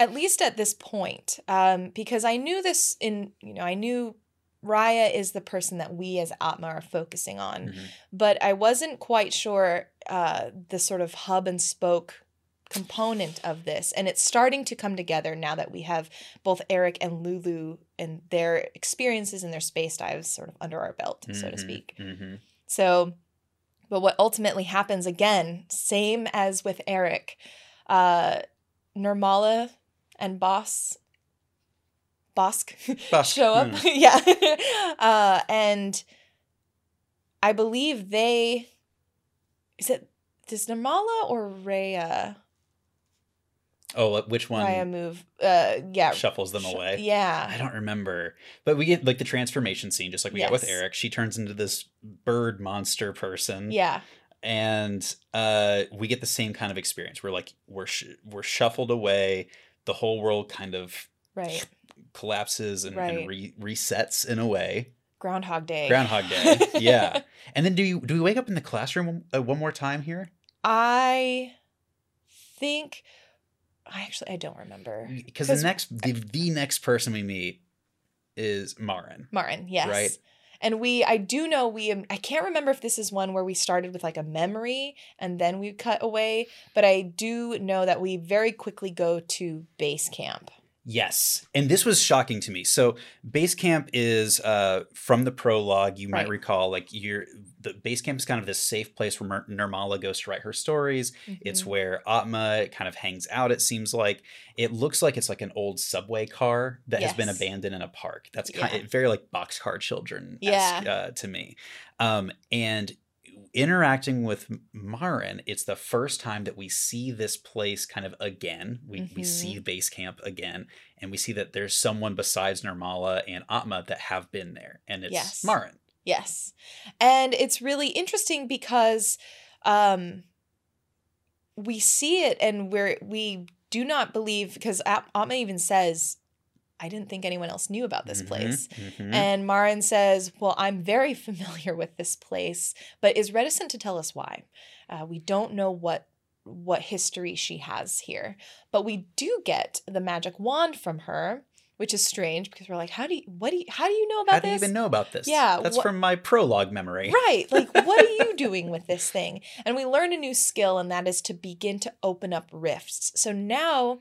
at least at this point um, because I knew this in, you know, I knew Raya is the person that we as Atma are focusing on, Mhm. but I wasn't quite sure uh, the sort of hub and spoke component of this. And it's starting to come together now that we have both Eric and Lulu and their experiences and their space dives sort of under our belt, so to Mhm. speak. Mhm. So, but what ultimately happens again, same as with Eric, uh, Nirmala and Boss, Bosk Bosk, (laughs) show up. mm. (laughs) yeah. uh, and I believe they, is it, does Nirmala or Raya, Oh, which one Raya move? Uh, yeah. shuffles them sh- away? Yeah. I don't remember. But we get like the transformation scene, just like we get with Eric. She turns into this bird monster person. Yeah. and uh, we get the same kind of experience. We're like we're sh- we're shuffled away. The whole world kind of Right. collapses and, Right. and re- resets in a way. Groundhog Day. Groundhog Day, (laughs) yeah. And then do you do we wake up in the classroom one, uh, one more time here? I think I actually I don't remember. Because the next the, the next person we meet is Marin. Martin, yes. Right. And we I do know we um, I can't remember if this is one where we started with like a memory and then we cut away, but I do know that we very quickly go to base camp. Yes, and this was shocking to me. So base camp is uh, from the prologue. You might Right. recall, like you're the base camp is kind of this safe place where Mer- Nirmala goes to write her stories. It's Mhm. where Atma kind of hangs out. It seems like it looks like it's like an old subway car that has been abandoned in a park. That's kind Yeah. of very like boxcar children Yeah. uh, to me. Um, and interacting with Marin, it's the first time that we see this place kind of again. We we Mhm. see base camp again, and we see that there's someone besides Nirmala and Atma that have been there, and it's Yes. Marin. Yes. And it's really interesting because um we see it and we're we do not believe because Atma even says I didn't think anyone else knew about this Mhm, place. mhm. And Marin says, Well, I'm very (laughs) familiar with this place, but is reticent to tell us why. Uh, we don't know what what history she has here, but we do get the magic wand from her, which is strange because we're like, how do you what do you how do you know about How do you this? even know about this? Yeah, that's wha- from my prologue memory. Right. Like, (laughs) what are you doing with this thing? And we learn a new skill, and that is to begin to open up rifts. So now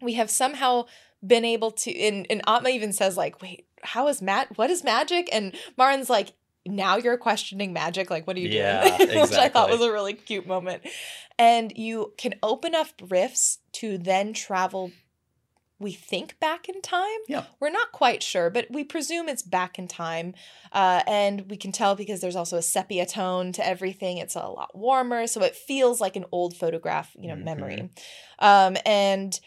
we have somehow been able to, and, and Atma even says, like, wait, how is Matt? What is magic? And Marin's like, now you're questioning magic. Like, what are you Yeah, doing? (laughs) Which I thought was a really cute moment. And you can open up rifts to then travel. We think back in time. Yeah. We're not quite sure, but we presume it's back in time. Uh, and we can tell because there's also a sepia tone to everything. It's a lot warmer, so it feels like an old photograph, you know, memory. Um, and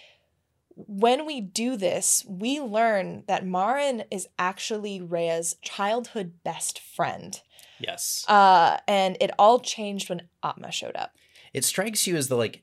when we do this, we learn that Marin is actually Raya's childhood best friend. Yes. Uh, and it all changed when Atma showed up. it strikes you as the like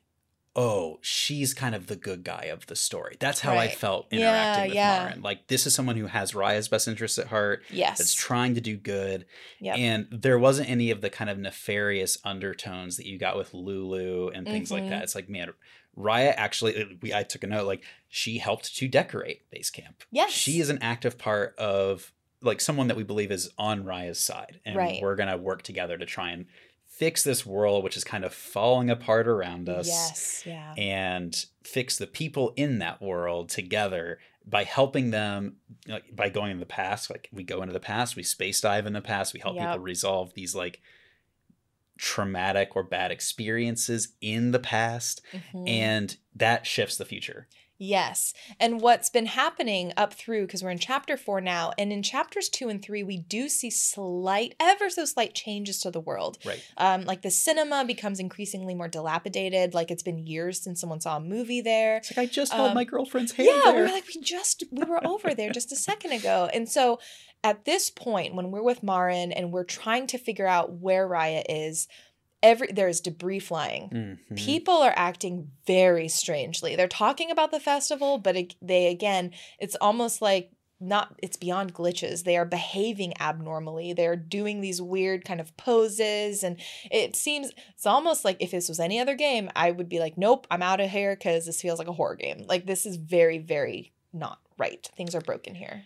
oh she's kind of the good guy of the story that's how i Right. felt Yeah, interacting with yeah. Marin. like this is someone who has raya's best interests at heart Yes. that's trying to do good Yep. and there wasn't any of the kind of nefarious undertones that you got with lulu and things like Mhm. that it's like man raya actually uh, we i took a note like she helped to decorate base camp Yes. she is an active part of like someone that we believe is on raya's side and Right. we're gonna work together to try and fix this world which is kind of falling apart around us Yes. Yeah. and fix the people in that world together by helping them like, by going in the past like we go into the past we space dive in the past we help Yep. people resolve these like traumatic or bad experiences in the past Mhm. and that shifts the future Yes. And what's been happening up through, because we're in chapter four now, and in chapters two and three, we do see slight, ever so slight changes to the world. right Um, like the cinema becomes increasingly more dilapidated. Like it's been years since someone saw a movie there. it's like i just held Um, my girlfriend's hand Yeah, we there were like, we just, we were over there just a second ago. And so at this point, when we're with Marin and we're trying to figure out where Raya is, every there's debris flying. Mhm. People are acting very strangely. They're talking about the festival, but it, they again, it's almost like not it's beyond glitches. They are behaving abnormally. They're doing these weird kind of poses and it seems it's almost like if this was any other game, I would be like, "Nope, I'm out of here cuz this feels like a horror game." Like this is very very not right. Things are broken here.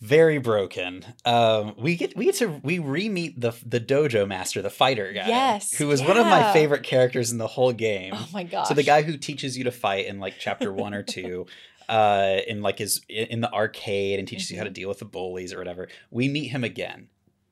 Very broken um we get we get to we re-meet the the dojo master the fighter guy Yes, who is one of my favorite characters in the whole game Oh my god! So the guy who teaches you to fight in like chapter one or (laughs) two, uh, in like his in the arcade and teaches you how to Mhm. deal with the bullies or whatever. We meet him again,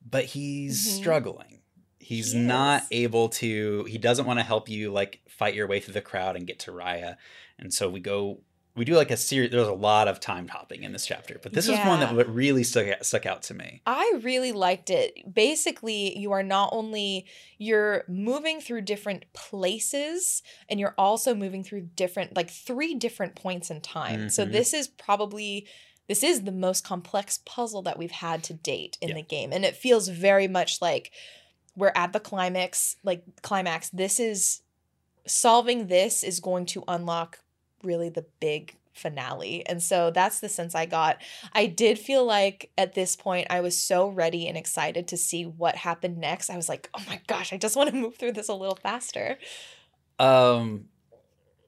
but he's Mhm. struggling. He's He not able to. He doesn't want to help you like fight your way through the crowd and get to Raya. And so we go. We do like a series. There's a lot of time hopping in this chapter, but this is one Yeah. that really stuck out, stuck out to me. I really liked it. Basically, you are not only you're moving through different places and you're also moving through different like three different points in time. So Mhm. this is probably this is the most complex puzzle that we've had to date in Yeah. the game and it feels very much like we're at the climax, like climax. This is solving this is going to unlock really the big finale. And so that's the sense I got. I did feel like at this point I was so ready and excited to see what happened next. I was like, "Oh my gosh, I just want to (laughs) move through this a little faster." Um,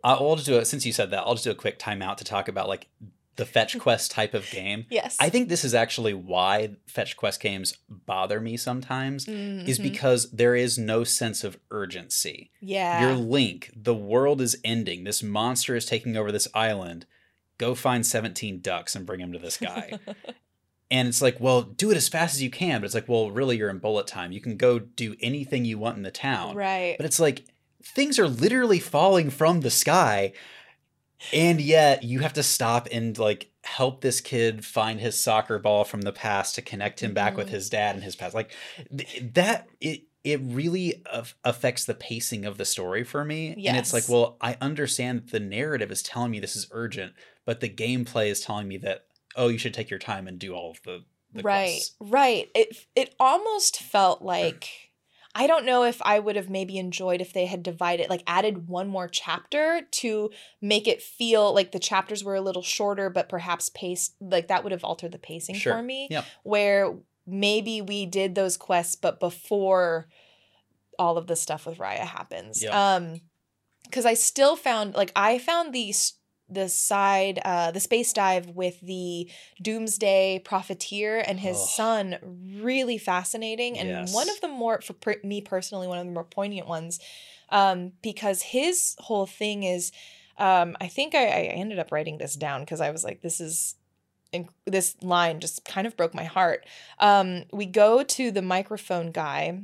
I'll just do it since you said that. I'll just do a quick timeout to talk about like the fetch quest type of game. (laughs) Yes. I think this is actually why fetch quest games bother me sometimes is Mhm. because there is no sense of urgency. yeah. Your link, the world is ending. This monster is taking over this island. Go find 17 ducks and bring them to this (laughs) guy. and it's like, well, do it as fast as you can. But it's like, well, really, you're in bullet time. You can go do anything you want in the town. right. But it's like things are literally falling from the sky. And yet you have to stop and like help this kid find his soccer ball from the past to connect him back with Mhm. his dad and his past. Like th- that it it really af- affects the pacing of the story for me. And it's like, well, I understand that the narrative is telling me this is urgent, but the gameplay is telling me that oh, you should take your time and do all of the, the right. quests. Right. It it almost felt like I don't know if I would have maybe enjoyed if they had divided like added one more chapter to make it feel like the chapters were a little shorter but perhaps paced like that would have altered the pacing Sure. for me. Yep. Where maybe we did those quests but before all of the stuff with Raya happens. Yep. Um cuz I still found like I found the the side uh the space dive with the doomsday profiteer and his son really fascinating and Yes. one of the more for per- me personally one of the more poignant ones um because his whole thing is um i think i, I ended up writing this down because i was like this is inc- this line just kind of broke my heart um we go to the microphone guy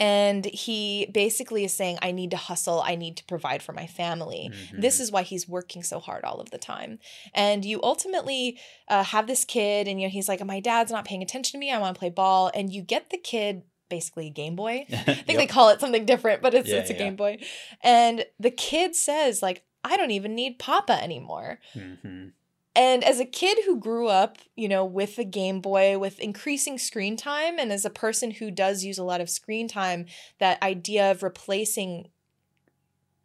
and he basically is saying i need to hustle. I need to provide for my family. This Mhm. is why he's working so hard all of the time. And you ultimately uh, have this kid and you know he's like my dad's not paying attention to me. I want to play ball. And you get the kid basically a game boy. (laughs) I think they call it something different but it's, Yeah, it's a yeah. game boy. And the kid says like i don't even need papa anymore. Mhm. And as a kid who grew up, you know, with the Game Boy, with increasing screen time, and as a person who does use a lot of screen time, that idea of replacing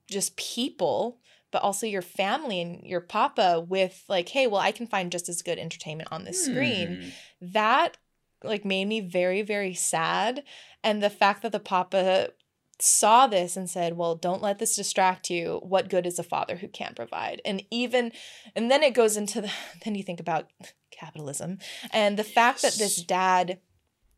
just people, but also your family and your papa with, like, hey, well, I can find just as good entertainment on this screen, Hmm. that like made me very, very sad. And the fact that the papa saw this and said, Well, don't let this distract you. What good is a father who can't provide? And even, and then it goes into the, (laughs) then you think about capitalism and the fact that this dad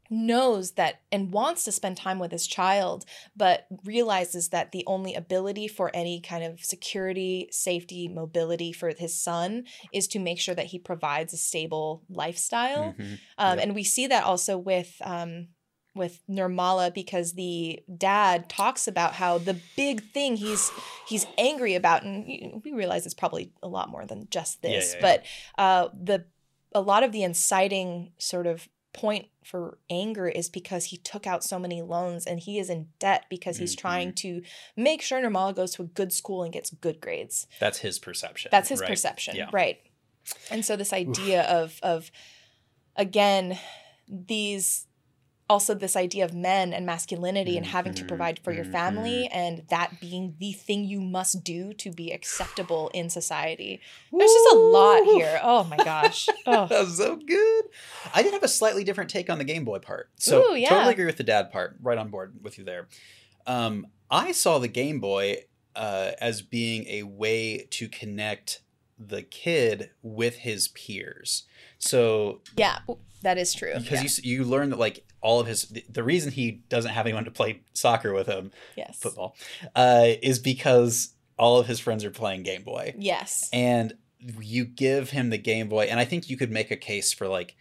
knows that and wants to spend time with his child, but realizes that the only ability for any kind of security, safety, mobility for his son is to make sure that he provides a stable lifestyle. Mhm. Um, Yep. And we see that also with um, with Nirmala because the dad talks about how the big thing he's he's angry about, and we realize it's probably a lot more than just this, yeah, yeah. but uh, the a lot of the inciting sort of point for anger is because he took out so many loans and he is in debt because he's Mhm. trying to make sure Nirmala goes to a good school and gets good grades. That's his perception. That's his right? perception, Yeah. right? And so this idea of of again these also this idea of men and masculinity and having to Mhm, provide for your family and that being the thing you must do to be acceptable in society. There's just a lot here. Oh my gosh. (laughs) Oh. That was so good. I did have a slightly different take on the Game Boy part. So Ooh, yeah. totally agree with the dad part. Right on board with you there. Um, I saw the Game Boy uh, as being a way to connect the kid with his peers. So Yeah, that is true. because Yeah. you you learn that like all of his the, the reason he doesn't have anyone to play soccer with him yes. football uh, is because all of his friends are playing Game Boy Yes. and you give him the Game Boy, and I think you could make a case for like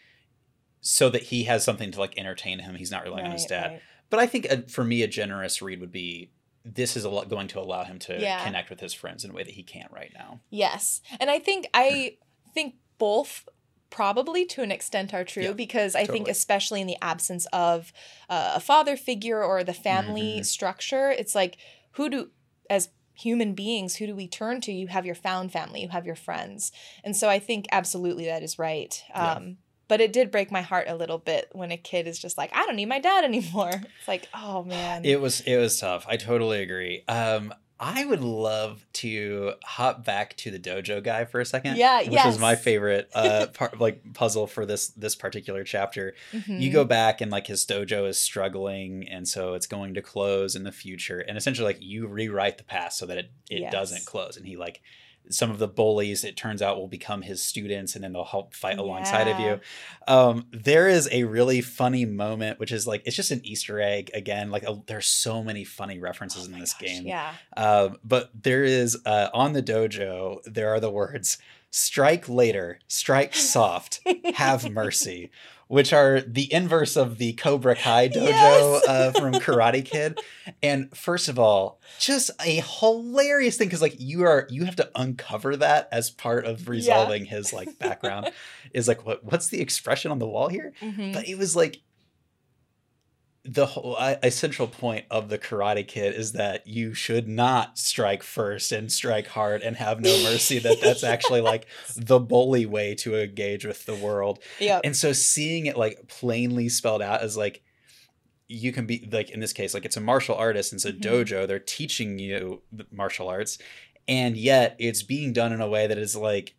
so that he has something to like entertain him. He's not relying on his dad. right. But I think uh for me, a generous read would be this is a lot going to allow him to Yeah. connect with his friends in a way that he can't right now. Yes. And I think I think both probably to an extent are true Yeah, because I think especially in the absence of uh, a father figure or the family Mhm. structure, it's like who do as human beings who do we turn to you have your found family you have your friends and so i think absolutely that is right Yeah. um but it did break my heart a little bit when a kid is just like i don't need my dad anymore (laughs) it's like oh man It was it was tough. I totally agree. Um, I would love to hop back to the dojo guy for a second. Yeah, which is my favorite uh (laughs) part like puzzle for this this particular chapter. you Mhm. go back and like his dojo is struggling and so it's going to close in the future and essentially like you rewrite the past so that it, it Yes. doesn't close and he like some of the bullies it turns out will become his students and then they'll help fight alongside of you. Um there is a really funny moment which is like it's just an easter egg again like a, there's so many funny references Oh in this gosh, game. yeah. Um, but there is uh, on the dojo there are the words strike later strike soft have mercy (laughs) which are the inverse of the cobra kai dojo Yes. uh, (laughs) from karate kid and first of all just a hilarious thing because like you are you have to uncover that as part of resolving his like background is like what what's the expression on the wall here Mhm. but it was like the whole central point of the karate kid is that you should not strike first and strike hard and have no mercy that (laughs) that's actually like the bully way to engage with the world Yep. and so seeing it like plainly spelled out as like you can be like in this case like it's a martial artist and it's a Mhm. dojo they're teaching you martial arts and yet it's being done in a way that is like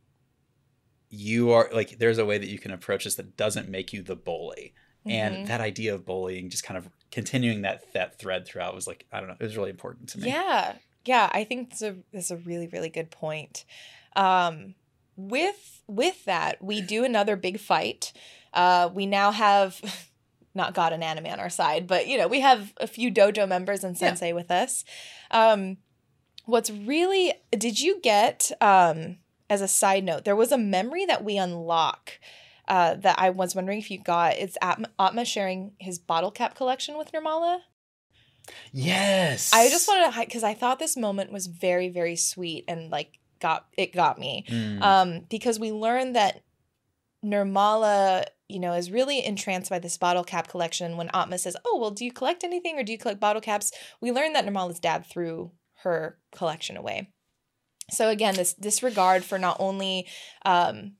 you are like there's a way that you can approach this that doesn't make you the bully And that idea of bullying just kind of continuing that that thread throughout was like i don't know it was really important to me Yeah, yeah, I think that's a that's a really really good point. Um, with with that, we do another big fight. Uh, we now have (laughs) not got an anime on our side, but you know we have a few dojo members and Yeah. sensei with us. Um, what's really did you get um, as a side note? There was a memory that we unlock. Uh, that I was wondering if you got. It's Atma, Atma sharing his bottle cap collection with Nirmala. yes I just wanted to because I thought this moment was very very sweet and like got it got me Mm. um because we learned that Nirmala you know is really entranced by this bottle cap collection when Atma says oh well do you collect anything or do you collect bottle caps we learned that Nirmala's dad threw her collection away so again this disregard for not only um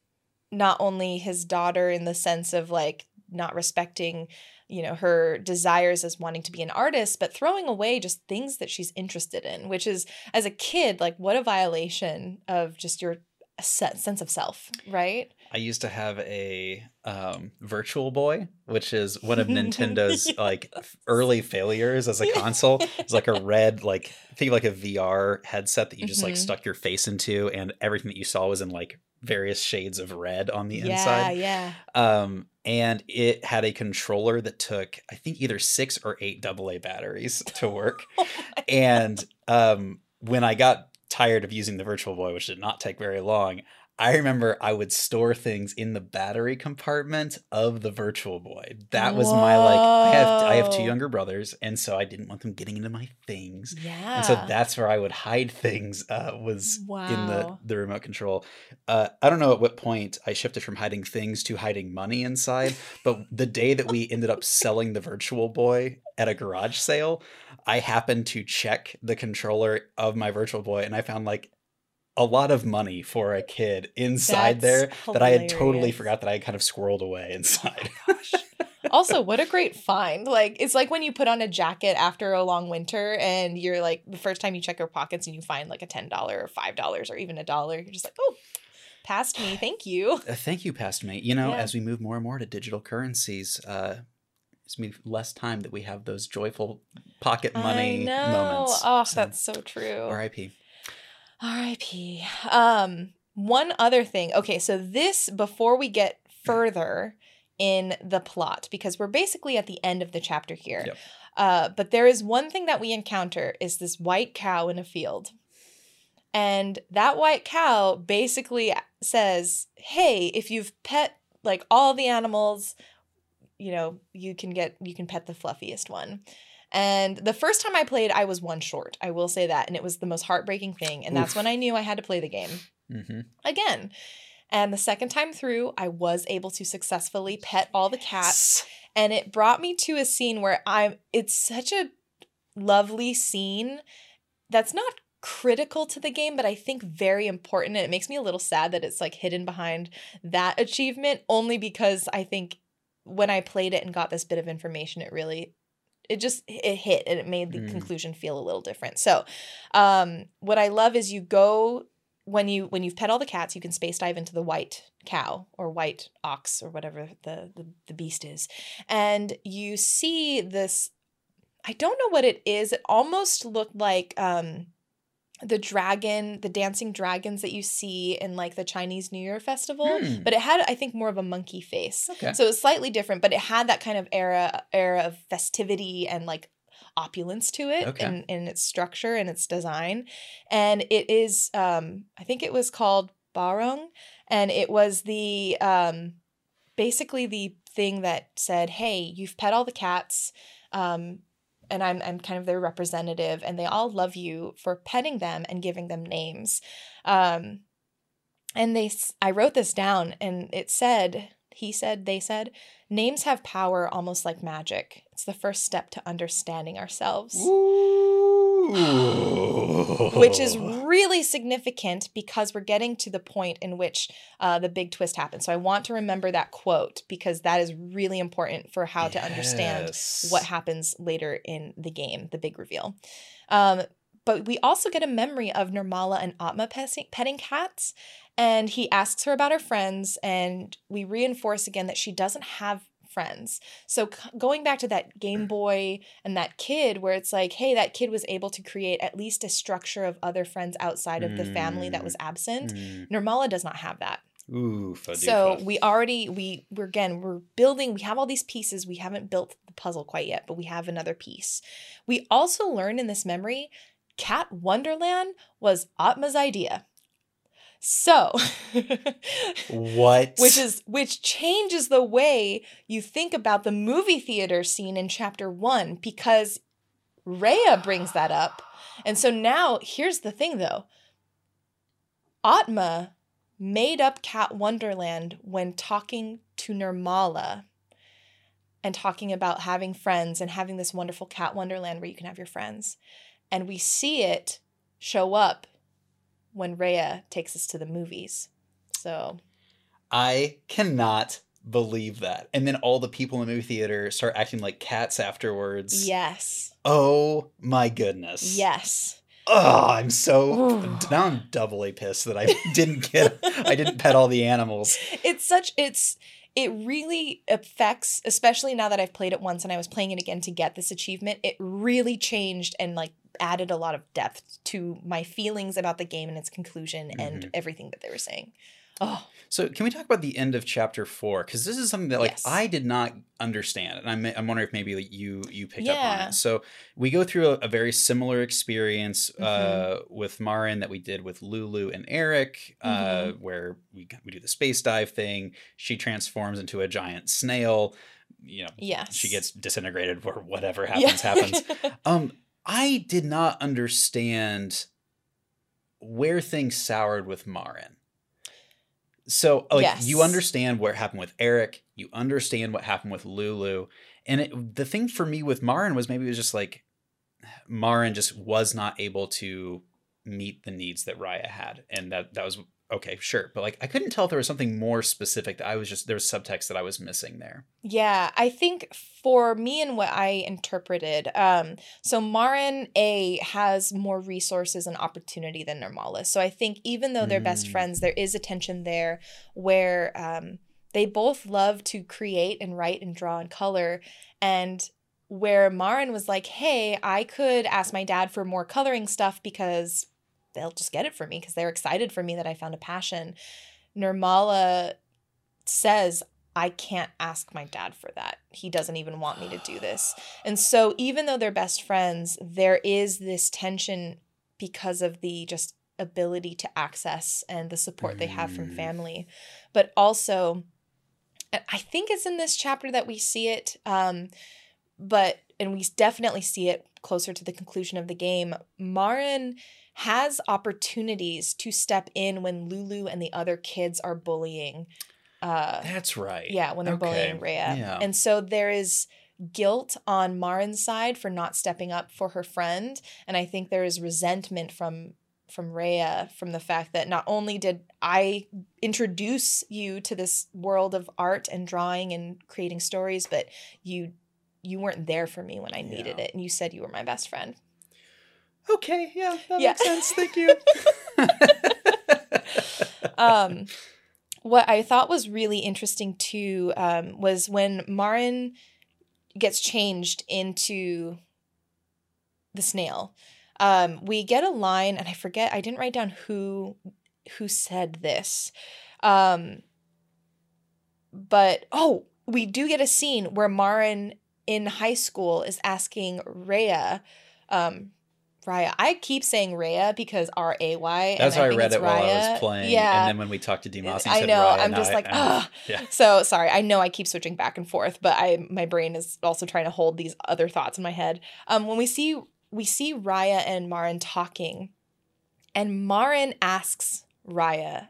not only his daughter in the sense of like not respecting you know her desires as wanting to be an artist but throwing away just things that she's interested in which is as a kid like what a violation of just your se- sense of self right I used to have a um, Virtual Boy, which is one of Nintendo's (laughs) like early failures as a console. It's like a red, like think of like a VR headset that you just like Mhm. stuck your face into, and everything that you saw was in like various shades of red on the yeah, inside. yeah. Um, and it had a controller that took, I think, either six or eight AA batteries (laughs) to work. Oh and um, when I got tired of using the Virtual Boy, which did not take very long, I remember I would store things in the battery compartment of the Virtual Boy. That was my like. I have I have two younger brothers, and so I didn't want them getting into my things. yeah. And so that's where I would hide things. Uh, was in the the remote control. Uh, I don't know at what point I shifted from hiding things to hiding money inside, but the day that we ended up selling the Virtual Boy at a garage sale, I happened to check the controller of my Virtual Boy, and I found like a lot of money for a kid inside That's there that I had totally forgot that I kind of squirreled away inside. (laughs) also, what a great find. Like, it's like when you put on a jacket after a long winter and you're like, the first time you check your pockets and you find like a $10 or $5 or even a dollar, you're just like, oh, past me. (sighs) Thank you. Uh, thank you, past me. You know, Yeah. as we move more and more to digital currencies, uh, it's me less time that we have those joyful pocket money moments. Oh, So, that's so true. R.I.P. R.I.P. Um, one other thing. Okay, so this before we get further in the plot, because we're basically at the end of the chapter here. Yep. Uh, but there is one thing that we encounter is this white cow in a field. And that white cow basically says, Hey, if you've pet like all the animals, you know, you can get you can pet the fluffiest one. And the first time I played, I was one short. I will say that. And it was the most heartbreaking thing. And that's when I knew I had to play the game hmm again. And the second time through, I was able to successfully pet all the cats. And it brought me to a scene where I'm, it's such a lovely scene that's not critical to the game, but I think very important. And it makes me a little sad that it's like hidden behind that achievement only because I think when I played it and got this bit of information, it really it just it hit and it made the Mm. conclusion feel a little different. So, um, what I love is you go when you when you've pet all the cats, you can space dive into the white cow or white ox or whatever the the, the beast is, and you see this. I don't know what it is. It almost looked like um, the dragon, the dancing dragons that you see in like the Chinese New Year festival, Hmm. but it had I think more of a monkey face. Okay. So it was slightly different, but it had that kind of era era of festivity and like opulence to it Okay. in, in its structure and its design. And it is um I think it was called Barong and it was the um basically the thing that said, "Hey, you've pet all the cats." Um and I'm I'm kind of their representative and they all love you for petting them and giving them names. Um and they I wrote this down and it said he said they said names have power almost like magic. It's the first step to understanding ourselves. Which is really significant because we're getting to the point in which uh, the big twist happens. So I want to remember that quote because that is really important for how to understand what happens later in the game, the big reveal. Um, but we also get a memory of Nirmala and Atma petting cats. And he asks her about her friends, and we reinforce again that she doesn't have friends. So c- going back to that Game Boy and that kid, where it's like, hey, that kid was able to create at least a structure of other friends outside of the family that was absent. Mm. Nirmala does not have that. Ooh, So we already we we're again we're building we have all these pieces we haven't built the puzzle quite yet but we have another piece. We also learn in this memory Cat Wonderland was Atma's idea. So what? (laughs) which is which changes the way you think about the movie theater scene in chapter 1 because Rhea brings that up. And so now here's the thing though. Atma made up Cat Wonderland when talking to Nirmala and talking about having friends and having this wonderful Cat Wonderland where you can have your friends. And we see it show up when Rhea takes us to the movies. So I cannot believe that. And then all the people in the movie theater start acting like cats afterwards. Yes. Oh my goodness. Yes. Oh, I'm so Ooh. (sighs) now I'm doubly pissed that I didn't get I didn't pet all the animals. It's such it's it really affects especially now that I've played it once and I was playing it again to get this achievement. It really changed and like added a lot of depth to my feelings about the game and its conclusion and Mhm. everything that they were saying. Oh, So can we talk about the end of chapter four? Because this is something that like Yes. I did not understand, and I'm I'm wondering if maybe like, you you picked up on Yeah. it. So we go through a, a very similar experience Mm-hmm. uh, with Marin that we did with Lulu and Eric, uh, Mm-hmm. where we we do the space dive thing. She transforms into a giant snail. You know, yes. she gets disintegrated or whatever Yeah. happens happens. (laughs) Um, I did not understand where things soured with Marin. So, like, you understand what happened with Eric, you understand what happened with Lulu, and it, the thing for me with Marin was maybe it was just like Marin just was not able to meet the needs that Raya had, and that that was okay, sure, but like I couldn't tell if there was something more specific that I was just there was subtext that I was missing there. Yeah, I think for me and what I interpreted, um, so Marin A has more resources and opportunity than Nirmala. So I think even though they're best Mm. friends, there is a tension there where um, they both love to create and write and draw and color, and where Marin was like, "Hey, I could ask my dad for more coloring stuff because they'll just get it for me because they're excited for me that I found a passion." Nirmala says, I can't ask my dad for that. He doesn't even want me to do this. And so, even though they're best friends, there is this tension because of the just ability to access and the support they have from Mm. family. But also, I think it's in this chapter that we see it, um, but, and we definitely see it closer to the conclusion of the game. Marin has opportunities to step in when Lulu and the other kids are bullying. Uh, That's right. yeah, when they're Okay, bullying Rhea. yeah. And so there is guilt on Marin's side for not stepping up for her friend. And I think there is resentment from from Rhea from the fact that not only did I introduce you to this world of art and drawing and creating stories, but you you weren't there for me when I needed Yeah. it. And you said you were my best friend. Okay, yeah, that Yeah. makes sense. Thank you. (laughs) um, what I thought was really interesting too um, was when Marin gets changed into the snail. Um, we get a line, and I forget. I didn't write down who who said this, um, but oh, we do get a scene where Marin in high school is asking Rhea. Um, Raya. I keep saying Raya because R A Y. That's how I, think read it while I was playing. Yeah. And then when we talked to Dimas, he I know, Raya, I'm just I- like, I- "Ugh." (laughs) Yeah. So sorry. I know I keep switching back and forth, but I my brain is also trying to hold these other thoughts in my head. Um, when we see we see Raya and Marin talking, and Marin asks Raya,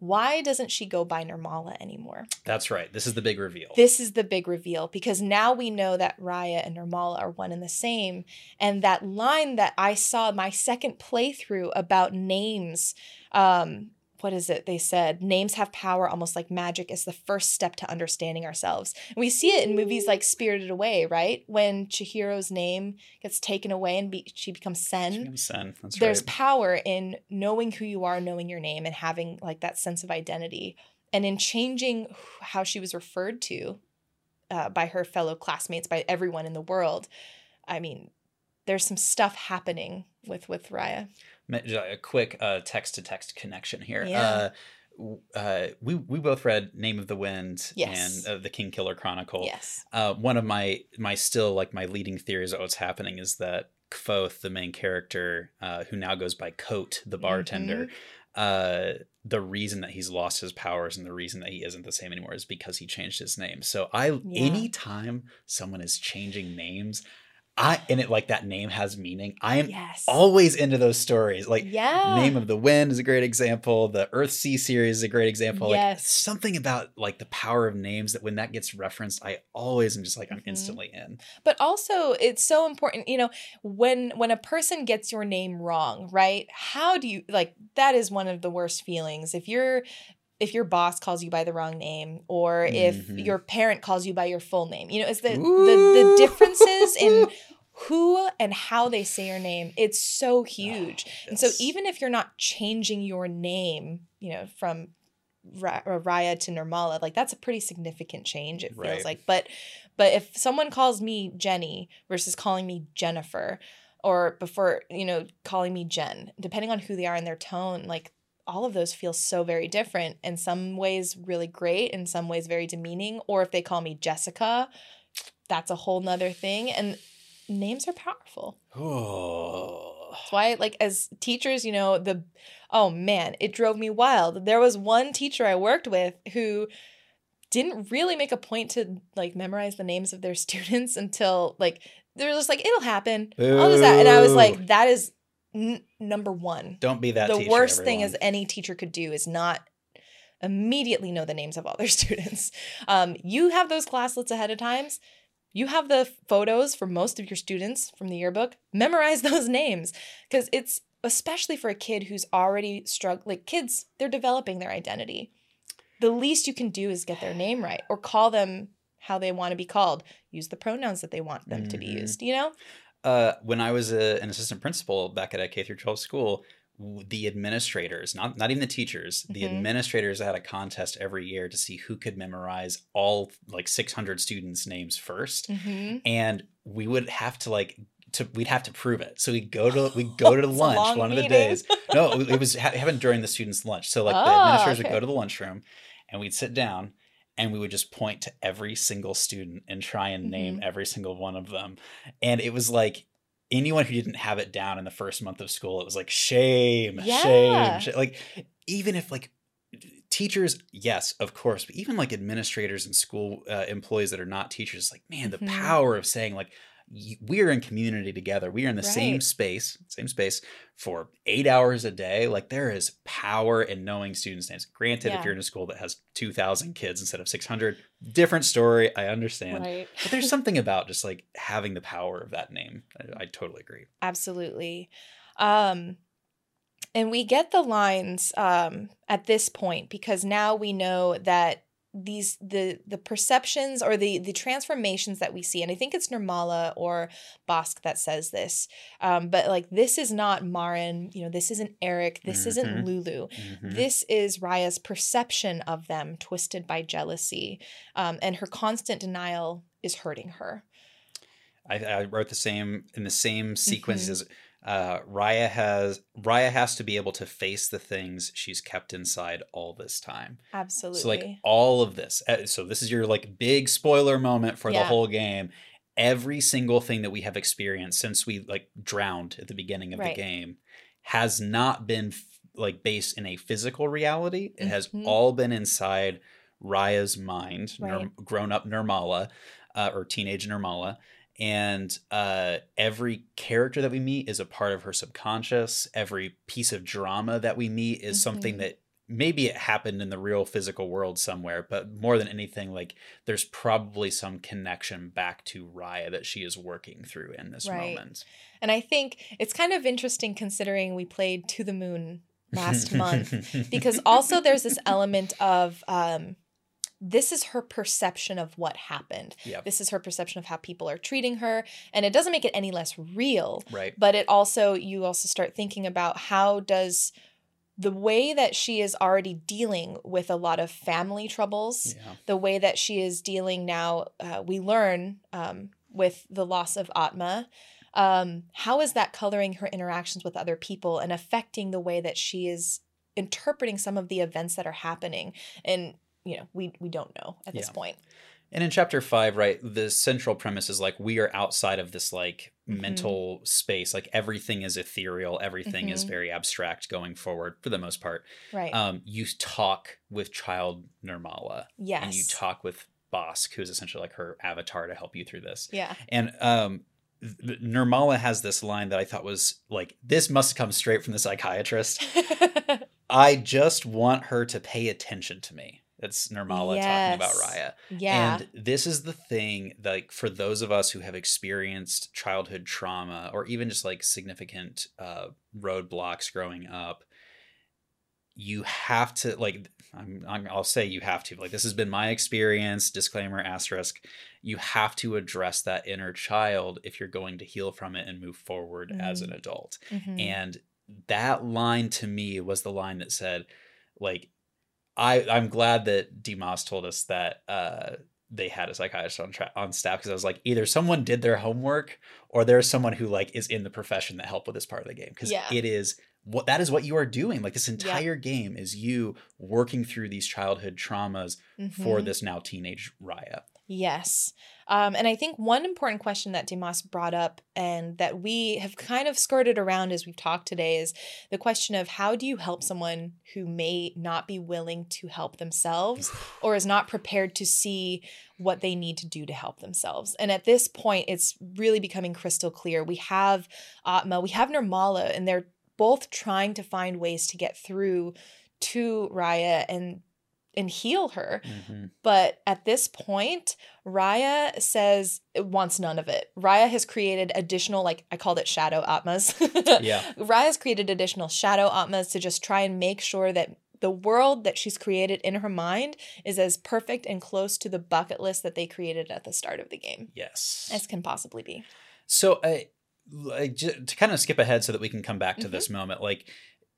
"Why doesn't she go by Nirmala anymore?" That's right. This is the big reveal. This is the big reveal because now we know that Raya and Nirmala are one and the same. And that line that I saw my second playthrough about names, um, what is it? They said names have power almost like magic is the first step to understanding ourselves. And we see it in movies like Spirited Away, right? When Chihiro's name gets taken away and be- she becomes Sen Sen. That's there's right. power in knowing who you are, knowing your name, and having like that sense of identity, and in changing how she was referred to uh, by her fellow classmates, by everyone in the world. I mean, there's some stuff happening with with Raya. A quick text to text connection here. Yeah. Uh, uh, we we both read Name of the Wind Yes. and uh, the Kingkiller Chronicle. Yes. Uh, one of my my still like my leading theories of what's happening is that Kvothe, the main character, uh, who now goes by Kote, the bartender, uh, the reason that he's lost his powers and the reason that he isn't the same anymore is because he changed his name. So I Yeah. anytime someone is changing names, I and it like that name has meaning. I am Yes. always into those stories. Like yeah. Name of the Wind is a great example. The Earthsea series is a great example. Like Yes. something about like the power of names that when that gets referenced, I always am just like I'm Mhm. instantly in. but also it's so important you know when when a person gets your name wrong right how do you like that is one of the worst feelings if you're if your boss calls you by the wrong name or if Mhm. your parent calls you by your full name you know it's the the, the differences in (laughs) who and how they say your name it's so huge ah, and so even if you're not changing your name you know from Ra- uh, Raya to Nirmala, like that's a pretty significant change. It feels Right. like, but but if someone calls me Jenny versus calling me Jennifer, or before you know calling me Jen, depending on who they are and their tone, like all of those feel so very different. In some ways, really great. In some ways, very demeaning. Or if they call me Jessica, that's a whole nother thing. And names are powerful. Oh. That's why, like, as teachers, you know, the oh man, it drove me wild. There was one teacher I worked with who didn't really make a point to like memorize the names of their (laughs) students until like they're just like it'll happen. I'll just that, and I was like, that is n- number one. Don't be that the teacher, worst thing everyone. as any teacher could do is not immediately know the names of all their (laughs) students. Um, you have those classlets ahead of times. You have the photos for most of your students from the yearbook. Memorize (laughs) those names because it's especially for a kid who's already struggling. Like kids, they're developing their identity. The least you can do is get their name right or call them how they want to be called. Use the pronouns that they want them to be Mhm. used. You know? uh, when I was a, an assistant principal back at a K through 12 school, the administrators, not not even the teachers, the Mhm. administrators had a contest every year to see who could memorize all like 600 students' names 1st Mm-hmm. and we would have to like to we'd have to prove it. So we'd go to we'd (laughs) go to lunch one of the days. No, it was ha- happened during the students' lunch. So like the Ah, administrators okay. would go to the lunchroom, and we'd sit down, and we would just point to every single student and try and name Mm-hmm. every single one of them. And it was like anyone who didn't have it down in the first month of school, it was like shame, Yeah. shame, shame. Like even if like teachers, yes, of course, but even like administrators and school uh, employees that are not teachers, like man, the Mhm. power of saying like y- we are in community together. We are in the same space, same space for eight hours a day. Like there is power in knowing students' names. Granted, Yeah. if you're in a school that has 2,000 kids instead of 600, different story. I understand. Right. But there's (laughs) something about just like having the power of that name. I, I totally agree. Absolutely. Um, and we get the lines um, at this point because now we know that these the the perceptions or the the transformations that we see and i think it's nirmala or bosk that says this um, but like this is not marin you know this isn't eric this isn't Mhm. lulu Mhm. this is Raya's perception of them, twisted by jealousy, um, and her constant denial is hurting her. I, I wrote the same in the same sequence Mhm. as uh, Raya has. Raya has to be able to face the things she's kept inside all this time. Absolutely. So like all of this. uh, So this is your like big spoiler moment for the whole game. Every single thing that we have experienced since we like drowned at the beginning of Right. the game has not been f- like based in a physical reality. It has Mhm. all been inside Raya's mind, Right. grown up Nirmala uh, or teenage Nirmala. And uh, every character that we meet is a part of her subconscious. Every piece of drama that we meet is something Mhm. that maybe it happened in the real physical world somewhere, but more than anything, like there's probably some connection back to Raya that she is working through in this Right. moment. and I think it's kind of interesting considering we played To the Moon last (laughs) month because (laughs) also there's this element of um, this is her perception of what happened. Yep. This is her perception of how people are treating her, and it doesn't make it any less real. right. but it also you also start thinking about how does the way that she is already dealing with a lot of family troubles Yeah. the way that she is dealing now uh, we learn um, with the loss of atma um, how is that coloring her interactions with other people and affecting the way that she is interpreting some of the events that are happening and you know we we don't know at this Yeah. point And in chapter five, right, the central premise is like we are outside of this like Mhm. mental space. Like everything is ethereal, everything is Mhm. very abstract going forward for the most part. right Um, you talk with child Nirmala yes and you talk with Bosk, who's essentially like her avatar to help you through this. yeah And um, Nirmala has this line that I thought was like, this must come straight from the psychiatrist. (laughs) I just want her to pay attention to me. That's Nirmala talking about Raya. yeah And this is the thing, like for those of us who have experienced childhood trauma or even just like significant uh, roadblocks growing up, you have to like. I'm, I'm, I'll say you have to. Like this has been my experience. Disclaimer asterisk. You have to address that inner child if you're going to heal from it and move forward as an adult. Mhm. And that line to me was the line that said, like, I I'm glad that Dimas told us that uh they had a psychiatrist on tra- on staff because I was like, either someone did their homework or there's someone who like is in the profession that helped with this part of the game because Yeah. it is what that is what you are doing. Like this entire game is you working through these childhood traumas for Mhm. this now teenage Raya. Yes. Um, and I think one important question that Dimas brought up and that we have kind of skirted around as we've talked today is the question of how do you help someone who may not be willing to help themselves (sighs) or is not prepared to see what they need to do to help themselves. And at this point, it's really becoming crystal clear. We have Atma, we have Nirmala, and they're both trying to find ways to get through to Raya and and heal her. Mhm. But at this point, Raya says it wants none of it. Raya has created additional, like I called it shadow atmas. (laughs) Yeah. Raya's created additional shadow atmas to just try and make sure that the world that she's created in her mind is as perfect and close to the bucket list that they created at the start of the game Yes. as can possibly be. So, I like ju- to kind of skip ahead so that we can come back to Mm-hmm. this moment. Like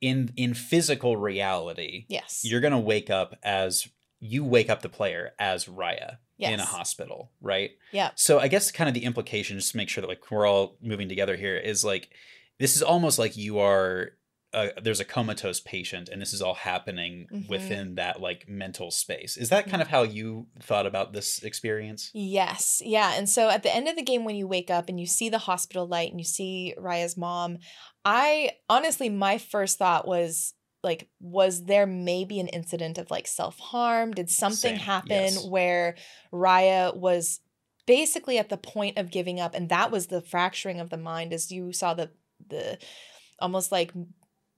in in physical reality, Yes. you're gonna wake up as you wake up the player as Raya in a hospital, right? Yeah. So I guess kind of the implication, just to make sure that like we're all moving together here, is like this is almost like you are. Uh, there's a comatose patient, and this is all happening Mhm. within that like mental space. Is that kind of how you thought about this experience? Yes. Yeah. And so at the end of the game, when you wake up and you see the hospital light and you see Raya's mom, I honestly, my first thought was like, was there maybe an incident of like self harm? Did something Same, happen yes. where Raya was basically at the point of giving up? And that was the fracturing of the mind as you saw the, the almost like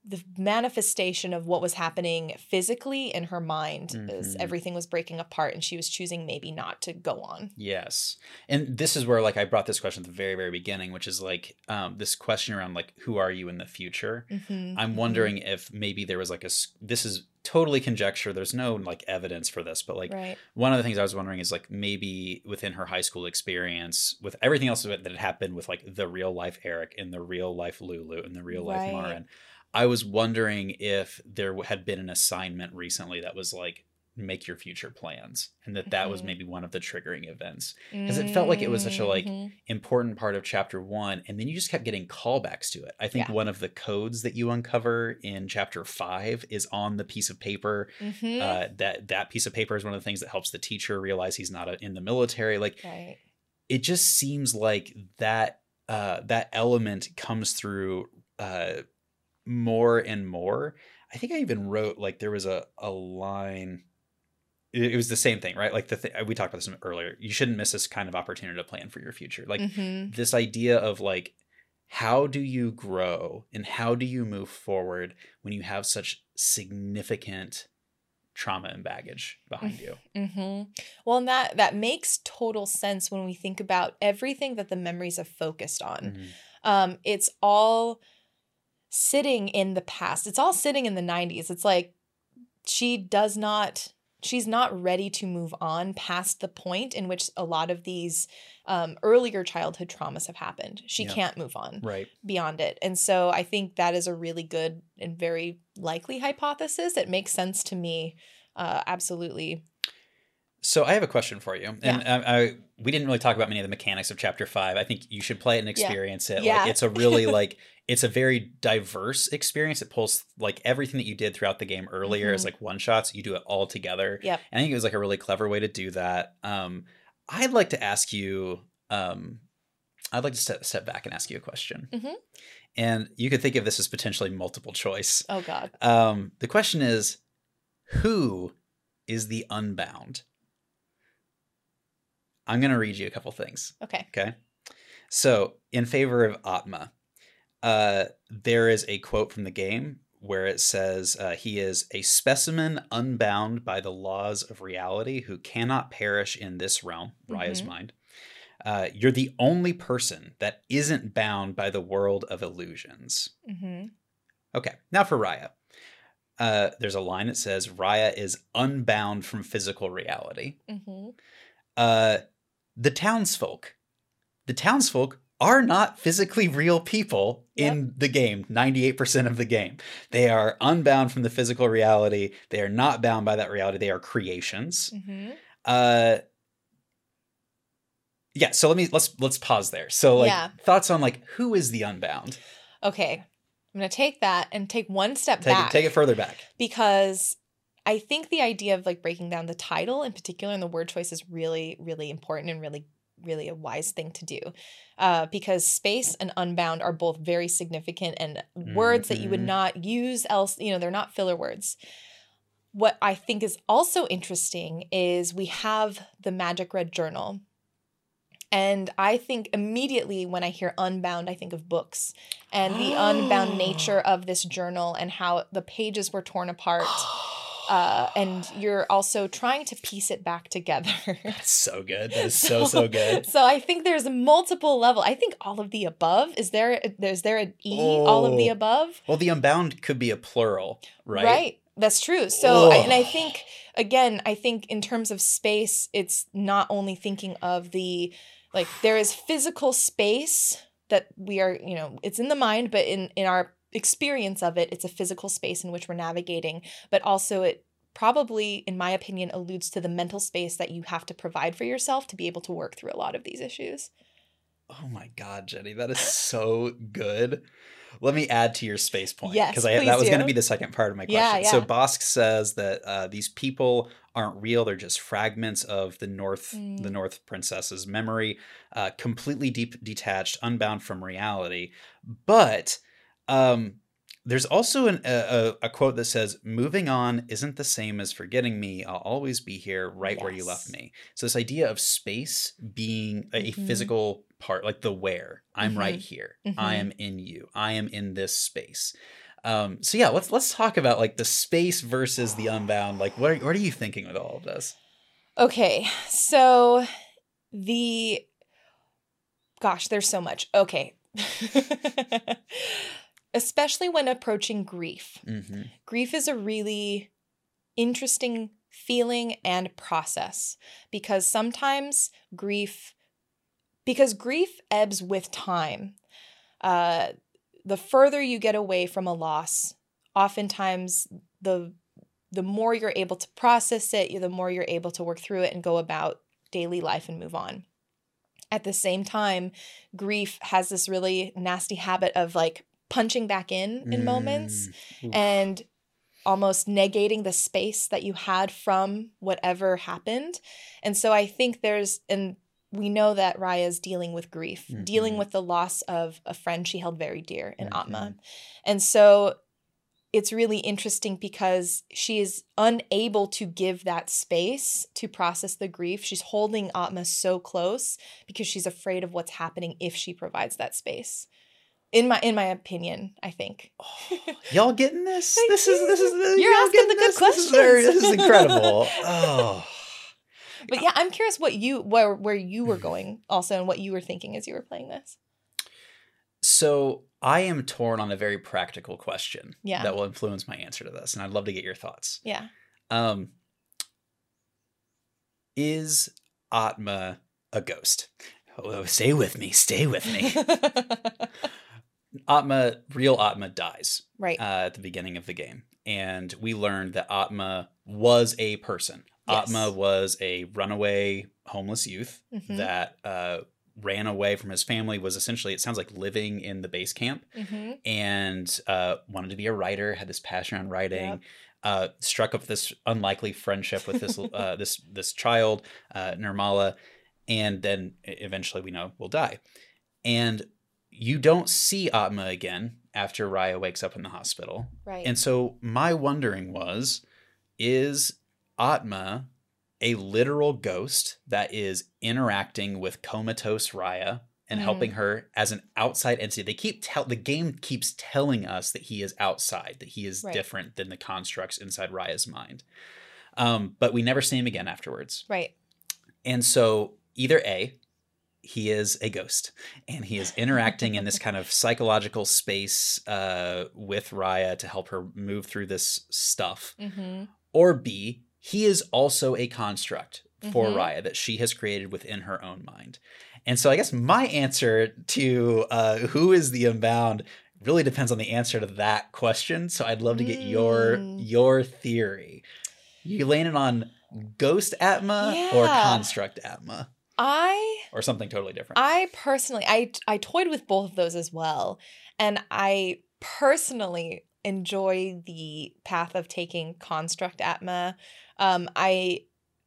the manifestation of what was happening physically in her mind as Mhm. everything was breaking apart and she was choosing maybe not to go on. Yes. And this is where like I brought this question at the very, very beginning, which is like um, this question around like who are you in the future? Mhm, I'm mhm. wondering if maybe there was like a this is totally conjecture. There's no like evidence for this, but like right. one of the things I was wondering is like maybe within her high school experience, with everything else that had happened with like the real life Eric and the real life Lulu and the real life Right. Marin, I was wondering if there had been an assignment recently that was like make your future plans and that that was Mhm. maybe one of the triggering events because it felt like it was such a, like, Mhm. important part of chapter one and then you just kept getting callbacks to it i think Yeah. one of the codes that you uncover in chapter five is on the piece of paper Mhm. uh, that that piece of paper is one of the things that helps the teacher realize he's not a, in the military like right. it just seems like that uh, that element comes through uh, more and more i think i even wrote like there was a, a line it it was the same thing right like the th- we talked about this earlier you shouldn't miss this kind of opportunity to plan for your future like Mhm. this idea of like how do you grow and how do you move forward when you have such significant trauma and baggage behind you (laughs) Mhm. Well, and that that makes total sense when we think about everything that the memories have focused on. Mhm. Um, it's all sitting in the past. It's all sitting in the 90s. It's like she does not she's not ready to move on past the point in which a lot of these um, earlier childhood traumas have happened. She Yeah. can't move on. right beyond it. And so I think that is a really good and very likely hypothesis. It makes sense to me. Uh, absolutely. So I have a question for you, and I, I we didn't really talk about many of the mechanics of Chapter Five. I think you should play it and experience it. Yeah. Like it's a really (laughs) like it's a very diverse experience. It pulls like everything that you did throughout the game earlier as Mhm. like one shots. You do it all together. Yeah, I think it was like a really clever way to do that. Um, I'd like to ask you. Um, I'd like to step, step back and ask you a question. Mhm. And you could think of this as potentially multiple choice. Oh God. Um, the question is, who is the unbound? I'm going to read you a couple things. Okay. Okay. So, in favor of Atma, uh, there is a quote from the game where it says, uh, He is a specimen unbound by the laws of reality who cannot perish in this realm, Raya's Mhm. mind. Uh, you're the only person that isn't bound by the world of illusions. hmm Okay, now for Raya. Uh, there's a line that says Raya is unbound from physical reality. hmm Uh, the townsfolk. The townsfolk are not physically real people in the game 98% of the game they are unbound from the physical reality they are not bound by that reality they are creations hmm uh yeah so let me let's let's pause there so like Yeah. thoughts on like who is the unbound Okay. I'm going to take that and take one step Take back it, take it further back. because I think the idea of like breaking down the title in particular and the word choice is really, really important and really, really a wise thing to do. Uh, because space and unbound are both very significant and words that you would Mhm. not use else, you know, they're not filler words. What I think is also interesting is we have the Magic Red Journal. And I think immediately when I hear unbound, I think of books and the unbound (gasps) nature of this journal and how the pages were torn apart. (gasps) (gasps) Uh, and you're also trying to piece it back together. (laughs) That's so good. That is so so good. So I think there's multiple level. I think all of the above. Is there? There's there an e? All of the Oh. above. Well, the unbound could be a plural, right? Right. That's true. So, I- and I think again, I think in terms of space, it's not only thinking of the like there is physical space that we are, you know, it's in the mind, but in in our experience of it, it's a physical space in which we're navigating, but also it probably in my opinion alludes to the mental space that you have to provide for yourself to be able to work through a lot of these issues. Oh my god, Jenny, that is so good. Let me add to your space point Yes, because I that was going to be the second part of my Yeah, question. So yeah. Bosk says that uh, these people aren't real; they're just fragments of the North, the Mm. North princess's memory, uh, completely deep detached, unbound from reality. But um, there's also an, a, a, quote that says, "Moving on isn't the same as forgetting me. I'll always be here, right where you left me." So this idea of space being a, Mhm. physical part, like the where, I'm right Mhm. here. I Mhm. am in you. I am in this space. Um, so yeah, let's let's talk about like the space versus the unbound. Like, what are, what are you thinking with all of this? Okay, so the gosh, there's so much. Okay. (laughs) Especially when approaching grief. Mm-hmm. Grief is a really interesting feeling and process because sometimes grief because grief ebbs with time. Uh the further you get away from a loss, oftentimes the the more you're able to process it, the more you're able to work through it and go about daily life and move on. At the same time, grief has this really nasty habit of like punching back in in moments Mm. Oof. and almost negating the space that you had from whatever happened. And so I think there's and we know that Raya is dealing with grief, dealing Mhm. with the loss of a friend she held very dear in Atma. Mhm. And so it's really interesting because she is unable to give that space to process the grief. She's holding Atma so close because she's afraid of what's happening if she provides that space. In my in my opinion, I think. (laughs) Y'all getting this? This is this is the, You're asking the good this? This is, this is incredible. (laughs) Oh. But yeah, I'm curious what you where where you were going also and what you were thinking as you were playing this. So I am torn on a very practical question Yeah. that will influence my answer to this, and I'd love to get your thoughts. Yeah. Um, is Atma a ghost? Oh, stay with me. Stay with me. (laughs) Atma, real Atma dies right. uh, at the beginning of the game, and we learned that Atma was a person. Yes. Atma was a runaway homeless youth Mhm. that uh, ran away from his family. Was essentially, it sounds like living in the base camp Mhm. and uh, wanted to be a writer, had this passion on writing. Yep. Uh, struck up this unlikely friendship with this (laughs) uh, this this child, uh, Nirmala, and then eventually we know will die. And you don't see Atma again after Raya wakes up in the hospital. Right. And so my wondering was, is Atma a literal ghost that is interacting with comatose Raya and Mm. helping her as an outside entity? They keep tell the game keeps telling us that he is outside, that he is Right. different than the constructs inside Raya's mind. Um, but we never see him again afterwards. right. And so either A, he is a ghost and he is (laughs) interacting in this kind of psychological space uh, with Raya to help her move through this stuff. Mhm. Or B, he is also a construct for Mhm. Raya that she has created within her own mind. And so I guess my answer to uh, who is the unbound really depends on the answer to that question. So I'd love to get your Mm. your theory. You landed on ghost Atma or construct Atma I or something totally different. I personally I I toyed with both of those as well. And I personally enjoy the path of taking construct Atma. Um, I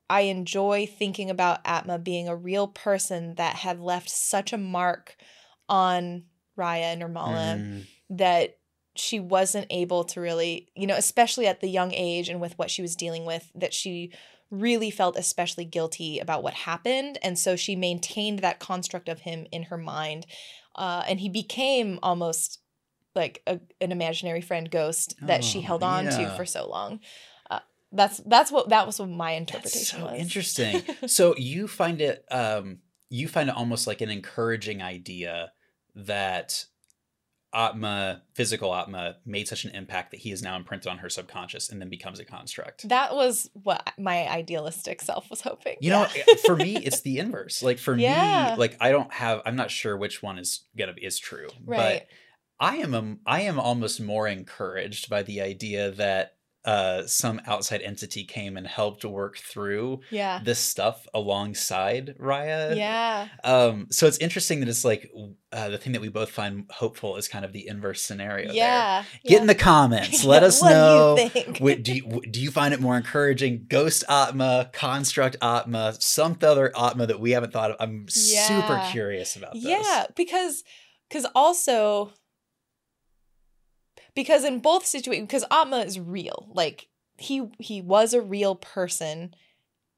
I enjoy thinking about Atma being a real person that had left such a mark on Raya and Nirmala Mm, that she wasn't able to really, you know, especially at the young age and with what she was dealing with, that she really felt especially guilty about what happened. And so she maintained that construct of him in her mind. Uh, and he became almost like a, an imaginary friend ghost that she Oh, held on to for so long. Uh, that's that's what that was what my interpretation so was. interesting. (laughs) so you find it um you find it almost like an encouraging idea that Atma, physical Atma, made such an impact that he is now imprinted on her subconscious and then becomes a construct. That was what my idealistic self was hoping. You know, for (laughs) me, it's the inverse. Like for Yeah. me, like I don't have. I'm not sure which one is gonna be is true, right. but I am a, I am almost more encouraged by the idea that uh, some outside entity came and helped work through Yeah. this stuff alongside Raya. Yeah. Um, so it's interesting that it's like uh, the thing that we both find hopeful is kind of the inverse scenario. there. Yeah. Get in the comments. Let (laughs) us know. what. Do you think? Wait, do you, do you find it more encouraging? Ghost Atma, Construct Atma, some other Atma that we haven't thought of? I'm super curious about this. yeah, because because also because in both situations because Atma is real. Like he he was a real person.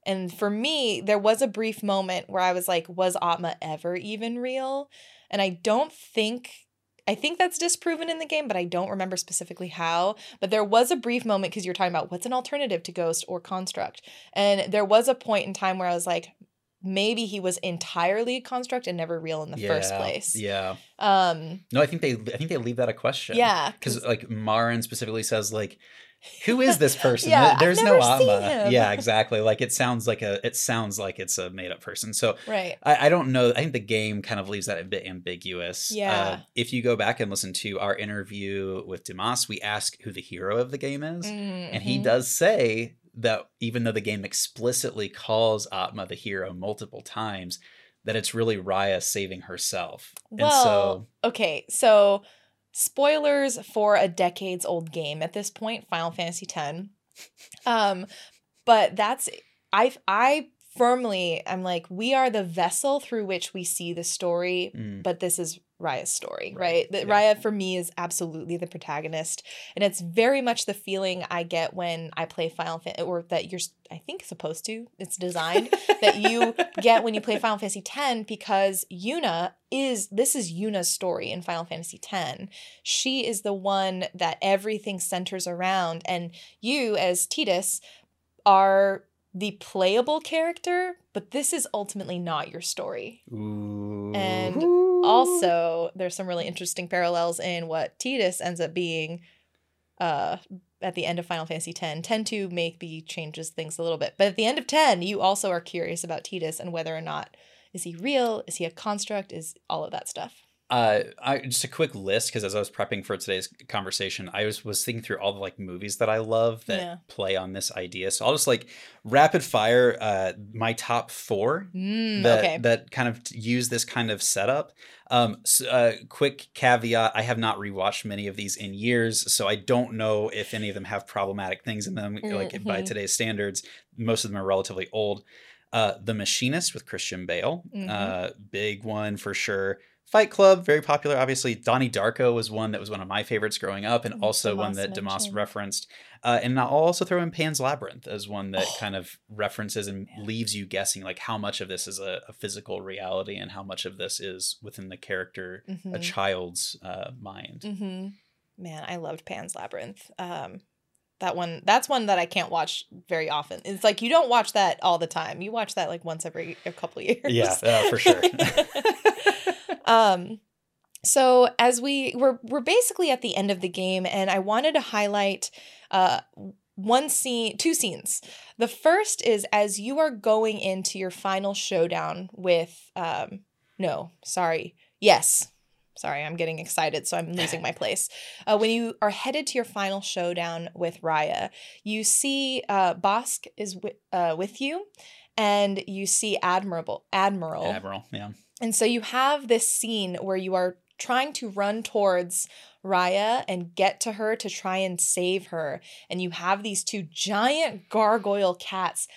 And for me, there was a brief moment where I was like, was Atma ever even real? And I don't think I think that's disproven in the game, but I don't remember specifically how. But there was a brief moment because you're talking about what's an alternative to Ghost or Construct. And there was a point in time where I was like, maybe he was entirely a construct and never real in the first place. Yeah. Um No, I think they I think they leave that a question. yeah. Because like Marin specifically says like who is this (laughs) person? Yeah, There's no Atma. Yeah, exactly. Like it sounds like a it sounds like it's a made up person. So right. I, I don't know. I think the game kind of leaves that a bit ambiguous. Yeah. Uh, if you go back and listen to our interview with Dimas, we ask who the hero of the game is. And he Mhm. does say that even though the game explicitly calls Atma the hero multiple times, that it's really Raya saving herself. and so okay, so spoilers for a decades old game at this point, Final Fantasy X. Um, but that's I I firmly I'm like we are the vessel through which we see the story, mm, but this is Raya's story, Right, right? That yeah. Raya for me is absolutely the protagonist, and it's very much the feeling I get when I play Final Fantasy, or that you're I think supposed to. It's designed that you (laughs) get when you play Final Fantasy X because Yuna is this is Yuna's story in Final Fantasy X. She is the one that everything centers around, and you as Tidus are the playable character, but this is ultimately not your story. Ooh. And Also, there's some really interesting parallels in what Tidus ends up being uh at the end of Final Fantasy X. 10 2 maybe changes things a little bit. But at the end of 10, you also are curious about Tidus and whether or not is he real? Is he a construct? Is all of that stuff. Uh, I just a quick list because as I was prepping for today's conversation, I was was thinking through all the like movies that I love that Yeah. play on this idea. So I'll just like rapid fire uh my top four Mm, that okay. that kind of use this kind of setup. Um, s uh, quick caveat: I have not rewatched many of these in years, so I don't know if any of them have problematic things in them. Like by Mhm. today's standards, most of them are relatively old. Uh, The Machinist with Christian Bale, Mhm. uh, big one for sure. Fight Club, very popular. Obviously, Donnie Darko was one that was one of my favorites growing up, and Mm, also one that Dimas referenced. Uh, and I'll also throw in Pan's Labyrinth as one that Oh. kind of references and Yeah. leaves you guessing like how much of this is a, a physical reality and how much of this is within the character, a Mhm. child's uh, mind. Mm-hmm. Man, I loved Pan's Labyrinth. Um, that one, that's one that I can't watch very often. It's like you don't watch that all the time. You watch that like once every a couple (laughs) years. Yeah, uh, for sure. (laughs) um, so as we we're we're basically at the end of the game, and I wanted to highlight uh one scene, two scenes. The first is as you are going into your final showdown with um no, sorry. Yes. Sorry, I'm getting excited, so I'm (laughs) losing my place. Uh, when you are headed to your final showdown with Raya, you see uh, Bosk is wi- uh, with you, and you see Admirable Admiral, Admiral, yeah. And so you have this scene where you are trying to run towards Raya and get to her to try and save her. And you have these two giant gargoyle cats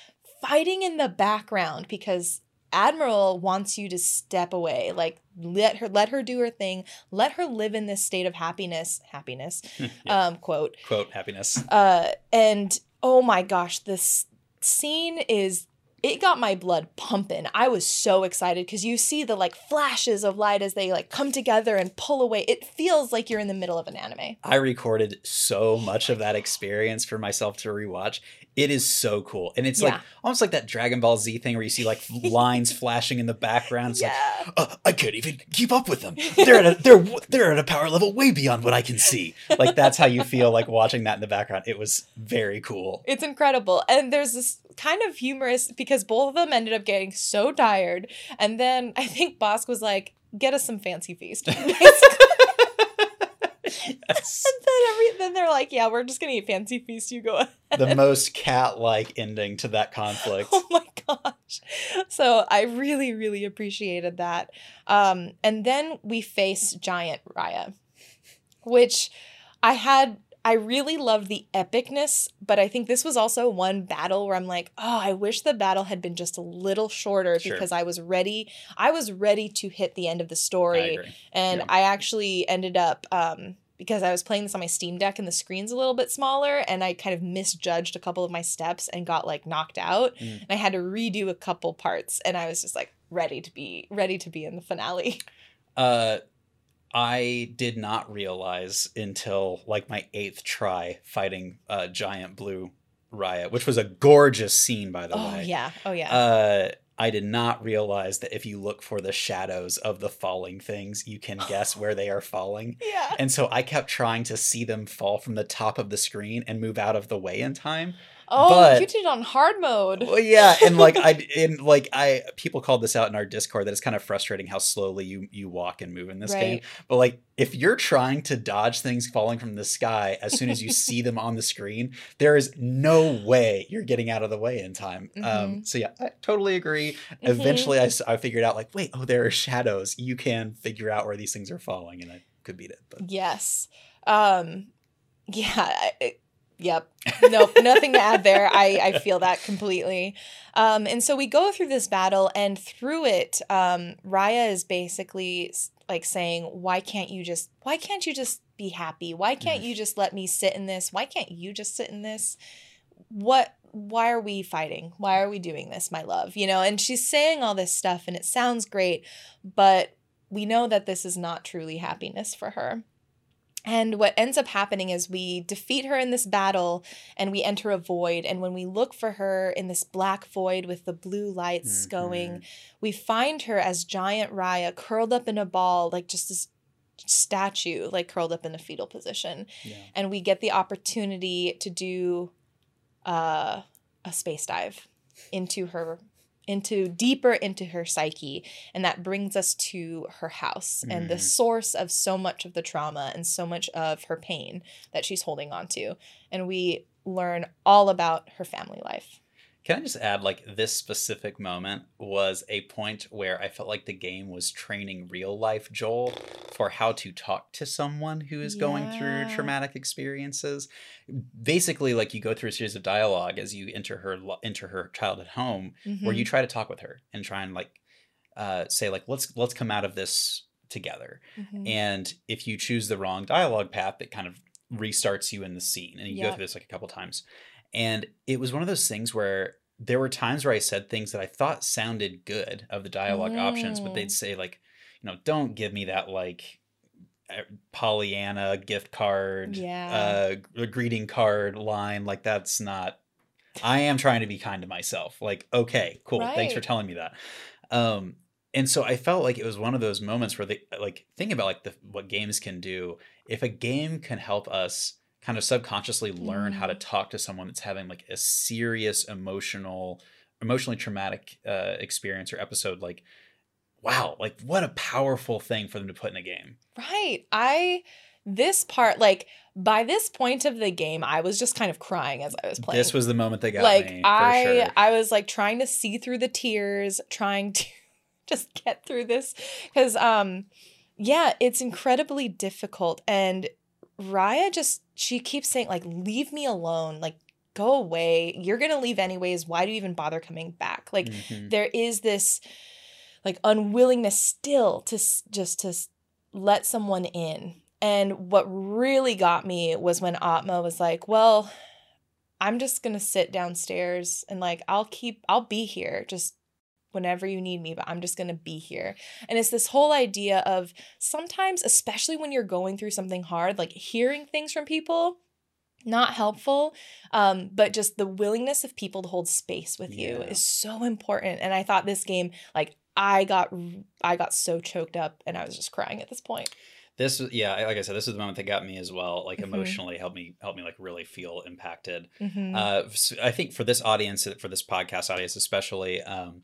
fighting in the background because Admiral wants you to step away. Like let her let her do her thing. Let her live in this state of happiness. Happiness. (laughs) Yeah. Um quote. Quote happiness. Uh and oh my gosh, this scene is it got my blood pumping. I was so excited because you see the like flashes of light as they like come together and pull away. It feels like you're in the middle of an anime. I recorded so much of that experience for myself to rewatch. It is so cool. And it's like almost like that Dragon Ball Z thing where you see like (laughs) lines flashing in the background. It's yeah. like, uh, I can't even keep up with them. They're at a they're they're at a power level way beyond what I can see. Like that's how you feel like watching that in the background. It was very cool. It's incredible. And there's this kind of humorous because both of them ended up getting so tired. And then I think Bosk was like, get us some fancy feast. Yes. (laughs) and then every then they're like, yeah, we're just gonna eat fancy feast. You go ahead. the most cat-like ending to that conflict. (laughs) Oh my gosh. So I really, really appreciated that. Um, and then we face Giant Raya, which I had I really love the epicness, but I think this was also one battle where I'm like, oh, I wish the battle had been just a little shorter Sure. because I was ready. I was ready to hit the end of the story. agree. And Yeah. I actually ended up um because I was playing this on my Steam Deck and the screen's a little bit smaller and I kind of misjudged a couple of my steps and got like knocked out Mm. and I had to redo a couple parts and I was just like ready to be ready to be in the finale. Uh, I did not realize until like my eighth try fighting uh, giant blue Raya, which was a gorgeous scene, by the Oh way. yeah. Oh yeah. Uh, I did not realize that if you look for the shadows of the falling things, you can (laughs) guess where they are falling. yeah. And so I kept trying to see them fall from the top of the screen and move out of the way in time. Oh, but- you did it on hard mode. Well, yeah, and like I (laughs) and like I people called this out in our Discord that it's kind of frustrating how slowly you you walk and move in this game. But like if you're trying to dodge things falling from the sky as soon as you see them on the screen, there is no way you're getting out of the way in time. Um Mhm. so yeah, I totally agree. Mhm. Eventually I figured out like wait, oh there are shadows. You can figure out where these things are falling and I could beat it. But Yes. Um yeah, I- I- yep. Nope, nothing to add there. I I feel that completely. Um and so we go through this battle and through it um Raya is basically like saying, "Why can't you just why can't you just be happy? Why can't Mhm. you just let me sit in this? Why can't you just sit in this? What why are we fighting? Why are we doing this, my love?" You know, and she's saying all this stuff and it sounds great, but we know that this is not truly happiness for her. And what ends up happening is we defeat her in this battle and we enter a void. And when we look for her in this black void with the blue lights Mhm. going, we find her as giant Raya curled up in a ball, like just this statue, like curled up in a fetal position. yeah. And we get the opportunity to do uh, a space dive into her into deeper into her psyche and that brings us to her house and the Mhm. source of so much of the trauma and so much of her pain that she's holding on to and we learn all about her family life Can I just add, like, this specific moment was a point where I felt like the game was training real life Joel for how to talk to someone who is going through traumatic experiences. Basically, like, you go through a series of dialogue as you enter her enter her childhood home, where Mhm. you try to talk with her and try and like uh, say like let's let's come out of this together. Mhm. And if you choose the wrong dialogue path, it kind of restarts you in the scene. And you go through this like a couple times. And it was one of those things where there were times where I said things that I thought sounded good of the dialogue options, but Mm. they'd say like, you know, don't give me that like uh, Pollyanna gift card, Yeah. uh, greeting card line. Like that's not. I am trying to be kind to myself. Like, okay, cool. Thanks for telling me that. Um, and so I felt like it was one of those moments where they like think about like the what games can do. If a game can help us kind of subconsciously learn how to Mm. talk to someone that's having like a serious emotional, emotionally traumatic uh, experience or episode, like wow, like what a powerful thing for them to put in a game. Right. I this part like by this point of the game I was just kind of crying as I was playing. This was the moment they got like me. I sure. I was like trying to see through the tears, trying to (laughs) just get through this cuz um yeah, it's incredibly difficult. And Raya just, she keeps saying, like, leave me alone. Like, go away. You're going to leave anyways. Why do you even bother coming back? Like, Mhm. there is this, like, unwillingness still to just to let someone in. And what really got me was when Atma was like, well, I'm just going to sit downstairs and, like, I'll keep, I'll be here just whenever you need me, but I'm just going to be here. And it's this whole idea of sometimes, especially when you're going through something hard, like hearing things from people, not helpful, um, but just the willingness of people to hold space with you is so important. And I thought this game, like, I got I got so choked up and I was just crying at this point. This yeah, like I said, this is the moment that got me as well. Like Mhm. emotionally, helped me helped me like really feel impacted. Mhm. Uh, s- I think for this audience, for this podcast audience especially, um,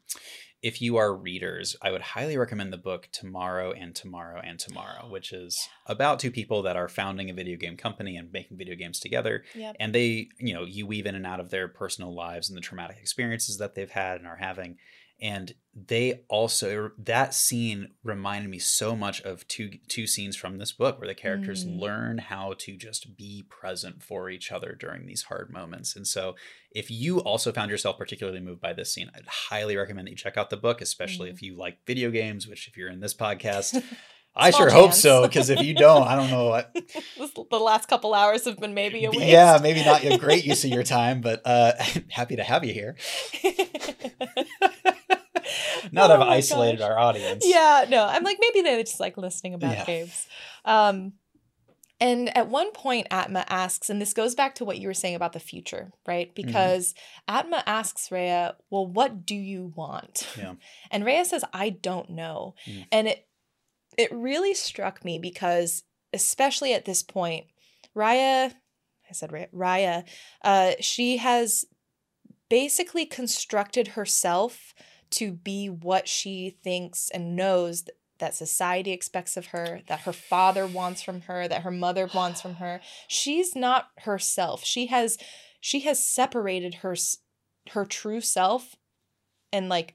if you are readers, I would highly recommend the book Tomorrow and Tomorrow and Tomorrow, (gasps) which is about two people that are founding a video game company and making video games together. Yep. And they, you know, you weave in and out of their personal lives and the traumatic experiences that they've had and are having. And they also that scene reminded me so much of two two scenes from this book where the characters Mm. learn how to just be present for each other during these hard moments. And so if you also found yourself particularly moved by this scene, I'd highly recommend that you check out the book, especially Mm. if you like video games, which if you're in this podcast, (laughs) I Small sure hope so. Because if you don't, I don't know what. (laughs) The last couple hours have been maybe a waste. Yeah, maybe not a great use of your (laughs) time, but uh, happy to have you here. Now that Oh I've isolated gosh. our audience. Yeah, no, I'm like maybe they're just like listening about Yeah. games. Um, and at one point, Atma asks, and this goes back to what you were saying about the future, right? Mm-hmm. Because Atma asks Rhea, "Well, what do you want?" Yeah. (laughs) And Rhea says, "I don't know," Mm. and it it really struck me because, especially at this point, Raya, I said Raya, uh, she has basically constructed herself to be what she thinks and knows th- that society expects of her, that her father wants from her, that her mother wants from her. She's not herself. She has she has separated her her true self and like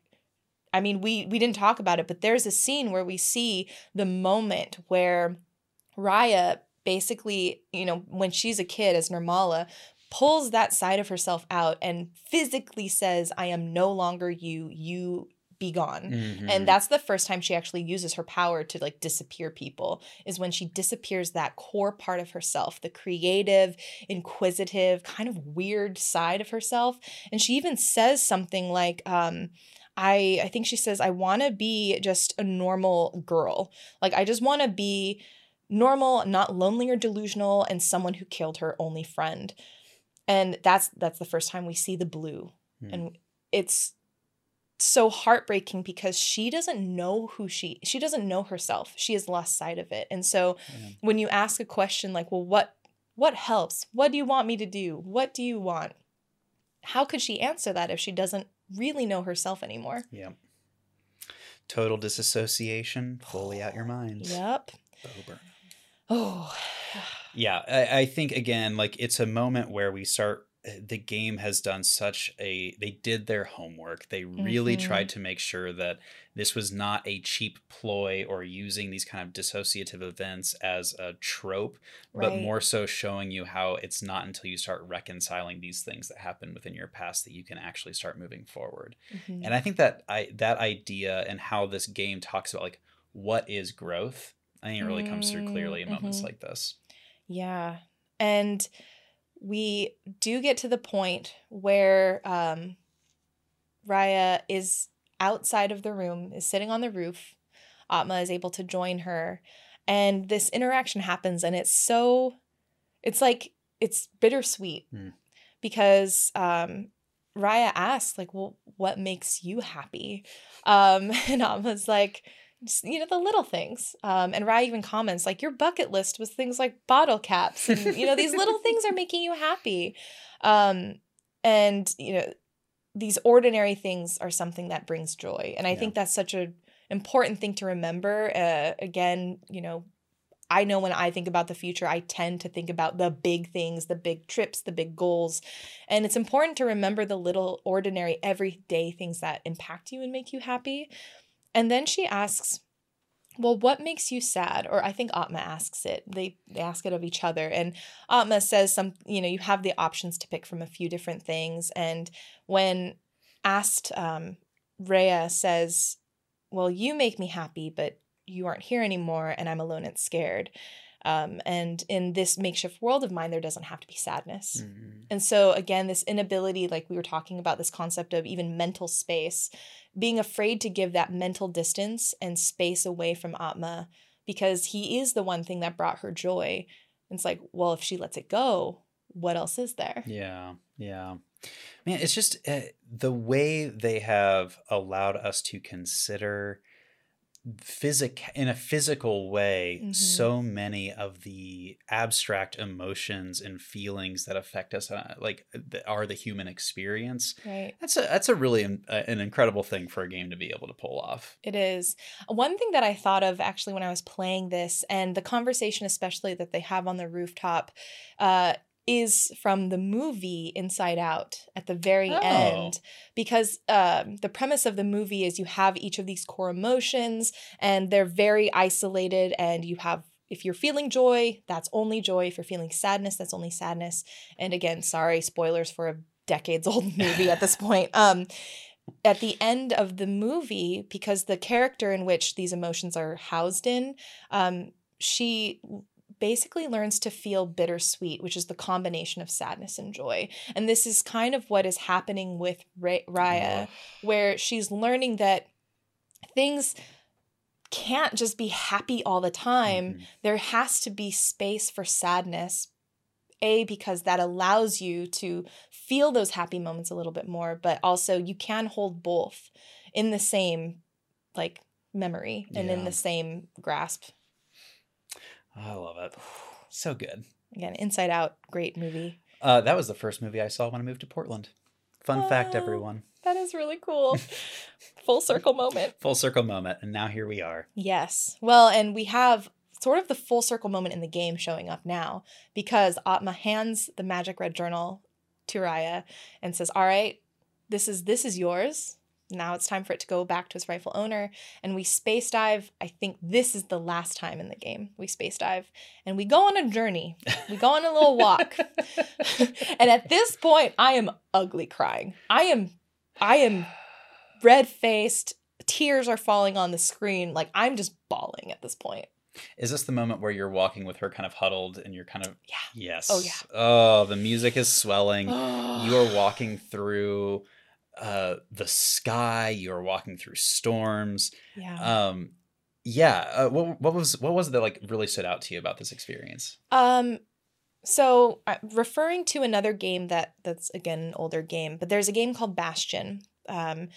I mean, we we didn't talk about it, but there's a scene where we see the moment where Raya basically, you know, when she's a kid as Nirmala, pulls that side of herself out and physically says, I am no longer you, you be gone. Mhm. And that's the first time she actually uses her power to like disappear people, is when she disappears that core part of herself, the creative, inquisitive, kind of weird side of herself. And she even says something like, um, I I think she says, I wanna be just a normal girl. Like I just wanna be normal, not lonely or delusional, and someone who killed her only friend. And that's that's the first time we see the blue. Hmm. And it's so heartbreaking because she doesn't know who she she doesn't know herself. She has lost sight of it. And so when you ask a question like, "Well, what what helps? What do you want me to do? What do you want?" How could she answer that if she doesn't really know herself anymore? Yeah. Total disassociation, fully out your (sighs) mind. Yep. Bo Burnham. Oh. (sighs) Yeah, I, I think again, like it's a moment where we start. eh, The game has done such a. They did their homework. They really Mhm. tried to make sure that this was not a cheap ploy or using these kind of dissociative events as a trope, but more so showing you how it's not until you start reconciling these things that happen within your past that you can actually start moving forward. Mhm. And I think that I that idea and how this game talks about like what is growth, I think it really comes through clearly in moments Mhm. like this. Yeah. And we do get to the point where um, Raya is outside of the room, is sitting on the roof. Atma is able to join her. And this interaction happens, and it's so, it's like, it's bittersweet Hmm. because um, Raya asks, like, well, what makes you happy? Um, (laughs) and Atma's like, just, you know, the little things. Um, and Raya even comments, like, your bucket list was things like bottle caps. And, you know, these little things are making you happy. Um, and, you know, these ordinary things are something that brings joy. And I Yeah. think that's such an important thing to remember. Uh, again, you know, I know when I think about the future, I tend to think about the big things, the big trips, the big goals. And it's important to remember the little ordinary everyday things that impact you and make you happy. And then she asks, well, what makes you sad? Or I think Atma asks it. They, they ask it of each other. And Atma says some, you know, you have the options to pick from a few different things. And when asked, um, Rhea says, Well, you make me happy, but you aren't here anymore, and I'm alone and scared. Um, and in this makeshift world of mine, there doesn't have to be sadness. Mhm. And so, again, this inability, like we were talking about, this concept of even mental space, being afraid to give that mental distance and space away from Atma because he is the one thing that brought her joy. And it's like, well, if she lets it go, what else is there? Yeah, yeah. Man, it's just uh, the way they have allowed us to consider physic in a physical way Mhm. so many of the abstract emotions and feelings that affect us uh, like that are the human experience Right. that's a that's a really um, uh, an incredible thing for a game to be able to pull off It is. One thing that I thought of actually when I was playing this, and the conversation, especially that they have on the rooftop, uh, is from the movie Inside Out at the very Oh. end. Because um, the premise of the movie is you have each of these core emotions, and they're very isolated, and you have. If you're feeling joy, that's only joy. If you're feeling sadness, that's only sadness. And again, sorry, spoilers for a decades old (laughs) movie at this point. Um, at the end of the movie, because the character in which these emotions are housed in, um, she basically learns to feel bittersweet, which is the combination of sadness and joy. And this is kind of what is happening with Ra- Raya, where she's learning that things can't just be happy all the time. Mhm. There has to be space for sadness. A, because that allows you to feel those happy moments a little bit more, but also you can hold both in the same like memory and in the same grasp. I love it so good Again, Inside Out, great movie. uh, that was the first movie i saw when i moved to portland fun fact everyone That is really cool. (laughs) Full circle moment. full circle moment and now here we are Yes. Well, and we have sort of the full circle moment in the game showing up now because Atma hands the magic red journal to Raya and says, "All right, this is this is yours. Now it's time for it to go back to its rightful owner." And we space dive. I think this is the last time in the game we space dive, and we go on a journey. (laughs) We go on a little walk. (laughs) and at this point, I am ugly crying. I am, I am red faced. Tears are falling on the screen. Like I'm just bawling at this point. Is this the moment where you're walking with her kind of huddled and you're kind of Yeah. Yes. Oh, yeah. Oh, the music is swelling. you (gasps) you are walking through uh the sky, you're walking through storms. Yeah. Um yeah, uh, what what was what was it that like really stood out to you about this experience? Um. So uh, referring to another game that that's again an older game, but there's a game called Bastion, um,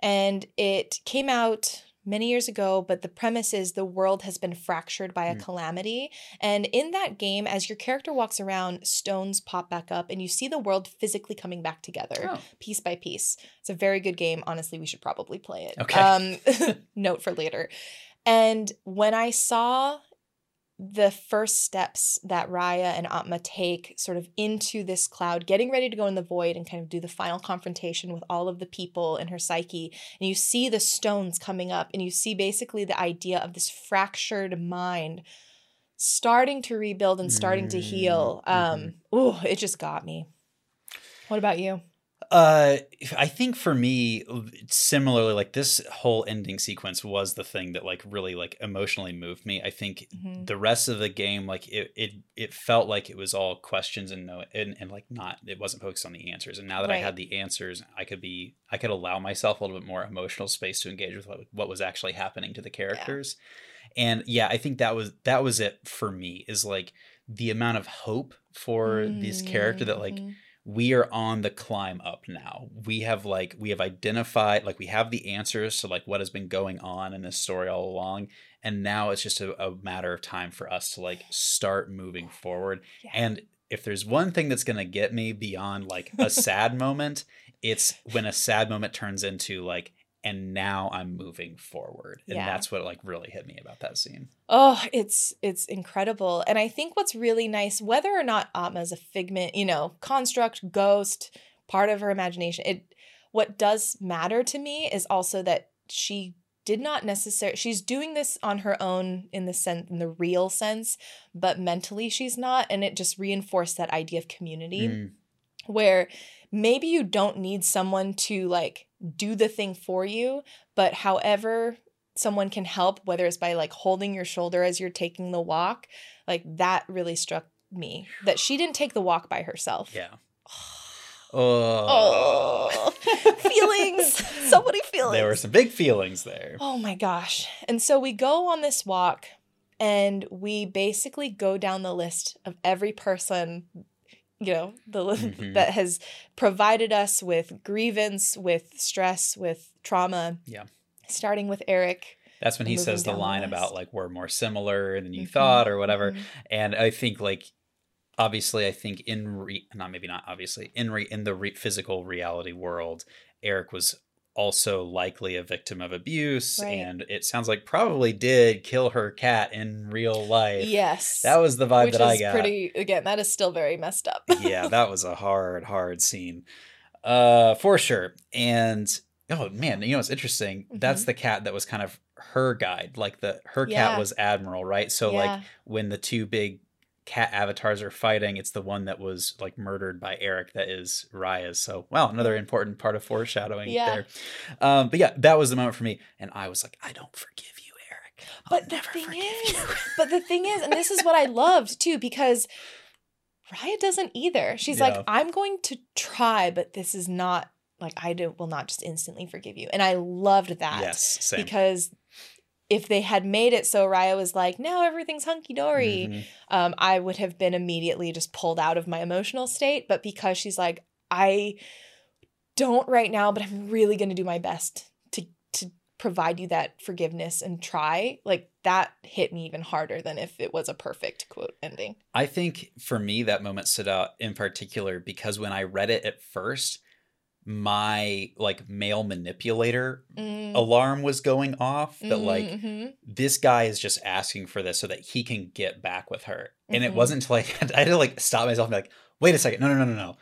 and it came out many years ago. But the premise is the world has been fractured by a Mm. calamity, and in that game, as your character walks around, stones pop back up, and you see the world physically coming back together. Oh. piece by piece. It's a very good game. Honestly, we should probably play it. Okay. Um, (laughs) note for later. And when I saw the first steps that Raya and Atma take sort of into this cloud, getting ready to go in the void and kind of do the final confrontation with all of the people in her psyche, and you see the stones coming up, and you see basically the idea of this fractured mind starting to rebuild and starting to heal. Mm, Um, ooh, it just got me. What about you? Uh I think for me similarly like this whole ending sequence was the thing that like really like emotionally moved me. I think Mhm. the rest of the game like it it it felt like it was all questions and no and, and like not it wasn't focused on the answers and now that i had the answers i could be i could allow myself a little bit more emotional space to engage with what, what was actually happening to the characters and yeah i think that was that was it for me is like the amount of hope for this character that like Mhm. We are on the climb up now. We have like we have identified like we have the answers to like what has been going on in this story all along and now it's just a, a matter of time for us to like start moving forward. Yeah. And if there's one thing that's going to get me beyond like a sad (laughs) moment, it's when a sad moment turns into like and now I'm moving forward. And Yeah. that's what like really hit me about that scene. Oh, it's it's incredible. And I think what's really nice, whether or not Atma is a figment, you know, construct, ghost, part of her imagination, it what does matter to me is also that she did not necessarily she's doing this on her own in the sense in the real sense but mentally she's not and it just reinforced that idea of community Mm, where maybe you don't need someone to like do the thing for you but however someone can help whether it's by like holding your shoulder as you're taking the walk like that really struck me that she didn't take the walk by herself yeah. (sighs) Oh. Oh, (laughs) feelings. (laughs) So many feelings. There were some big feelings there. Oh my gosh. And so we go on this walk and we basically go down the list of every person you know the Mhm. that has provided us with grievance with stress with trauma Yeah. starting with eric That's when he says the down the line about like we're more similar than you Mhm, thought or whatever. mhm. And I think like obviously I think in re- not maybe not obviously in re- in the re- physical reality world, Eric was also likely a victim of abuse Right. and it sounds like probably did kill her cat in real life. yes That was the vibe which that I got. pretty again that is still very messed up (laughs) yeah, that was a hard, hard scene. Uh for sure. And oh man, you know what's interesting? That's the cat that was kind of her guide. Like the her Mm-hmm. Yeah. cat was Admiral, right? So like when the two big cat avatars are fighting, it's the one that was like murdered by Eric that is Raya's. So wow, another important part of foreshadowing Yeah. there. Um, but yeah, that was the moment for me, and I was like, I don't forgive you, Eric. I'll But the never thing forgive is- you. (laughs) But the thing is, and this is what I loved too, because Raya doesn't either. She's Yeah. like, I'm going to try, but this is not like I do, will not just instantly forgive you. And I loved that yes, same. because if they had made it so Raya was like, now everything's hunky dory, Mhm. um, I would have been immediately just pulled out of my emotional state. But because she's like, I don't right now, but I'm really going to do my best to to provide you that forgiveness and try. Like that hit me even harder than if it was a perfect quote ending. I think for me that moment stood out in particular because when I read it at first, my like male manipulator Mm, alarm was going off that like mhm. this guy is just asking for this so that he can get back with her. And it Mhm. wasn't until I (laughs) had, I had to like stop myself and be like, wait a second, no, no, no, no, no.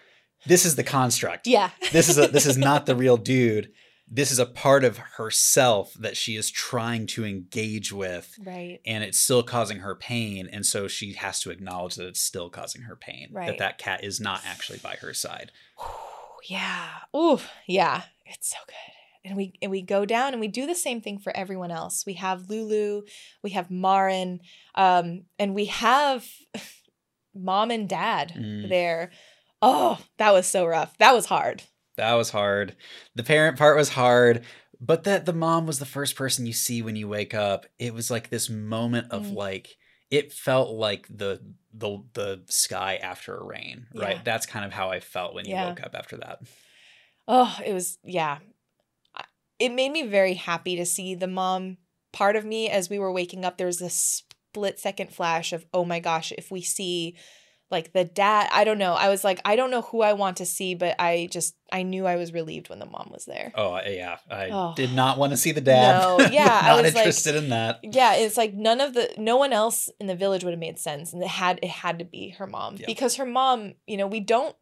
This is the construct. yeah, This is a this is not the (laughs) real dude. This is a part of herself that she is trying to engage with right. and it's still causing her pain and so she has to acknowledge that it's still causing her pain that Right. that cat is not actually by her side (sighs) (sighs) yeah. Ooh, yeah. It's so good. And we and we go down and we do the same thing for everyone else. We have Lulu, we have Marin, um, and we have (laughs) mom and dad Mm. there. Oh, that was so rough. That was hard. that was hard the parent part was hard but that the mom was the first person you see when you wake up it was like this moment of Mm. like it felt like the the the sky after a rain right Yeah. that's kind of how i felt when you Yeah. woke up after that Oh, it was yeah. It made me very happy to see the mom part of me as we were waking up. There was this split second flash of oh my gosh, if we see like the dad, I don't know. I was like, I don't know who I want to see, but I just I knew I was relieved when the mom was there. oh yeah i Oh. did not want to see the dad No, yeah, (laughs) I not was like- interested in that Yeah, it's like none of the no one else in the village would have made sense, and it had it had to be her mom because her mom, you know, we don't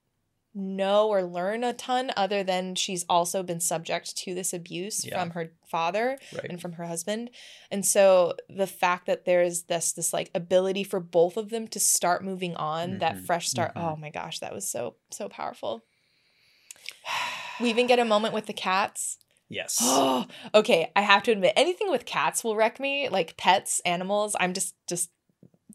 know or learn a ton other than she's also been subject to this abuse Yeah. from her father right and from her husband, and so the fact that there's this this like ability for both of them to start moving on, that Mhm, fresh start. mhm. Oh my gosh, that was so so powerful. We even get a moment with the cats. yes Oh, (gasps) okay. I have to admit, anything with cats will wreck me. Like pets, animals. I'm just, just,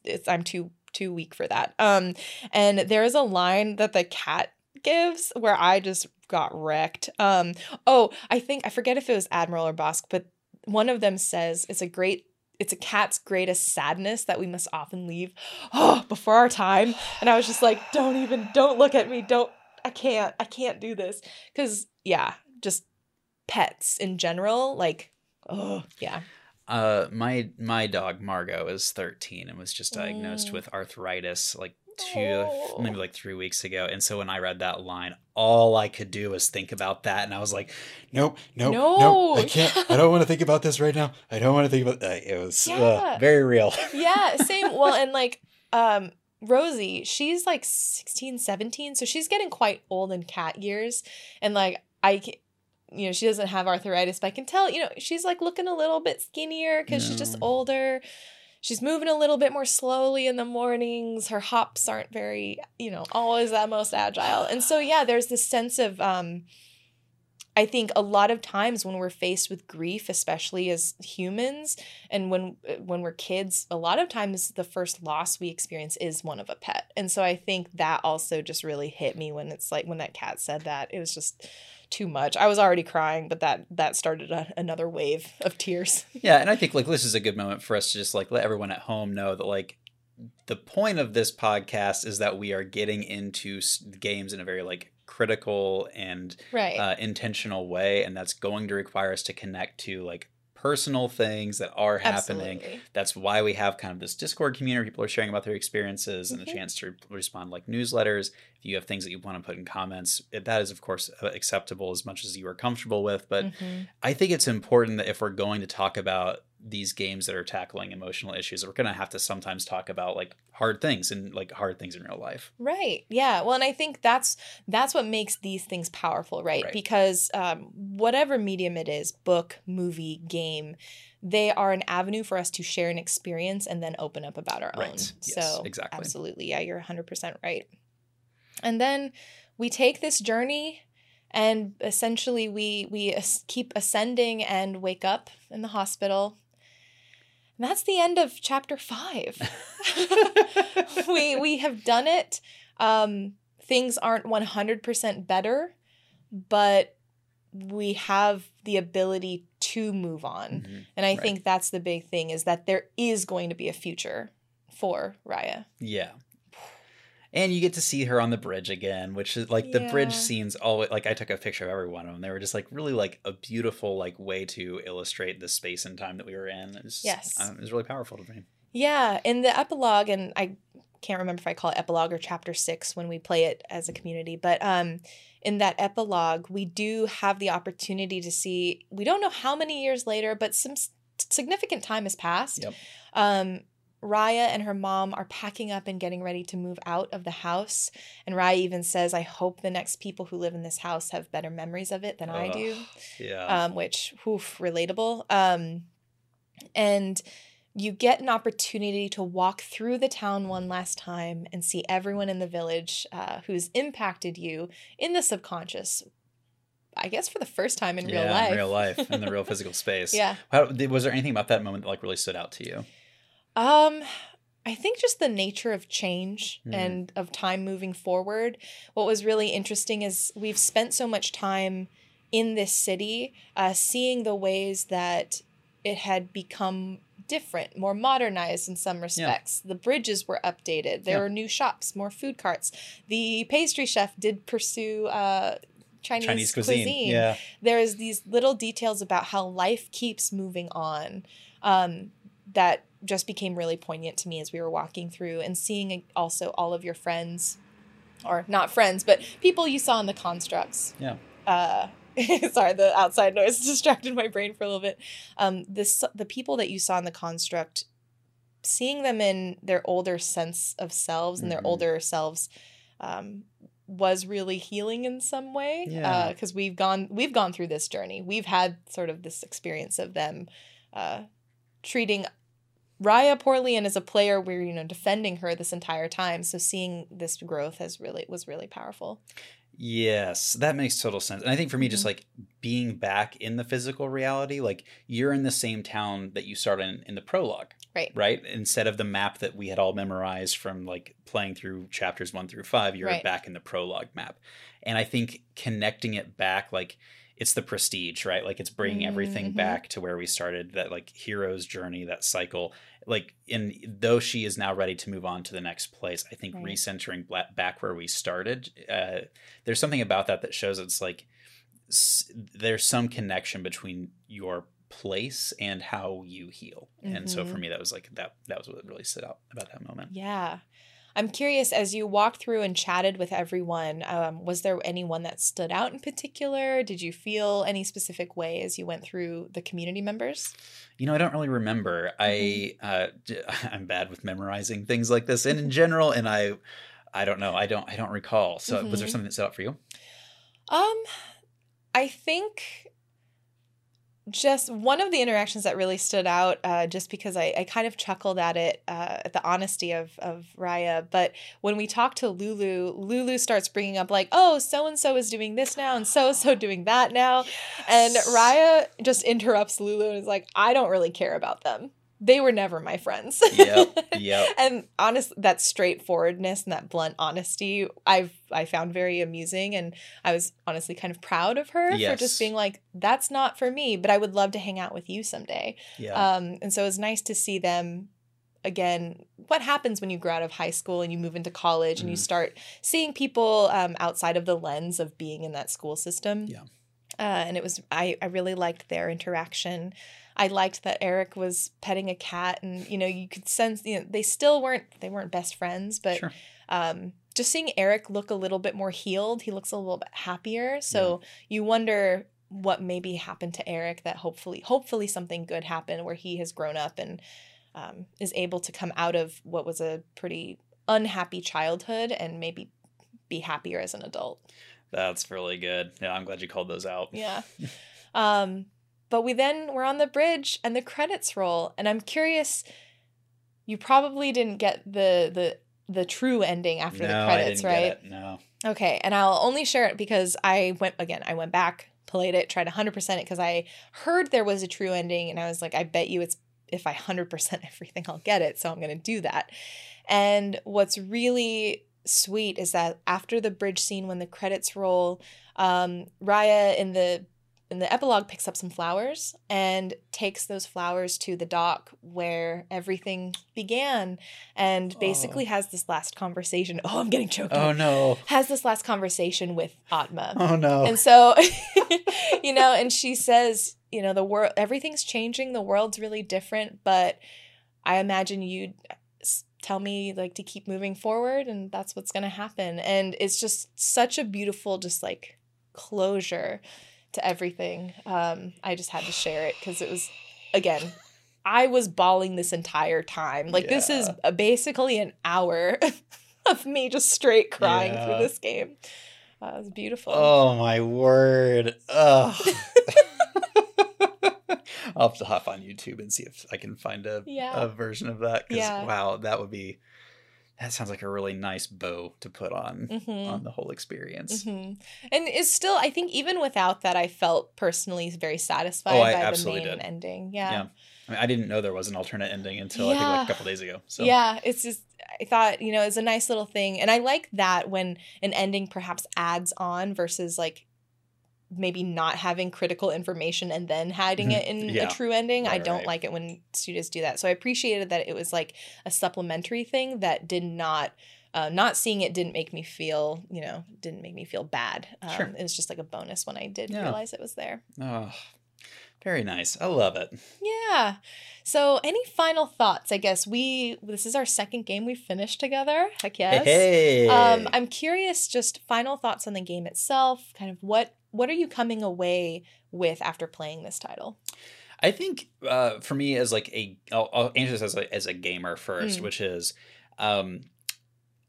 it's. I'm too, too weak for that. Um, and there is a line that the cat gives where I just got wrecked. Um, oh, I think I forget if it was Admiral or Bosk, but one of them says it's a great. It's a cat's greatest sadness that we must often leave oh, before our time. And I was just like, don't even, don't look at me. Don't, I can't, I can't do this. Cause yeah, just pets in general like oh yeah Uh, my my dog Margot is 13 and was just diagnosed Mm. with arthritis like two, Oh. maybe like three weeks ago. And so when I read that line, all I could do was think about that, and I was like, "Nope, nope, No. nope, I can't. I don't want to think about this right now. I don't want to think about." that. it was uh, very real. (laughs) yeah same well and like um rosie she's like 16 17 so she's getting quite old in cat years and like i you know, she doesn't have arthritis, but I can tell, you know, she's like looking a little bit skinnier because she's just older. She's moving a little bit more slowly in the mornings. Her hops aren't very, you know, always that most agile. And so, yeah, there's this sense of, um, I think a lot of times when we're faced with grief, especially as humans, and when when we're kids, a lot of times the first loss we experience is one of a pet. And so I think that also just really hit me when it's like when that cat said that. It was just too much. I was already crying, but that that started a, another wave of tears. (laughs) Yeah, and I think like this is a good moment for us to just like let everyone at home know that like the point of this podcast is that we are getting into games in a very like critical and Right. uh, intentional way, and that's going to require us to connect to like personal things that are happening. Absolutely. That's why we have kind of this Discord community. People are sharing about their experiences and Mhm. a chance to respond like newsletters. If you have things that you want to put in comments, that is of course acceptable as much as you are comfortable with. But Mhm. I think it's important that if we're going to talk about these games that are tackling emotional issues, we're going to have to sometimes talk about like hard things and like hard things in real life. Right. Yeah. Well, and I think that's that's what makes these things powerful, right? Right. Because um, whatever medium it is, book, movie, game, they are an avenue for us to share an experience and then open up about our Right. own. Yes, so exactly. absolutely, yeah, you're 100% right. And then we take this journey and essentially we we keep ascending and wake up in the hospital. And that's the end of chapter 5 (laughs) we we have done it. Um, things aren't one hundred percent better, but we have the ability to move on, Mhm. and I Right. think that's the big thing is that there is going to be a future for Raya. Yeah. And you get to see her on the bridge again, which is like the bridge scenes always like I took a picture of every one of them. They were just like really like a beautiful like way to illustrate the space and time that we were in. It was, Yes. um, it was really powerful to me. Yeah, in the epilogue, and I can't remember if I call it epilogue or chapter six when we play it as a community, but um, in that epilogue, we do have the opportunity to see. We don't know how many years later, but some s- significant time has passed. Yep. Um, Raya and her mom are packing up and getting ready to move out of the house, and Raya even says, "I hope the next people who live in this house have better memories of it than I do." Yeah. um, which oof, relatable. Um, and you get an opportunity to walk through the town one last time and see everyone in the village uh, who's impacted you in the subconscious. I guess for the first time in real life. in real life, in the real (laughs) physical space. Yeah. How, was there anything about that moment that like really stood out to you? Um, I think just the nature of change Mm. and of time moving forward. What was really interesting is we've spent so much time in this city, uh, seeing the ways that it had become different, more modernized in some respects. The bridges were updated. There Yeah. were new shops, more food carts. The pastry chef did pursue uh, Chinese, Chinese cuisine. Yeah. there's these little details about how life keeps moving on um, that just became really poignant to me as we were walking through and seeing also all of your friends or not friends but people you saw in the constructs Yeah. uh, (laughs) sorry the outside noise (laughs) distracted my brain for a little bit um, this the people that you saw in the construct seeing them in their older sense of selves and their Mhm. older selves um, was really healing in some way Yeah. because we've gone we've gone through this journey we've had sort of this experience of them uh, treating Raya poorly and as a player we're you know defending her this entire time so seeing this growth has really was really powerful Yes, that makes total sense. And I think for me, just Mhm. like being back in the physical reality, like you're in the same town that you started in, in the prologue, right right? Instead of the map that we had all memorized from like playing through chapters one through five, you're Right. back in the prologue map. And I think connecting it back, like it's the prestige, right? Like it's bringing everything Mhm. back to where we started, that like hero's journey, that cycle. Like, in though she is now ready to move on to the next place, I think Right. recentering back where we started, uh, there's something about that that shows it's like s- there's some connection between your place and how you heal. And so for Mhm. me, that was like that. That was what really stood out about that moment. Yeah. I'm curious, as you walked through and chatted with everyone, um, was there anyone that stood out in particular? Did you feel any specific way as you went through the community members? You know, I don't really remember. I uh, d- (laughs) I'm bad with memorizing things like this, and in general, and I, I don't know. I don't. I don't recall. So, was there Mhm. something that stood out for you? Um, I think just one of the interactions that really stood out, uh, just because I, I kind of chuckled at it, uh, at the honesty of, of Raya. But when we talk to Lulu, Lulu starts bringing up, like, oh, so and so is doing this now, and so and so doing that now. And Raya just interrupts Lulu and is like, I don't really care about them they were never my friends. Yep. Yep. (laughs) and honest that straightforwardness and that blunt honesty I've I found very amusing and I was honestly kind of proud of her Yes. for just being like, that's not for me, but I would love to hang out with you someday. Yeah. Um, and so it was nice to see them again what happens when you grow out of high school and you move into college and you Mhm. start seeing people um, outside of the lens of being in that school system Yeah. uh, and it was I, I really liked their interaction i liked that eric was petting a cat and you know you could sense you know they still weren't they weren't best friends but Sure. um, just seeing eric look a little bit more healed he looks a little bit happier so you wonder what maybe happened to eric that hopefully hopefully something good happened where he has grown up and um, is able to come out of what was a pretty unhappy childhood and maybe be happier as an adult That's really good. Yeah, I'm glad you called those out. yeah. (laughs) Um, but we then we're on the bridge and the credits roll, and I'm curious. You probably didn't get the the the true ending after no, the I credits, didn't right? get it. No. Okay, and I'll only share it because I went again. I went back, played it, tried 100% it because I heard there was a true ending, and I was like, I bet you it's if I 100% (laughs) everything, I'll get it. So I'm gonna do that. And what's really sweet is that after the bridge scene, when the credits roll, um, Raya in the in the epilogue picks up some flowers and takes those flowers to the dock where everything began, and oh. basically has this last conversation. (laughs) Oh, I'm getting choked. Oh, up Oh no. has this last conversation with Atma. Oh no. And so, (laughs) you know, and she says, you know, the world, everything's changing. The world's really different, but I imagine you'd tell me like to keep moving forward, and that's what's going to happen. And it's just such a beautiful, just like closure to everything. Um, I just had to share it because it was, again, I was bawling this entire time. Like this is basically an hour (laughs) of me just straight crying Yeah. through this game. Uh, it was beautiful. Oh my word. Ugh. (laughs) I'll have to hop on YouTube and see if I can find a, Yeah. a version of that. Because Yeah. wow, that would be that sounds like a really nice bow to put on Mhm. on the whole experience. Mhm. And it's still, I think, even without that, I felt personally very satisfied Oh, I by the main did. ending. Yeah. Yeah. I mean, I didn't know there was an alternate ending until I think like a couple days ago. So Yeah, it's just I thought you know it's a nice little thing, and I like that when an ending perhaps adds on versus like maybe not having critical information and then hiding Mhm. it in Yeah. a true ending. I don't right. like it when studios do that. So I appreciated that it was like a supplementary thing that did not. Uh, not seeing it didn't make me feel, you know, didn't make me feel bad. Um, Sure. It was just like a bonus when I did Yeah. realize it was there. Oh, very nice. I love it. Yeah. So, any final thoughts? I guess we this is our second game we finished together. Heck yes. Hey. Um, I'm curious. Just final thoughts on the game itself. Kind of what what are you coming away with after playing this title? I think uh, for me as like a, I'll, I'll answer this as a, as a gamer first, Mm. which is, um,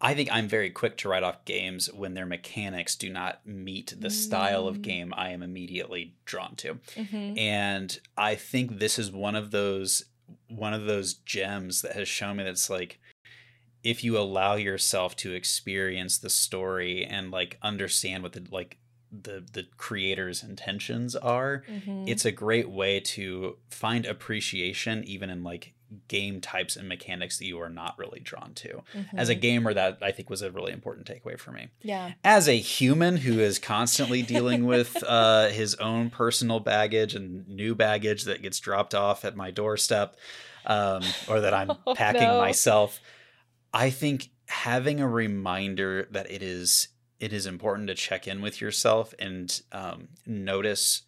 I think I'm very quick to write off games when their mechanics do not meet the style of Mm. game I am immediately drawn to, Mm-hmm. and I think this is one of those one of those gems that has shown me that it's like if you allow yourself to experience the story and like understand what the like the the creator's intentions are Mm-hmm. it's a great way to find appreciation even in like game types and mechanics that you are not really drawn to. As a gamer, that I think was a really important takeaway for me. Mm-hmm. yeah. As a human who is constantly dealing (laughs) with uh, his own personal baggage and new baggage that gets dropped off at my doorstep, um, or that I'm (laughs) Oh, packing no. myself, I think having a reminder that it is it is important to check in with yourself and um, notice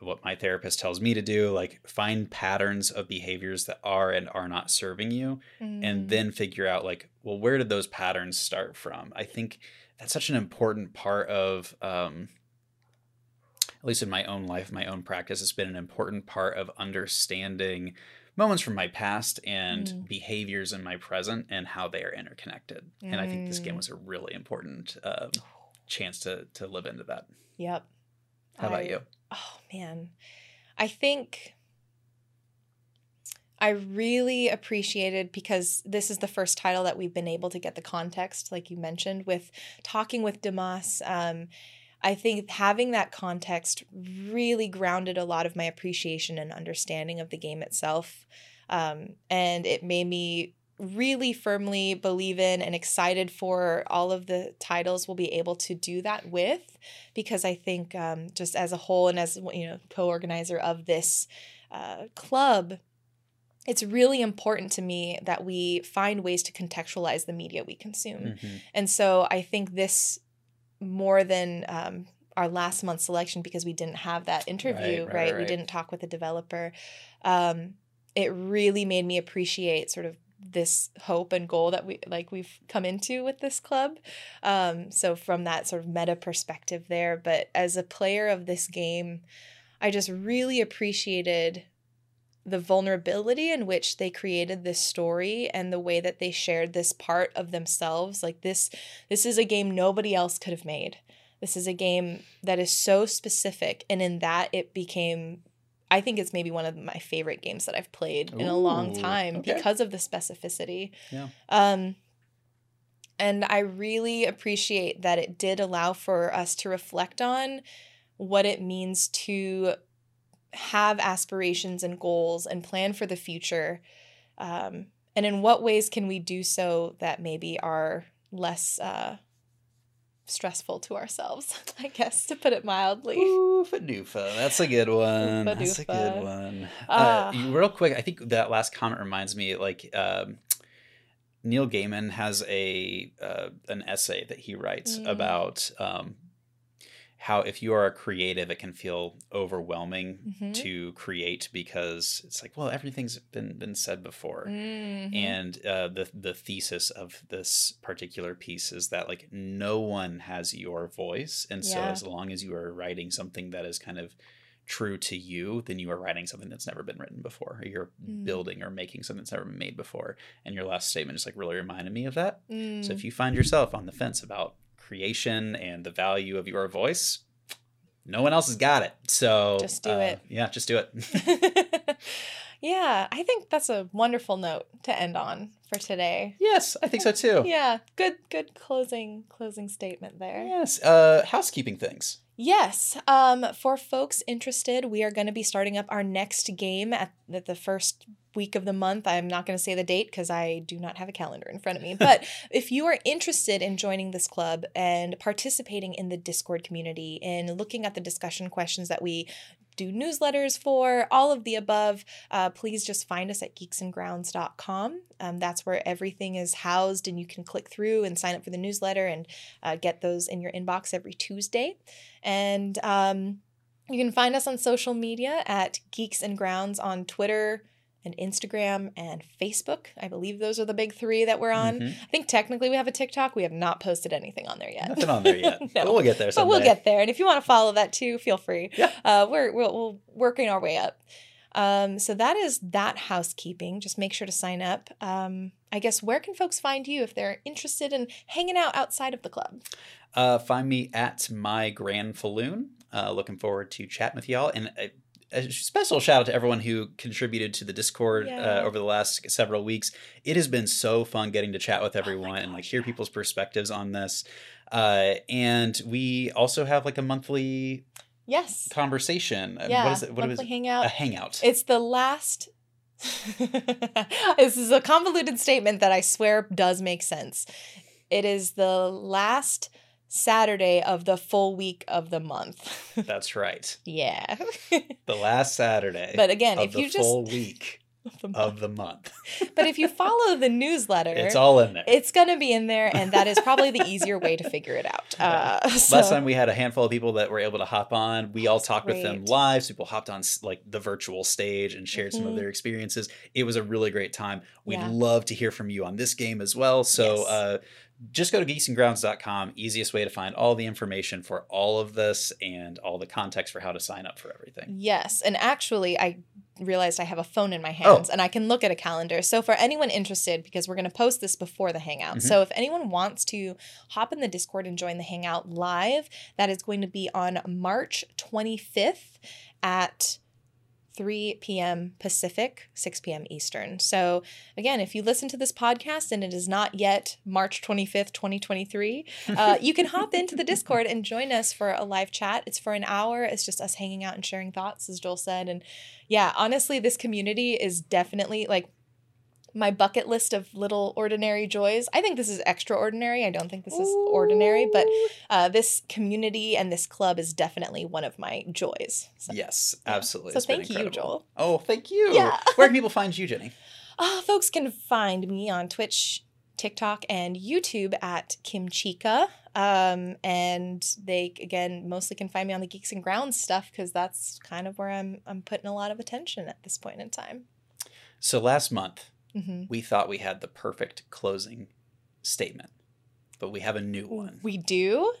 what my therapist tells me to do like find patterns of behaviors that are and are not serving you Mm. and then figure out like well where did those patterns start from i think that's such an important part of um at least in my own life my own practice it's been an important part of understanding moments from my past and Mm. behaviors in my present and how they are interconnected and i think this game Mm. was a really important um, chance to to live into that Yep. How about I- you? Oh man. I think I really appreciated because this is the first title that we've been able to get the context, like you mentioned, with talking with Dimas. Um, I think having that context really grounded a lot of my appreciation and understanding of the game itself. Um, and it made me really firmly believe in and excited for all of the titles we'll be able to do that with because I think um, just as a whole and as you know co-organizer of this uh, club, it's really important to me that we find ways to contextualize the media we consume. Mhm. And so I think this more than um, our last month's selection because we didn't have that interview, Right, right? right, We didn't talk with the developer. Um, it really made me appreciate sort of this hope and goal that we like we've come into with this club. Um, so from that sort of meta perspective there, but as a player of this game, I just really appreciated the vulnerability in which they created this story and the way that they shared this part of themselves like this this is a game nobody else could have made this is a game that is so specific and in that it became i think it's maybe one of my favorite games that i've played in a long time okay. because of the specificity Yeah. um and i really appreciate that it did allow for us to reflect on what it means to have aspirations and goals and plan for the future um, and in what ways can we do so that maybe are less uh, stressful to ourselves (laughs) i guess to put it mildly Oofa doofa. That's a good one. That's a good one. Ah. Uh, real quick, I think that last comment reminds me like um, Neil Gaiman has a uh, an essay that he writes Mm. about um, how if you are a creative, it can feel overwhelming Mhm. to create because it's like, well, everything's been been said before. Mhm. And uh, the the thesis of this particular piece is that like no one has your voice, and so Yeah. as long as you are writing something that is kind of true to you, then you are writing something that's never been written before. Or you're Mm. building or making something that's never been made before. And your last statement just like really reminded me of that. So Mm. if you find yourself on the fence about creation and the value of your voice, no one else has got it. So Just do uh, it. Yeah, just do it. (laughs) (laughs) yeah, I think that's a wonderful note to end on for today. yes, I think so too. (laughs) Yeah, good good closing closing statement there. Yes. Uh, housekeeping things. Yes. Um, for folks interested, we are going to be starting up our next game at the, the first week of the month. I'm not going to say the date because I do not have a calendar in front of me. (laughs) But if you are interested in joining this club and participating in the Discord community, in looking at the discussion questions that we do newsletters for, all of the above, uh, please just find us at geeksandgrounds.com. Um, that's where everything is housed, and you can click through and sign up for the newsletter and uh, get those in your inbox every Tuesday. And um, you can find us on social media at Geeks and Grounds on Twitter and Instagram and Facebook. I believe those are the big three that we're on. Mhm. I think technically we have a TikTok. We have not posted anything on there yet. Nothing on there yet. (laughs) no. But we'll get there But we'll get there. And if you want to follow that too, feel free. Yeah. Uh, we're, we're, we're working our way up. Um, so that is that housekeeping. Just make sure to sign up. Um, I guess where can folks find you if they're interested in hanging out outside of the club? Uh, find me at my Granfalloon. Uh, looking forward to chatting with y'all. And a, special shout out to everyone who contributed to the Discord Yeah. uh, over the last several weeks. It has been so fun getting to chat with Oh everyone and like hear yeah. people's perspectives on this. Uh, and we also have like a monthly Yes. conversation. Uh, Yeah. What is it? What is monthly it? hangout. A hangout. It's the last. (laughs) this is a convoluted statement that I swear does make sense. It is the last Saturday of the full week of the month. (laughs) That's right. yeah. The last Saturday. but again, of if the you just full week (laughs) of the month. of the month. but if you (laughs) follow the newsletter, It's all in there. it's gonna be in there, and that is probably the easier way to figure it out. Uh, so- Last time we had a handful of people that were able to hop on. We all talked with them live. So people hopped on like the virtual stage and shared some of Mhm. their experiences. It was a really great time. We'd Yeah. love to hear from you on this game as well. So Yes. uh, just go to geeksandgrounds.com. Easiest way to find all the information for all of this and all the context for how to sign up for everything. Yes, and actually, I realized I have a phone in my Oh. hands and I can look at a calendar. So for anyone interested, because we're going to post this before the hangout. Mhm. So if anyone wants to hop in the Discord and join the hangout live, that is going to be on March 25th at 3 p.m. Pacific, 6 p.m. Eastern. So, again, if you listen to this podcast and it is not yet March 25th, 2023, uh, (laughs) you can hop into the Discord and join us for a live chat. It's for an hour. It's just us hanging out and sharing thoughts, as Joel said. And yeah, honestly, this community is definitely like my bucket list of little ordinary joys. I think this is extraordinary. I don't think this is ordinary, but uh, this community and this club is definitely one of my joys. So, Yes, yeah. absolutely. So It's been thank you. Joel. Oh, thank you. Yeah. (laughs) Where can people find you, Jenny? Uh, folks can find me on Twitch, TikTok, and YouTube at Kim Chica. Um, and they again mostly can find me on the Geeks and Grounds stuff because that's kind of where I'm I'm putting a lot of attention at this point in time. So last month, hmm we thought we had the perfect closing statement, but we have a new one. We do.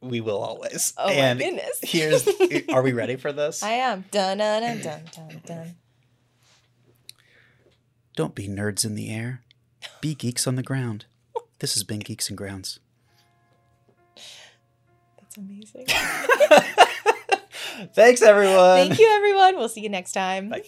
We will always. Oh and my goodness! (laughs) here's are we ready for this? I am dun dun dun dun dun dun. Don't be nerds in the air. Be geeks on the ground. This has been Geeks and Grounds. That's amazing. (laughs) Thanks everyone. Thank you, everyone. We'll see you next time. Bye.